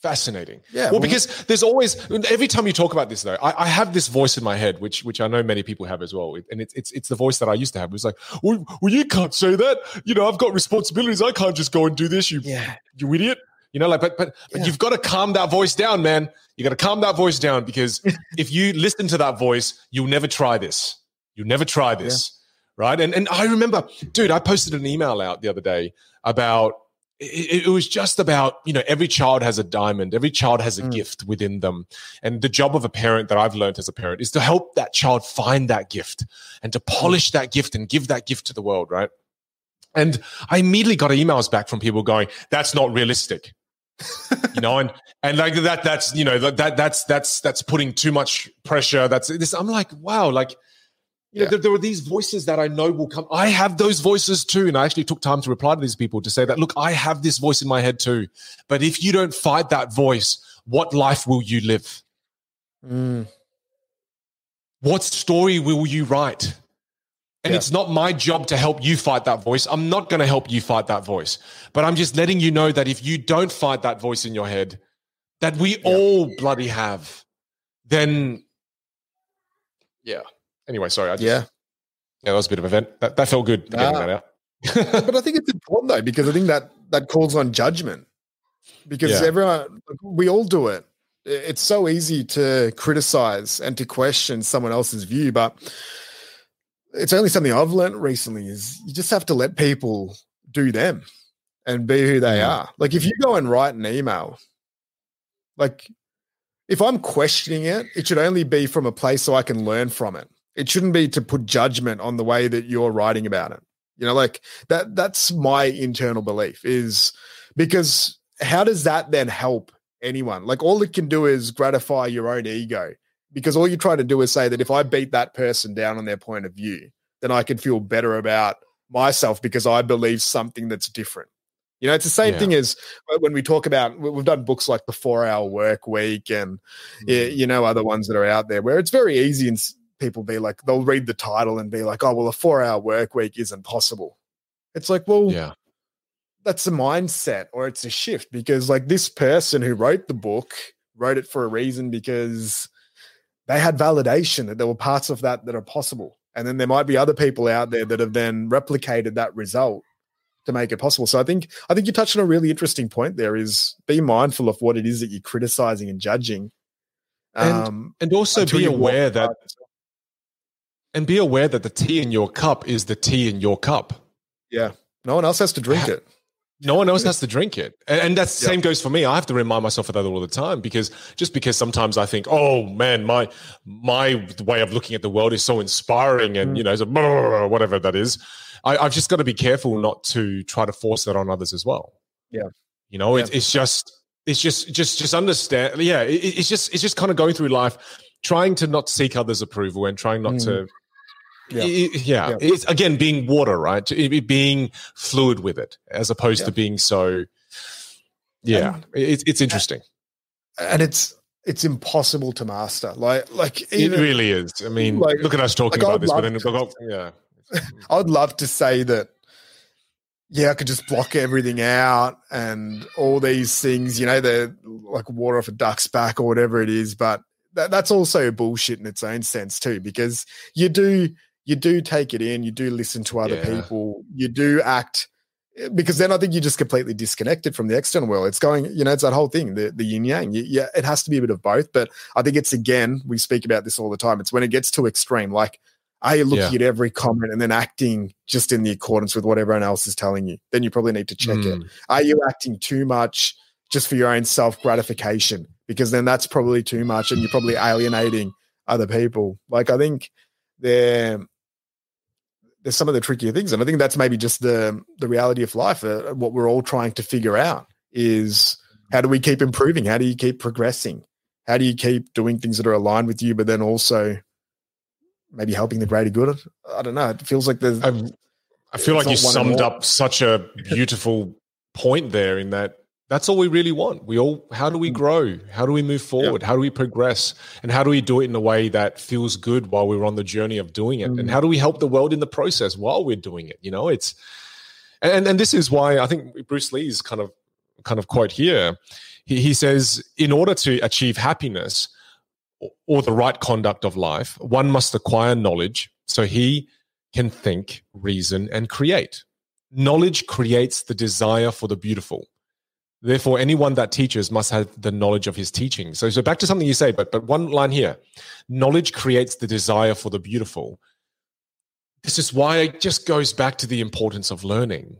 Fascinating. Yeah, Well, because there's always every time you talk about this though, I, I have this voice in my head, which which I know many people have as well, and it's it's it's the voice that I used to have. It was like, well, well, you can't say that. You know, I've got responsibilities. I can't just go and do this. You yeah, you idiot. You know, like, but but but Yeah. you've got to calm that voice down, man. You got to calm that voice down because if you listen to that voice, you'll never try this. You'll never try this, right? And and I remember, dude, I posted an email out the other day about. It, it was just about you know every child has a diamond every child has a Mm. gift within them. And the job of a parent that i've learned as a parent is to help that child find that gift and to polish that gift and give that gift to the world right? And i immediately got emails back from people going that's not realistic. You know and and like that that's you know that that's that's that's putting too much pressure. That's this i'm like wow like you know Yeah. there, there are these voices that i know will come i have those voices too and i actually took time to reply to these people to say that look i have this voice in my head too but if you don't fight that voice what life will you live Mm. what story will you write and Yeah. it's not my job to help you fight that voice. I'm not going to help you fight that voice. But I'm just letting you know that if you don't fight that voice in your head, that we all bloody have, then yeah. Anyway, sorry. I just, yeah. yeah, that was a bit of a vent. That, that felt good getting that out. but I think it's important though because I think that that calls on judgment because Yeah. everyone we all do it. It's so easy to criticize and to question someone else's view, but it's only something I've learned recently is you just have to let people do them and be who they Mm. are. Like if you go and write an email, like if I'm questioning it, it should only be from a place so I can learn from it. It shouldn't be to put judgment on the way that you're writing about it. You know, like that that's my internal belief is because how does that then help anyone? Like all it can do is gratify your own ego. Because all you're trying to do is say that if I beat that person down on their point of view, then I can feel better about myself because I believe something that's different. You know, it's the same Yeah. thing as when we talk about we- we've done books like the Four Hour Work Week and yeah, mm. you know other ones that are out there where it's very easy and people be like they'll read the title and be like, oh well, a four hour work week isn't possible. It's like, well, yeah. that's a mindset or it's a shift because like this person who wrote the book wrote it for a reason because they had validation that there were parts of that that are possible and then there might be other people out there that have then replicated that result to make it possible so i think i think you touched on a really interesting point there is be mindful of what it is that you're criticizing and judging And- um And also be aware that. And be aware that the tea in your cup is the tea in your cup. yeah no one else has to drink it No one else has to drink it. And, and that's the Yeah. same goes for me. I have to remind myself of that all the time because just because sometimes I think, oh man, my my way of looking at the world is so inspiring and Mm. you know, so blah, blah, blah, blah, whatever that is. I, I've just got to be careful not to try to force that on others as well. Yeah. You know, Yeah. it's it's just it's just just just understand. Yeah, it, it's just it's just kind of going through life, trying to not seek others' approval and trying not Mm. to Yeah. Yeah. Yeah. It's again being water, right? It- it being fluid with it, as opposed Yeah. to being so. Yeah, And- it's it's interesting. and it's it's impossible to master like like It really is. I mean, like- look at us talking like, about I'd this, but then to- got- yeah, I'd love to say that yeah, I could just block everything out and all these things, you know, the like water off a duck's back or whatever it is. But that, that's also bullshit in its own sense too, because you do you do take it in, you do listen to other yeah. people, you do act because then I think you're just completely disconnected from the external world. It's going, you know, it's that whole thing, the, the yin yang. Yeah, it has to be a bit of both. But I think it's again, we speak about this all the time. It's when it gets too extreme. Like, are you looking yeah. at every comment and then acting just in the accordance with what everyone else is telling you? Then you probably need to check mm. it. Are you acting too much just for your own self gratification? Because then that's probably too much and you're probably alienating other people. Like, I think there there's some of the trickier things, and I think that's maybe just the the reality of life. Uh, what we're all trying to figure out is how do we keep improving? How do you keep progressing? How do you keep doing things that are aligned with you, but then also maybe helping the greater good? I don't know. It feels like there's. I, I feel like you summed up such a beautiful point there in that that's all we really want. We all, how do we mm. grow? How do we move forward? How do we progress? And how do we do it in a way that feels good while we're on the journey of doing it? Mm. And how do we help the world in the process while we're doing it? You know, it's, and, and this is why I think Bruce Lee's kind of, kind of quote here. He, he says, in order to achieve happiness or the right conduct of life, one must acquire knowledge so he can think, reason, and create. Knowledge creates the desire for the beautiful Therefore, anyone that teaches must have the knowledge of his teaching. So, so back to something you say, but but one line here: knowledge creates the desire for the beautiful. This is why it just goes back to the importance of learning.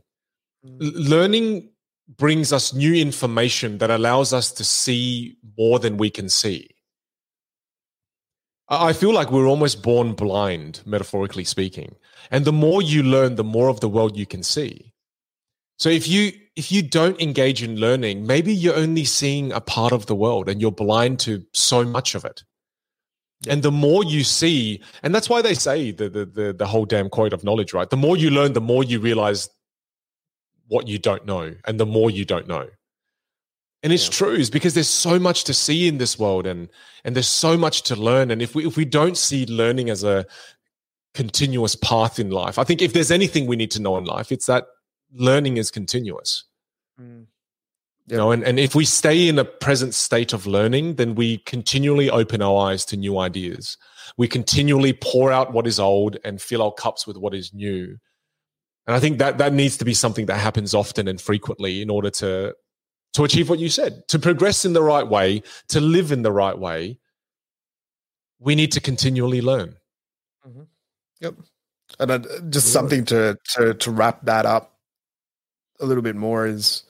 Mm. L- learning brings us new information that allows us to see more than we can see. I feel like we're almost born blind, metaphorically speaking. And the more you learn, the more of the world you can see. So if you if you don't engage in learning, maybe you're only seeing a part of the world and you're blind to so much of it. And the more you see, and that's why they say the, the the the, whole damn quote of knowledge, right? The more you learn, the more you realize what you don't know, and the more you don't know. And it's yeah. true, is because there's so much to see in this world, and and there's so much to learn. And if we if we don't see learning as a continuous path in life, I think if there's anything we need to know in life, it's that learning is continuous. Mm. You know, and, and if we stay in a present state of learning, then we continually open our eyes to new ideas. We continually pour out what is old and fill our cups with what is new. And I think that that needs to be something that happens often and frequently in order to to achieve what you said, to progress in the right way, to live in the right way. We need to continually learn. Mm-hmm. Yep. And uh, just something to to to wrap that up a little bit more is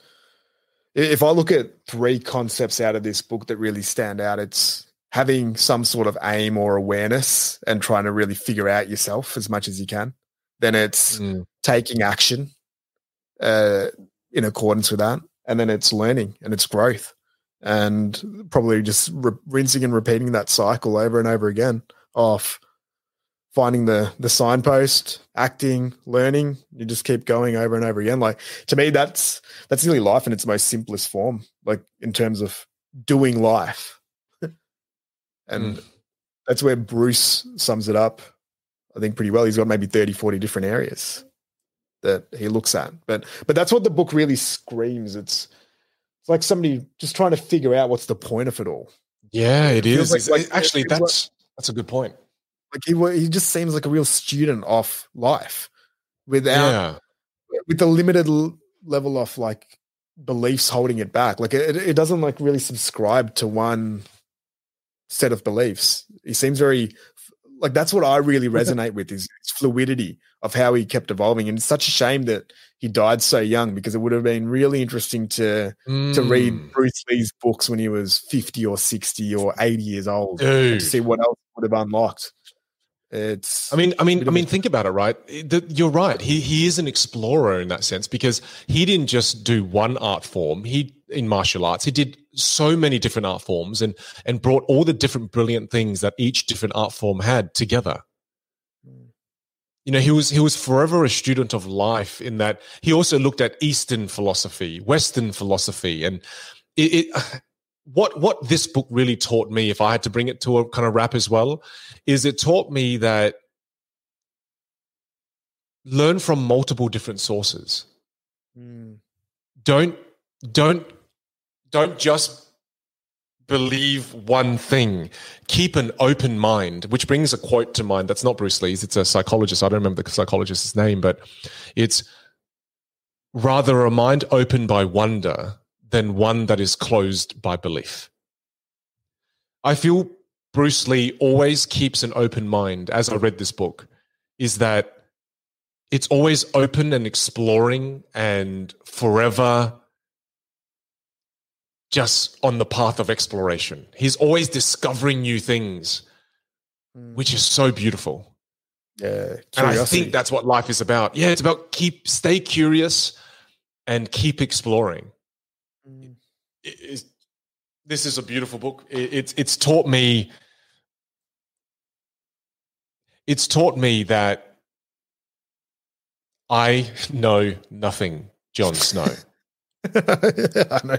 if I look at three concepts out of this book that really stand out, it's having some sort of aim or awareness and trying to really figure out yourself as much as you can. Then it's mm. taking action uh, in accordance with that. And then it's learning and it's growth and probably just re- rinsing and repeating that cycle over and over again of finding the the signpost, acting, learning. You just keep going over and over again. Like to me, that's that's really life in its most simplest form. Like in terms of doing life, and mm. that's where Bruce sums it up. I think pretty well. He's got maybe 30, 40 different areas that he looks at. But but that's what the book really screams. It's it's like somebody just trying to figure out what's the point of it all. Yeah, it, it is. Like, like, Actually, that's like, that's a good point. Like he he just seems like a real student of life, without yeah. with the limited level of like beliefs holding it back. Like it, it doesn't like really subscribe to one set of beliefs. He seems very like that's what I really resonate with is fluidity of how he kept evolving. And it's such a shame that he died so young because it would have been really interesting to mm. to read mm. Bruce Lee's books when he was 50 or 60 or 80 years old to see what else would have unlocked. It's. I mean, I mean, I mean, think about it, right? You're right. He he is an explorer in that sense because he didn't just do one art form. He in martial arts, he did so many different art forms and and brought all the different brilliant things that each different art form had together. You know, he was he was forever a student of life in that he also looked at Eastern philosophy, Western philosophy, and it, it what what this book really taught me, if I had to bring it to a kind of wrap as well, is it taught me that learn from multiple different sources. mm. don't don't don't just believe one thing. Keep an open mind, which brings a quote to mind. That's not Bruce Lee's. It's a psychologist. I don't remember the psychologist's name, but it's rather a mind open by wonder than one that is closed by belief. I feel Bruce Lee always keeps an open mind as I read this book, is that it's always open and exploring and forever just on the path of exploration. He's always discovering new things, mm. which is so beautiful. Yeah, and I think that's what life is about. Yeah, it's about keep stay curious and keep exploring. It, this is a beautiful book. It, it's it's taught me. It's taught me that I know nothing, Jon Snow. I know.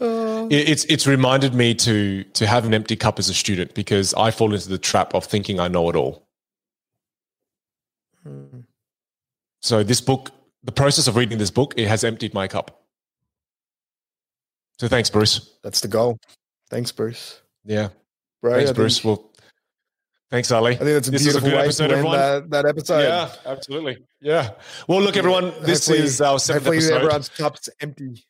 Uh, it's it's reminded me to to have an empty cup as a student because I fall into the trap of thinking I know it all. Hmm. So this book, the process of reading this book, it has emptied my cup. So thanks, Bruce. That's the goal. Thanks, Bruce. Yeah. Right, thanks, I Bruce. Think, well, Thanks, Ali. I think that's a this beautiful a way episode, to end that, that, episode. Yeah, absolutely. Yeah. Well, look, everyone. This is our seventh hopefully episode. everyone's cup's empty.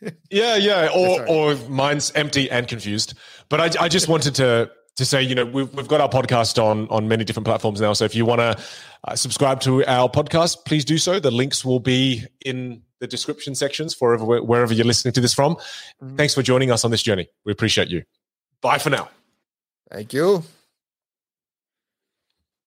yeah, yeah, or or mine's empty and confused. But I, I just wanted to to say, you know, we've, we've got our podcast on on many different platforms now. So if you want to uh, subscribe to our podcast, please do so. The links will be in the description sections for wherever, wherever you're listening to this from. Mm-hmm. Thanks for joining us on this journey. We appreciate you. Bye for now. Thank you.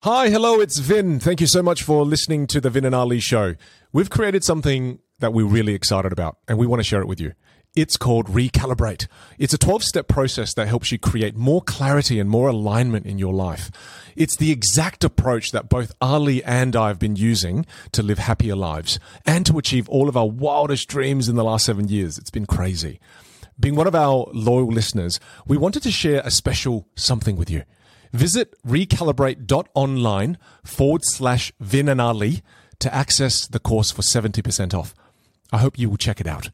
Hi, hello, it's Vin. Thank you so much for listening to the Vin and Ali show. We've created something that we're really excited about, and we want to share it with you. It's called Recalibrate. It's a 12 step process that helps you create more clarity and more alignment in your life. It's the exact approach that both Ali and I have been using to live happier lives and to achieve all of our wildest dreams in the last seven years. It's been crazy. Being one of our loyal listeners, we wanted to share a special something with you. Visit recalibrate.online forward slash Vin and Ali to access the course for 70% off. I hope you will check it out.